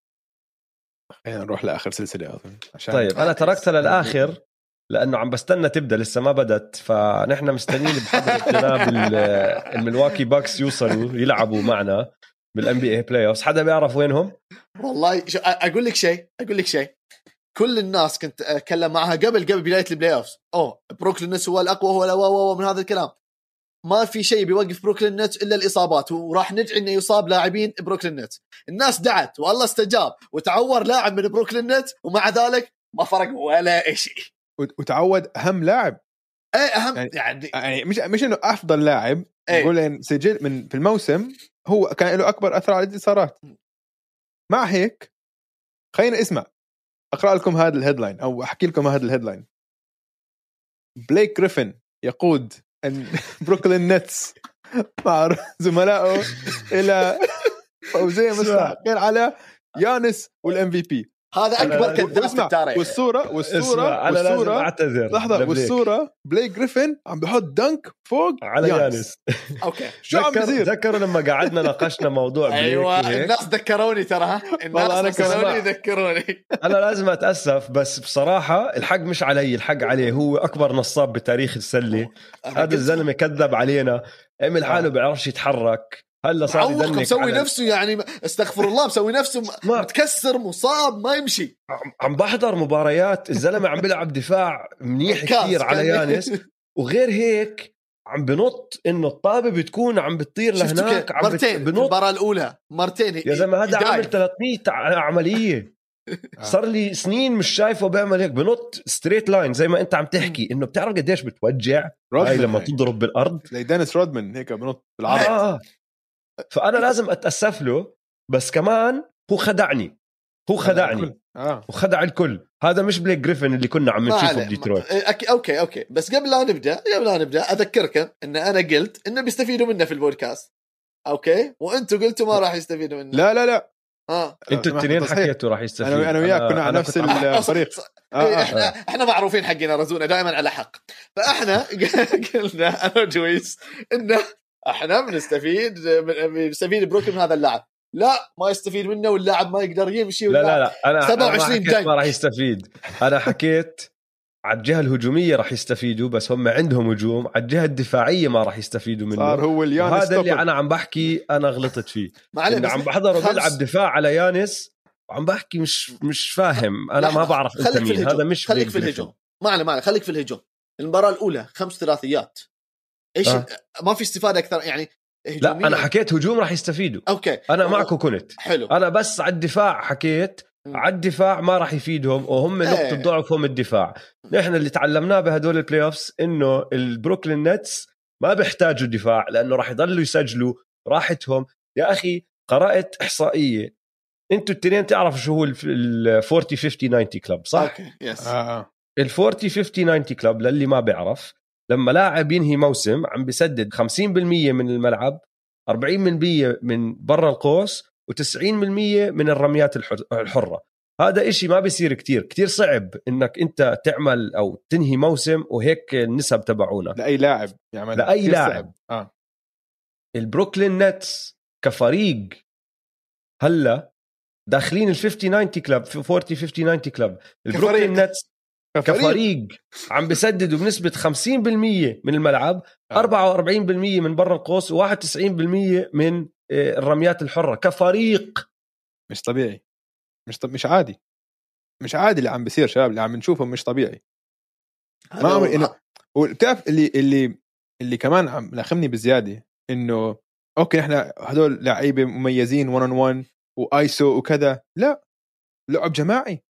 B: خلينا نروح لآخر سلسلة أظن عشان
A: طيب أنا تركتها للآخر. لأنه عم بستنى تبدأ لسه ما بدت فنحن مستنيين بحضرة جناب ال- الملواكي باكس يوصلوا يلعبوا معنا بال NBA playoffs حدا بيعرف وينهم؟
C: والله شو أقول لك شيء أقول لك شيء. كل الناس كنت أتكلم معها قبل قبل بداية ال playoff أوه بروكلين نتس هو الأقوى هو الأقوى- هو من هذا الكلام. ما في شيء بيوقف بروكلين نتس إلا الإصابات. وراح ندعي إنه يصاب لاعبين بروكلين نتس. الناس دعت والله استجاب. وتعور لاعب من بروكلين نتس ومع ذلك ما فرق ولا شيء
B: وتعور أهم لاعب.
C: إيه أهم
B: يعني-
C: يعني,
B: يعني مش مش إنه أفضل لاعب. نقول إن سجل من في الموسم هو كان له أكبر أثر على الانتصارات مع هيك خلينا أسمع اقرا لكم هذا ال headline أو أحكي لكم هذا ال headline بليك جريفن يقود بروكلين نتس مع زملائه إلى فوزين مستحقين على يانس وال MVP
C: هذا أكبر
A: أنا-
C: كذاب في التاريخ.
B: والصورة
A: والصورة لازم
B: والصورة
A: أعتذر.
B: لحظة
A: لبليك.
B: والصورة بليك جريفن عم بحط dunk فوق
A: على يانس.
C: okay.
B: شو عم بيصير؟
A: ذكروا لما قعدنا ناقشنا موضوع بليك أيوه.
C: الناس ذكروني ترى ها؟ الناس
B: والله أنا كمان.
C: ذكروني ذكروني.
A: أنا لازم أتأسف بس بصراحة الحق مش علي الحق عليه. هو أكبر نصاب بتاريخ السلة. هذا الزلمة كذب علينا. عمل حاله بيعرفش يتحرك. هلا صار
C: ي
A: dunk
C: مسوي
A: على-
C: نفسه يعني استغفر الله مسوي نفسه متكسر مصاب ما يمشي.
A: عم- بحضر مباريات الزلمة عم بيلعب دفاع منيح كثير على يانس. وغير هيك عم بنط إنه الطابة بتكون عم بتطير لهناك؟ عم
C: مرتين في
A: بنط.
C: المباراة الأولى مرتين
A: يا زلمة هذا. عامل 300 ع- عملية. صار لي سنين مش شايفه بيعمل هيك بنط straight line زي ما أنت عم تحكي إنه بتعرف قديش بتوجع؟ هاي لما
B: هاي.
A: تضرب بالأرض.
B: زي دينيس رودمان هيك بنط
A: آه,
B: بالعرض.
A: آه. فأنا لازم أتأسف له بس كمان هو خدعني. هو خدعني.
B: آه.
A: وخدع الكل. هذا مش بليك جريفن اللي كنا عم نشوفه. بديترويت.
C: أك- okay okay. بس قبل لا نبدأ قبل لا نبدأ أذكركم إن أنا قلت إنه بيستفيدوا منه في البودكاست. okay؟ وأنتم قلتوا ما راح يستفيدوا منه.
B: لا لا لا.
A: آه.
B: أنتوا
A: الاثنين. حكيتوا راح يستفيد.
B: أنا أنا وياك كنا على نفس الفريق. آه
C: إيه،
B: آه.
C: إحنا إحنا معروفين حقنا رزونا دائما على حق. فإحنا قلنا أنا وجويس إنه إحنا بنستفيد بنستفيد بروكن من هذا اللاعب. لا ما يستفيد منه واللاعب ما يقدر يمشي
A: لا لا لا أنا
C: 27
A: 27 ما, راح يستفيد. أنا حكيت على الجهة الهجومية راح يستفيدوا بس هم عندهم هجوم. على الجهة الدفاعية ما راح يستفيدوا منه.
B: صار هو اليانس
A: هذا اللي. أنا عم بحكي أنا غلطت فيه.
C: بس
A: عم بحضره
C: خلص.
A: بيلعب دفاع على يانس وعم بحكي مش مش فاهم.
C: أنا
A: ما بعرف
C: أنت
A: مين. هذا مش
C: خليك في. الهجوم. ما عليه ما عليه خليك في الهجوم. المباراة الأولى خمس ثلاثيات. إيش
A: آه.
C: ما في استفادة أكثر يعني
A: لا
C: هجوميا
A: أنا حكيت هجوم راح يستفيدوا.
C: أوكي.
A: أنا معكم كنت.
C: حلو.
A: أنا بس على الدفاع حكيت. على الدفاع ما راح يفيدهم وهم
C: إيه.
A: نقطة ضعفهم الدفاع. نحن اللي تعلمناه بهدول ال playoffs انه البروكلين نتس ما بيحتاجوا دفاع لأنه راح يضلوا يسجلوا راحتهم. يا أخي قرات إحصائية. أنتوا التنين تعرفوا شو هو ال 40 50 90 club صح؟
C: okay yes
B: آه آه.
A: ال 40 50 90 كلب للي ما بيعرف لما لاعب ينهي موسم عم بيسدد 50% من الملعب 40% من برا القوس و90% من الرميات الحر- الحرة. هذا إشي ما بيصير كتير. كتير صعب إنك أنت تعمل أو تنهي موسم وهيك النسب تبعونا.
B: لأي لاعب يعمل.
A: لأي
B: كثير
A: لاعب.
B: آه.
A: البروكلين نتس كفريق هلأ داخلين ال 50 90 كلب 40 50 90 كلب البروكلين. نتس كفريق. عم بسددوا بنسبة 50% من الملعب
B: آه.
A: 44% من برا القوس و91% من آه، الرميات الحرة. كفريق.
B: مش طبيعي. مش طب... مش عادي. مش عادي اللي عم بيصير شباب اللي عم نشوفه مش طبيعي. ما عمري إنه وبتعرف اللي اللي اللي كمان عم لاخمني بزيادة إنه okay إحنا هدول لعيبة مميزين 1 on 1 وايسو وكذا. لا لعب جماعي.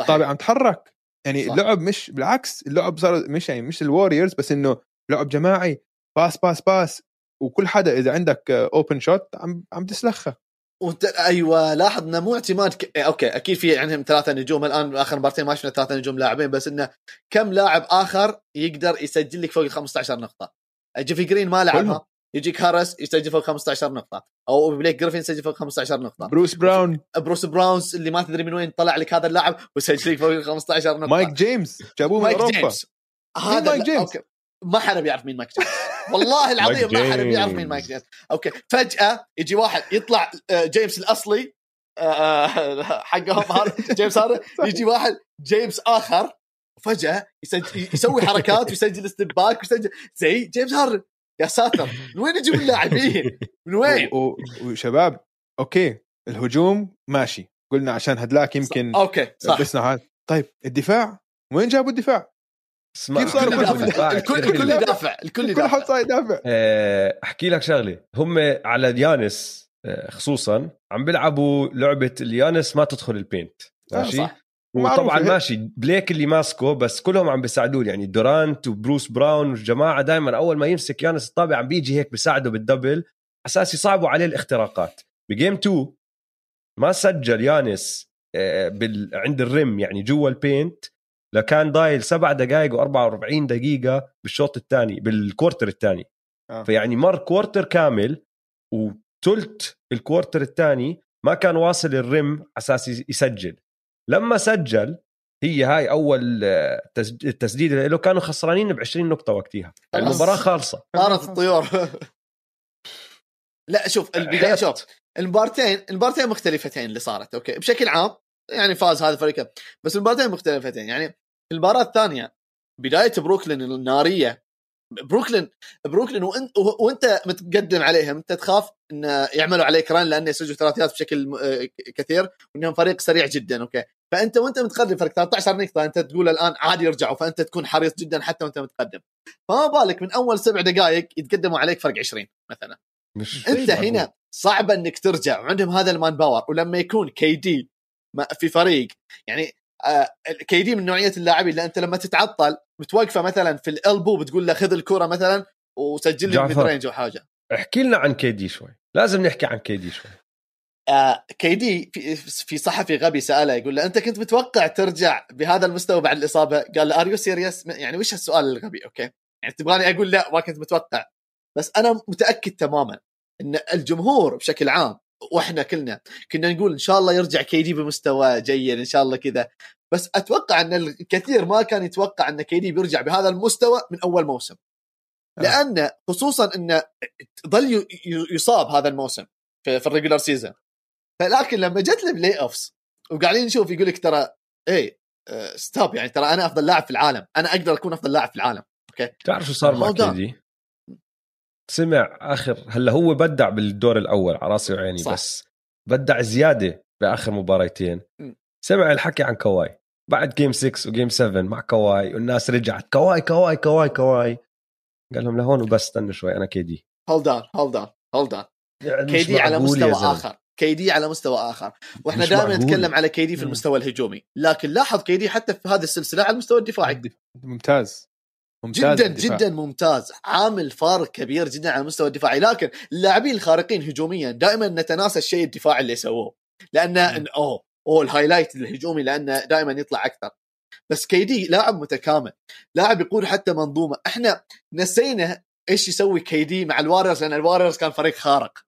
B: الطابة عم تحرك. يعني
C: صح.
B: اللعب مش بالعكس اللعب صار مش يعني مش الوريورز بس إنه لعب جماعي pass pass pass وكل حدا إذا عندك open shot عم عم تسلخها
C: وت... أيوه لاحظ إنه مو اعتماد ك... okay أكيد في عندهم ثلاثة نجوم الآن آخر مباراتين ما شفنا ثلاثة نجوم لاعبين بس إنه كم لاعب آخر يقدر يسجل لك فوق ال 15 نقطة جيف جرين ما. لعبها يجيك هاريس يسجل فوق 15 نقطة. أو بليك جريفن يسجل فوق 15 نقطة.
B: بروس براون.
C: بروس براونز اللي ما تدري من وين طلع لك هذا اللاعب وسجل لك فوق ال 15 نقطة.
B: مايك جيمس. جابوه من
C: مايك
B: أوروبا.
C: جيمس. هذا
B: مايك جيمس؟
C: okay. ما حدا بيعرف مين مايك جيمس. والله العظيم ما حدا بيعرف مين. مايك جيمس. okay. فجأة يجي واحد يطلع آه، جيمس الأصلي آه، حقهم هذا جيمس هذا يجي واحد جيمس آخر وفجاه يسجل يسوي حركات ويسجل step back ويسجل زي جيمس هاردن. يا ساتر من وين يجيبون اللاعبين؟ من وين؟
B: و- و- وشباب okay الهجوم ماشي. قلنا عشان هدلاك يمكن
C: okay صح.
B: بس طيب الدفاع؟ وين جابوا الدفاع؟
A: اسمع
B: كيف صاروا
C: الكل
B: كلهم
C: يدافع الكل الكل. يدافع الكل
B: كل حد
C: يدافع.
B: صار يدافع.
A: آه، أحكي لك شغلة. هم على يانس آه، خصوصا عم بيلعبوا لعبة اليانس ما تدخل ال paint.
C: آه،
A: ماشي؟
C: صح.
A: وطبعا. ماشي بليك اللي ماسكه بس كلهم عم بيساعدوه. يعني دورانت وبروس براون والجماعة دائما أول ما يمسك يانس الطابة عم بيجي هيك بيساعده بال double. أساس يصعبوا عليه الاختراقات. ب game 2 ما سجل يانس آه، بال... عند ال rim يعني جوا ال paint. لكان ضايل سبع دقائق و44 دقيقة بالشوط الثاني بال quarter الثاني.
B: آه.
A: فيعني مر quarter كامل وثلث ال quarter الثاني ما كان واصل ال rim أساس يسجل. لما سجل هي هاي أول آه، تس- التسديده له كانوا خسرانين ب 20 نقطة وقتها. المباراة خالصة.
C: طارت الطيور. لا شوف
A: البداية.
C: شوف المبارتين المبارتين مختلفتين اللي صارت okay؟ بشكل عام يعني فاز هذا الفريق. بس المبارتين مختلفتين. يعني المباراة الثانية بداية بروكلين النارية بروكلين بروكلين وانت وإنت متقدم عليهم أنت تخاف إن يعملوا عليك run لأن يسجلوا ثلاثيات بشكل آه، كثير وإنهم فريق سريع جدا okay؟ فأنت وأنت متقدم فرق 13 نقطة أنت تقول الآن عادي يرجعوا فأنت تكون حريص جدا حتى وأنت متقدم. فما بالك من أول سبع دقائق يتقدموا عليك فرق 20 مثلا.
A: مش أنت.
C: هنا صعب إنك ترجع وعندهم هذا ال manpower ولما يكون كي دي في فريق يعني كي دي من نوعية اللاعبين اللي أنت لما تتعطل بتوقفه مثلا في ال elbow بتقول له خذ الكرة مثلا وسجل لي. mid range أو حاجة
A: احكي لنا عن كيدي شوي. لازم نحكي عن كيدي شوي.
C: كي دي في, في صحفي غبي سأله يقول له أنت كنت متوقع ترجع بهذا المستوى بعد الإصابة؟ قال له are you serious يعني وش السؤال الغبي؟ okay. يعني تبغاني أقول لا ما كنت متوقع. بس أنا متأكد تماما إن الجمهور بشكل عام وإحنا كلنا كنا نقول إن شاء الله يرجع كيدي بمستوى جيد إن شاء الله كذا. بس أتوقع إن الكثير ما كان يتوقع إن كيدي بيرجع بهذا المستوى من أول موسم. لأن خصوصا انه ظل يصاب هذا الموسم في, في ال regular season فلكن لما جت ال playoffs وقاعدين نشوف يقول لك ترى إيه آه، stop يعني ترى أنا أفضل لاعب في العالم أنا أقدر أكون أفضل لاعب في العالم
A: تعرف شو صار مع. كيدي سمع آخر هلأ هو بدع بالدور الأول على رأسي وعيني
C: صح.
A: بس بدع زيادة بآخر مباريتين. سمع الحكي عن كواي بعد game 6 و game 7 مع كواي والناس رجعت كواي كواي كواي كواي قال لهم لهون وبس استنوا شوي أنا كيدي
C: hold on hold on
A: hold on
C: كيدي على مستوى. آخر كيدي على مستوى آخر.
A: وإحنا
C: دائما. نتكلم على كيدي في. المستوى الهجومي. لكن لاحظ كيدي حتى في هذه السلسلة على المستوى الدفاعي.
B: ممتاز. ممتاز
C: جدا
B: الدفاع.
C: جدا ممتاز. عامل فارق كبير جدا على المستوى الدفاعي. لكن اللاعبين الخارقين هجوميا دائما نتناسى الشيء الدفاعي اللي سووه لأن إن أوه أوه ال highlight الهجومي لأنه دائما يطلع أكثر. بس كيدي لاعب متكامل. لاعب يقود حتى منظومة. إحنا نسينا إيش يسوي كيدي مع الواريرز لأن الواريرز كان فريق خارق.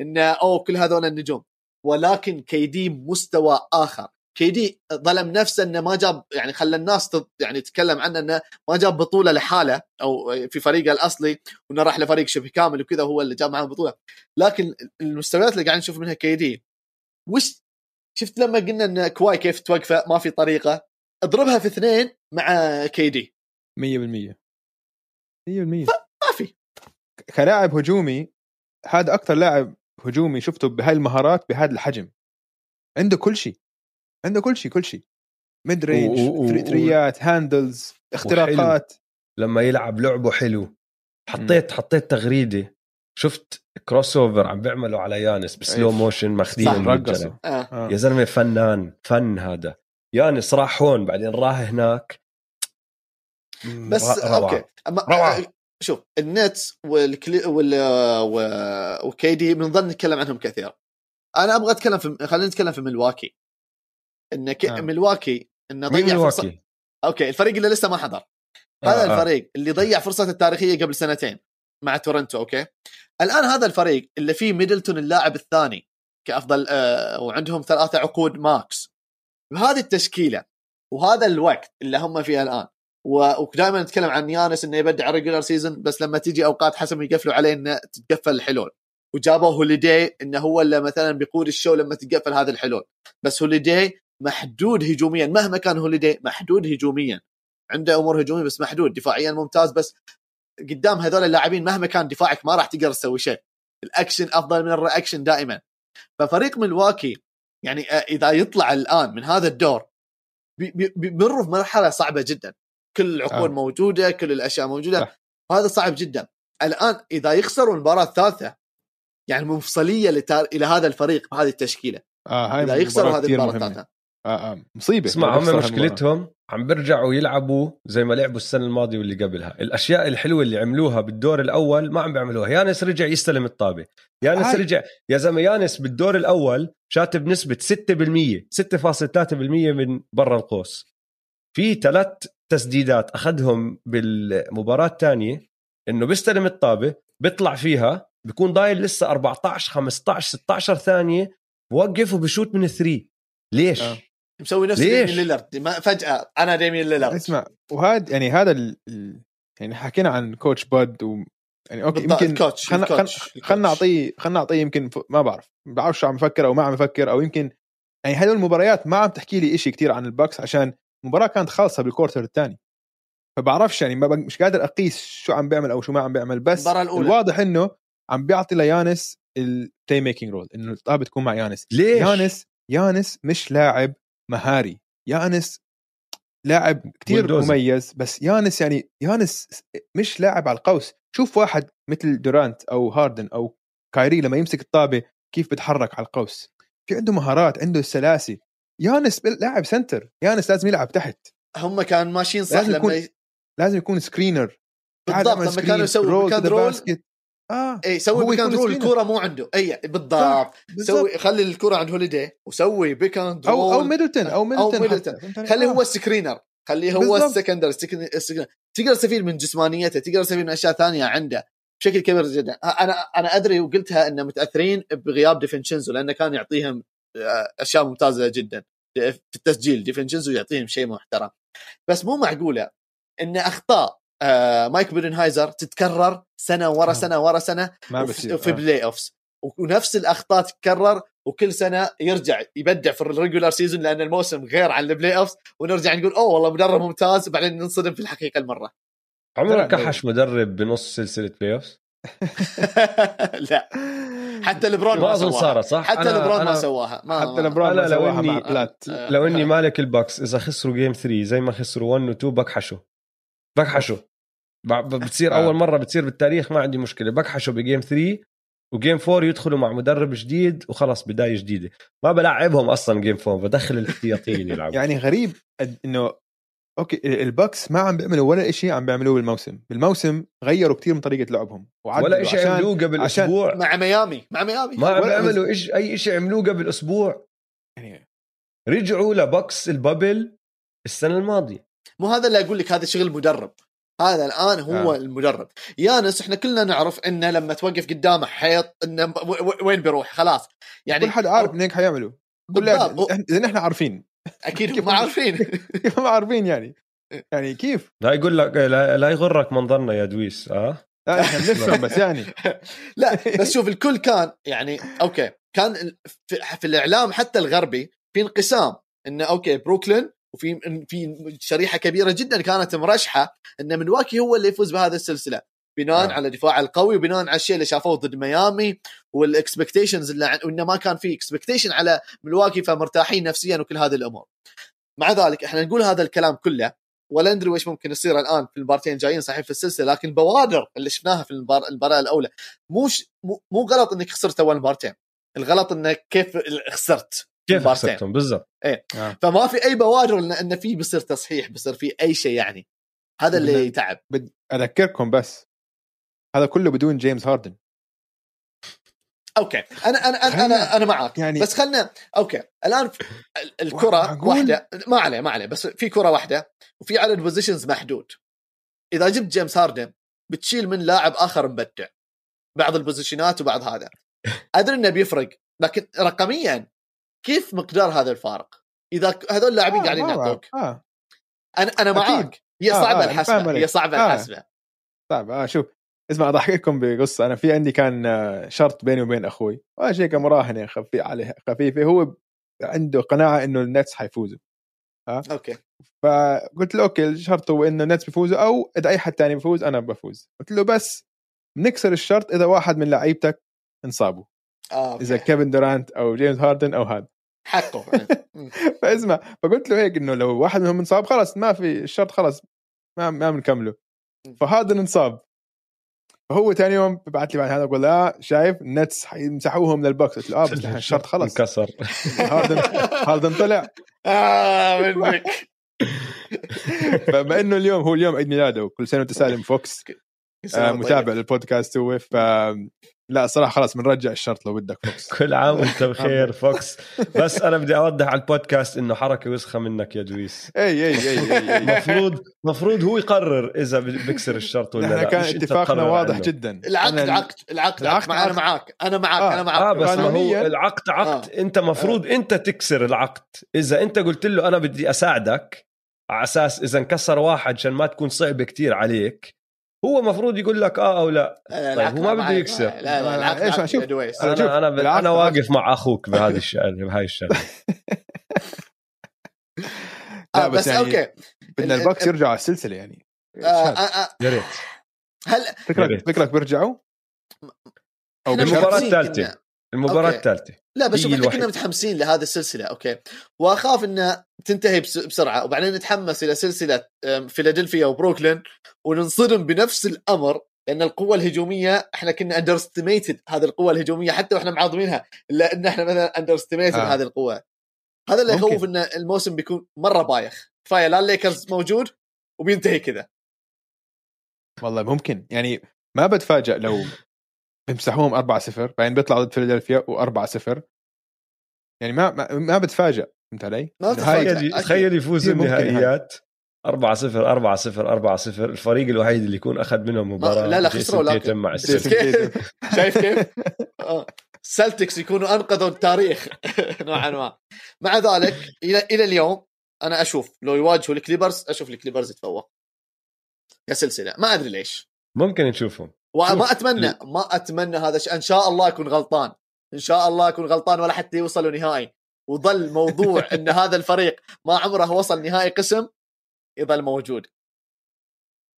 C: انه أوه كل هذول النجوم. ولكن كيدي مستوى آخر. كيدي ظلم نفسه إنه ما جاب يعني خلى الناس يعني تتكلم عنه إنه ما جاب بطولة لحاله أو في فريقه الأصلي وإنه راح لفريق شبه كامل وكذا هو اللي جاب معاه بطولة. لكن المستويات اللي قاعد نشوف منها كيدي وش شفت لما قلنا إن كواي كيف توقفه؟ ما في طريقة. اضربها في اثنين مع كيدي
B: 100% 100%
C: ما في.
B: كلاعب هجومي هذا أكثر لاعب هجومي شفته بهاي المهارات بهذا الحجم. عنده كل شيء عنده كل شيء كل شيء.
A: mid
B: range ثريات handles اختراقات.
A: لما يلعب لعبه حلو. حطيت حطيت تغريدة. شفت crossover عم بيعملوا على يانس ب slow
B: أيوة.
A: motion ماخذين
C: آه.
B: آه.
A: يا زلمة فنان فن هذا. يانس راح هون بعدين راح هناك.
C: بس روعة. okay. روعة. شوف النتس والكلي وال وكيدي بنظل نتكلم عنهم كثير. أنا أبغى أتكلم في خلينا نتكلم في ملواكي إن ك... آه. ملواكي انه ضيع فرصة okay الفريق اللي لسه ما حضر. آه هذا آه. الفريق اللي ضيع فرصته التاريخية قبل سنتين مع تورنتو okay؟ الآن هذا الفريق اللي فيه ميدلتون اللاعب الثاني كأفضل آه وعندهم ثلاثة عقود max. بهذه التشكيلة وهذا الوقت اللي هم فيه الآن ودائما نتكلم عن يانس إنه يبدع regular season بس لما تيجي أوقات حسب يقفلوا عليه إنه تتقفل الحلول. وجابوا هوليدي إنه هو اللي مثلا بيقود ال show لما تتقفل هذه الحلول. بس هوليدي محدود هجوميا مهما كان هوليدي محدود هجوميا. عنده أمور هجومية بس محدود دفاعيا ممتاز بس قدام هذول اللاعبين مهما كان دفاعك ما راح تقدر تسوي شيء. الأكشن أفضل من ال reaction دائما. ففريق ملواكي يعني إذا يطلع الآن من هذا الدور بيمر في مرحلة صعبة جدا. كل العقود آه. موجودة كل الأشياء موجودة. آه. وهذا صعب جدا. الآن إذا يخسروا المباراة الثالثة يعني مفصلية لتار... إلى هذا الفريق بهذه التشكيلة.
B: آه هاي
C: إذا يخسروا هذه المباراة الثالثة.
B: آه آه. مصيبة.
A: اسمع هم مشكلتهم عم بيرجعوا يلعبوا زي ما لعبوا السنة الماضية واللي قبلها. الأشياء الحلوة اللي عملوها بالدور الأول ما عم بيعملوها. يانس رجع يستلم الطابة. يانس هاي. رجع يا زلمة يانس بالدور الأول شات بنسبه 6% 6.3% من برا القوس. في ثلاث تسديدات أخذهم بالمباراة الثانية إنه بيستلم الطابة بيطلع فيها بيكون ضايل لسه 14 15 16 ثانية بوقف وبشوت من ال three ليش؟ آه.
C: مسوي نفس ديمين ليلرد ما فجأة أنا ديمين ليلرد
B: اسمع وهذا يعني هذا ال... يعني حكينا عن coach بود و يعني okay يمكن
C: coach
B: خلينا خلينا نعطيه خلينا نعطيه يمكن ف... ما بعرف ما بعرف شو عم يفكر أو ما عم يفكر أو يمكن يعني هدول المباريات ما عم تحكي لي شيء كثير عن الباكس عشان المباراه كانت خالصة بال quarter الثاني. فبعرفش يعني ما مش قادر أقيس شو عم بيعمل أو شو ما عم بيعمل. بس الواضح إنه عم بيعطي ليانس ال playmaking role إنه الطابة تكون مع يانس.
A: ليش؟
B: يانس يانس مش لاعب مهاري. يانس لاعب كتير مميز. بس يانس يعني يانس مش لاعب على القوس. شوف واحد مثل دورانت أو هاردن أو كايري لما يمسك الطابة كيف بتحرك على القوس. في عنده مهارات عنده السلاسة يانس لاعب center. يانس لازم يلعب تحت.
C: هم كان ماشيين صح
B: لازم
C: لما
B: يكون لازم يكون screener
C: بالضبط لما كانوا يسووا pick roll آه. اي سوي pick and roll الكوره مو عنده. اي بالضبط. سوي خلي الكوره عند هوليدي وسوي pick and
B: roll. أو أو ميدلتون أو ميدلتون,
C: أو ميدلتون. خليه هو ال screener خليه هو ال screener تقدر تستفيد من جسمانيته تقدر تستفيد من أشياء ثانية عنده بشكل كبير جدا. أنا أنا أدري وقلتها ان متأثرين بغياب ديفنشنزو لأنه كان يعطيهم أشياء ممتازة جدا في التسجيل ديفنشنزو يعطيهم شيء محترم بس مو معقولة إن أخطاء آه مايك بيرنهايزر تتكرر سنة ورا آه. سنة ورا سنة ما بصير وفي آه. playoffs ونفس الأخطاء تتكرر وكل سنة يرجع يبدع في ال regular season لأن الموسم غير عن ال playoffs ونرجع نقول أوه والله مدرب ممتاز وبعدين ننصدم في الحقيقة المرة
A: عمرك كحش مدرب بنص سلسلة playoffs؟
C: لا حتى لبرون
A: ما اظن صارت صح؟
C: حتى لبرون ما سواها.
B: ما حتى لبرون ما سواها مع بلات
A: لو إني مالك الباكس إذا خسروا game 3 زي ما خسروا 1 و 2 بكحشوا. بكحشوا بتصير آه. أول مرة بتصير بالتاريخ ما عندي مشكلة. بكحشوا ب game 3 و game 4 يدخلوا مع مدرب جديد وخلص بداية جديدة. ما بلعبهم أصلا game 4 بدخل الاحتياطيين يلعبوا.
B: يعني غريب إنه okay الباكس ما عم بيعملوا ولا شيء عم بيعملوه بالموسم. بالموسم غيروا كثير من طريقة لعبهم
A: ولا شيء عملوه قبل عشان أسبوع.
C: مع ميامي مع ميامي.
A: ما عم بيعملوا إيش أي شيء عملوه قبل أسبوع. يعني رجعوا لبوكس البابل السنة الماضية.
C: مو هذا اللي أقول لك هذا شغل مدرب. هذا الآن هو آه. المدرب. يانس إحنا كلنا نعرف إنه لما توقف قدامه حيط إنه وين بيروح؟ خلاص.
B: يعني كل حد عارف انك حيعملوا. لأن إحنا عارفين
C: أكيد ما عارفين.
B: ما عارفين يعني. يعني كيف؟
A: لا يقول لك لا, لا يغرك منظرنا يا دويس آه؟
B: لا إحنا بنفهم بس يعني.
C: لا بس شوف الكل كان يعني okay كان في, في الإعلام حتى الغربي في انقسام انه okay بروكلين وفي في شريحة كبيرة جدا كانت مرشحة إن ملواكي هو اللي يفوز بهذه السلسلة. بناء آه. على دفاع القوي وبناء على الشيء اللي شافوه ضد ميامي وال expectations اللي وإنه ما كان في expectation على ملواكي فمرتاحين نفسيا وكل هذه الأمور. مع ذلك إحنا نقول هذا الكلام كله ولا ندري وش ممكن يصير الآن في المبارتين جايين صحيح في السلسلة لكن البوادر اللي شفناها في المباراة الأولى مو مو غلط إنك خسرت أول مبارتين. الغلط انك كيف خسرت
A: كيف. خسرتهم؟ بالضبط.
C: إيه.
B: آه.
C: فما في أي بوادر ان, إن في بصير تصحيح بصير في أي شيء يعني. هذا اللي يتعب.
B: بد... أذكركم بس هذا كله بدون جيمس هاردن.
C: okay. أنا أنا
B: أنا
C: أنا, أنا معك
B: يعني-
C: بس خلنا okay. الآن
B: الكرة؟
C: واحدة. ما عليه ما عليه. بس في كرة واحدة وفي عدد possessions محدود. إذا جبت جيمس هاردن بتشيل من لاعب آخر مبدع. بعض البوزيشنات وبعض هذا. أدري إنه بيفرق لكن رقميا كيف مقدار هذا الفارق؟ إذا هذول اللاعبين
B: آه،
C: قاعدين. يعطوك. آه. أنا
B: أنا.
C: معاك. هي
B: آه،
C: صعبة
B: آه، فاهم
C: الحسبه. هي صعبة
B: آه.
C: الحسبة.
B: طيب آه شوف. اسمع اضحككم بقصة. أنا في عندي كان آه، شرط بيني وبين أخوي. آه، شيء كمراهنه خفي عليه خفيفة. هو عنده قناعة إنه النتس حيفوزوا.
C: okay.
B: فقلت له okay الشرط هو إنه النتس بيفوزوا أو إذا أي حد تاني بيفوز أنا بفوز. قلت له بس بنكسر الشرط إذا واحد من لعيبتك انصابوا
C: okay.
B: إذا كيفن دورانت أو جيمس هاردن أو هذا
C: حقه.
B: فاسمع فقلت له هيك إنه لو واحد منهم انصاب خلاص ما في الشرط خلاص ما ما بنكمله. فهذا انصاب فهو ثاني يوم ببعث لي بعد هذا بقول لا شايف؟ النتس حيمسحوهم من البوكس. قلت له آه بس نحن الشرط خلص
A: انكسر.
B: هاردن هاردن طلع.
C: آه منك.
B: فبما إنه اليوم هو اليوم عيد ميلاده وكل سنة وأنت سالم فوكس. متابع للبودكاست هو ف لا صراحة خلاص بنرجع الشرط لو بدك فوكس.
A: كل عام وأنت بخير فوكس. بس أنا بدي أوضح على البودكاست إنه حركة وسخة منك يا دويس
B: أي أي أي.
A: المفروض المفروض هو يقرر إذا بكسر الشرط ولا لا
B: كان اتفاقنا واضح
A: عنه.
B: جدا.
C: العقد
B: أنا-
C: عقد العقد
B: العقد
C: عقد.
B: أنا.
C: معاك أنا معاك.
B: آه.
C: أنا معاك.
A: آه بس ما هو العقد عقد.
C: آه.
A: أنت مفروض أنت تكسر العقد. إذا أنت قلت له أنا بدي أساعدك على أساس إذا انكسر واحد عشان ما تكون صعبة كتير عليك هو مفروض يقول لك آه أو لا
C: لا،
A: طيب، هو ما بده. يكسر.
C: لا لا
B: إيش،
C: عقد
B: شوف. أنا
A: أنا
B: أنا
A: أنا
B: عقد.
A: واقف مع أخوك بهذه الشغله بهاي الشغلة
B: لا
C: آه،
B: بس
C: بس
B: يعني
C: okay
B: بدنا
C: ال-
B: الباكس
C: ال-
B: يرجعوا على السلسلة يعني
C: آه، آه،
A: يا ريت
C: هل
B: فكرك. فكرك بيرجعوا
C: أو
A: الثالثة.
C: كنا- المباراة.
A: الثالثة
C: لا بس
A: إحنا.
C: كنا متحمسين لهذه السلسلة okay وأخاف انها تنتهي بس- بسرعة وبعدين نتحمس إلى سلسلة فيلادلفيا وبروكلين وننصدم بنفس الأمر لأن القوة الهجومية إحنا كنا underestimated هذه القوة الهجومية حتى وإحنا معظمينها الا ان إحنا مثلا underestimated
B: آه.
C: هذه القوة هذا اللي. يخوف إن الموسم بيكون مرة بايخ كفايه لا الليكرز موجود وبينتهي كذا
B: والله ممكن يعني ما بتفاجئ لو بيمسحوهم 4 0 بعدين بيطلعوا ضد فيلادلفيا و4 0 يعني ما ما, ما بتفاجئ فهمت علي؟
C: ما
A: تخيل. تخيل يفوزوا
B: كثير ممكن
A: النهائيات 4 0 4 0 4 0 الفريق الوحيد اللي يكون أخذ منهم مباراة
C: لا، لا، خسروا، لكن-
A: تيتم مع.
C: شايف كيف؟ آه. سلتكس يكونوا أنقذوا التاريخ. نوعا ما. مع ذلك إلى إلى اليوم أنا أشوف لو يواجهوا الكليبرز أشوف الكليبرز يتفوق. كسلسلة. ما أدري ليش.
A: ممكن نشوفهم.
C: وما أتمنى ما أتمنى هذا الشيء. إن شاء الله اكون غلطان. إن شاء الله اكون غلطان ولا حتى يوصلوا نهائي. وظل موضوع إن هذا الفريق ما عمره وصل نهائي قسم يظل موجود.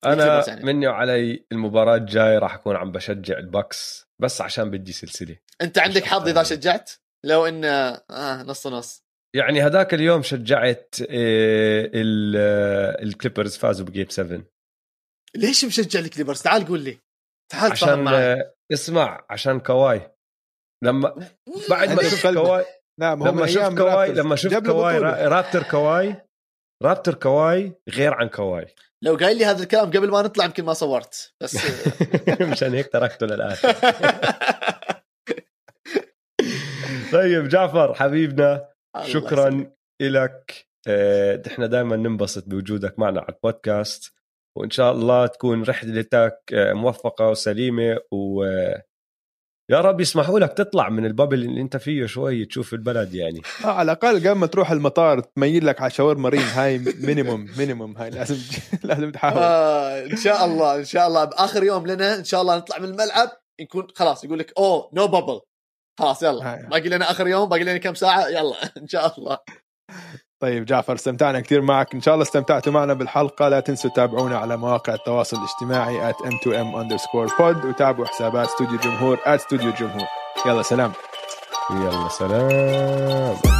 C: أنا يعني.
A: مني وعلي المباراة الجاية راح أكون عم بشجع الباكس بس عشان بدي سلسلة.
C: أنت عندك حظ إذا شجعت؟ لو إن آه نص نص.
A: يعني هذاك اليوم شجعت آه، ال- آه، الكليبرز فازوا ب game 7
C: ليش مشجع الكليبرز؟ تعال قول لي. تعال
A: عشان آه، اسمع عشان كواي. لما بعد ما شفت. كواي
B: لا ما هو من
A: لما شفت كواي. لما شفت كواي Raptor كواي Raptor كواي غير عن كواي.
C: لو قايل لي هذا الكلام قبل ما نطلع يمكن ما صورت بس
A: مشان هيك تركته للآخر. طيب جعفر حبيبنا شكرا. لك إحنا دائما ننبسط بوجودك معنا على البودكاست. وإن شاء الله تكون رحلتك آه، موفقة وسليمة و آه، يا رب يسمحوا لك تطلع من ال bubble اللي أنت فيه شوي تشوف البلد يعني.
B: آه على الأقل قبل ما تروح المطار تميل لك على شاورما ريم هاي minimum minimum هاي لازم لازم تحاول.
C: آه إن شاء الله إن شاء الله. بآخر يوم لنا إن شاء الله نطلع من الملعب يكون خلاص يقول لك أوه نو بابل خلاص يلا.
B: هاي.
C: باقي لنا آخر يوم باقي لنا كم ساعة؟ يلا. إن شاء الله.
B: طيب جعفر استمتعنا كثير معك. إن شاء الله استمتعتوا معنا بالحلقة. لا تنسوا تتابعونا على مواقع التواصل الاجتماعي at m2m underscore pod وتابعوا حسابات استوديو جمهور at استوديو جمهور يلا سلام.
A: يلا سلام.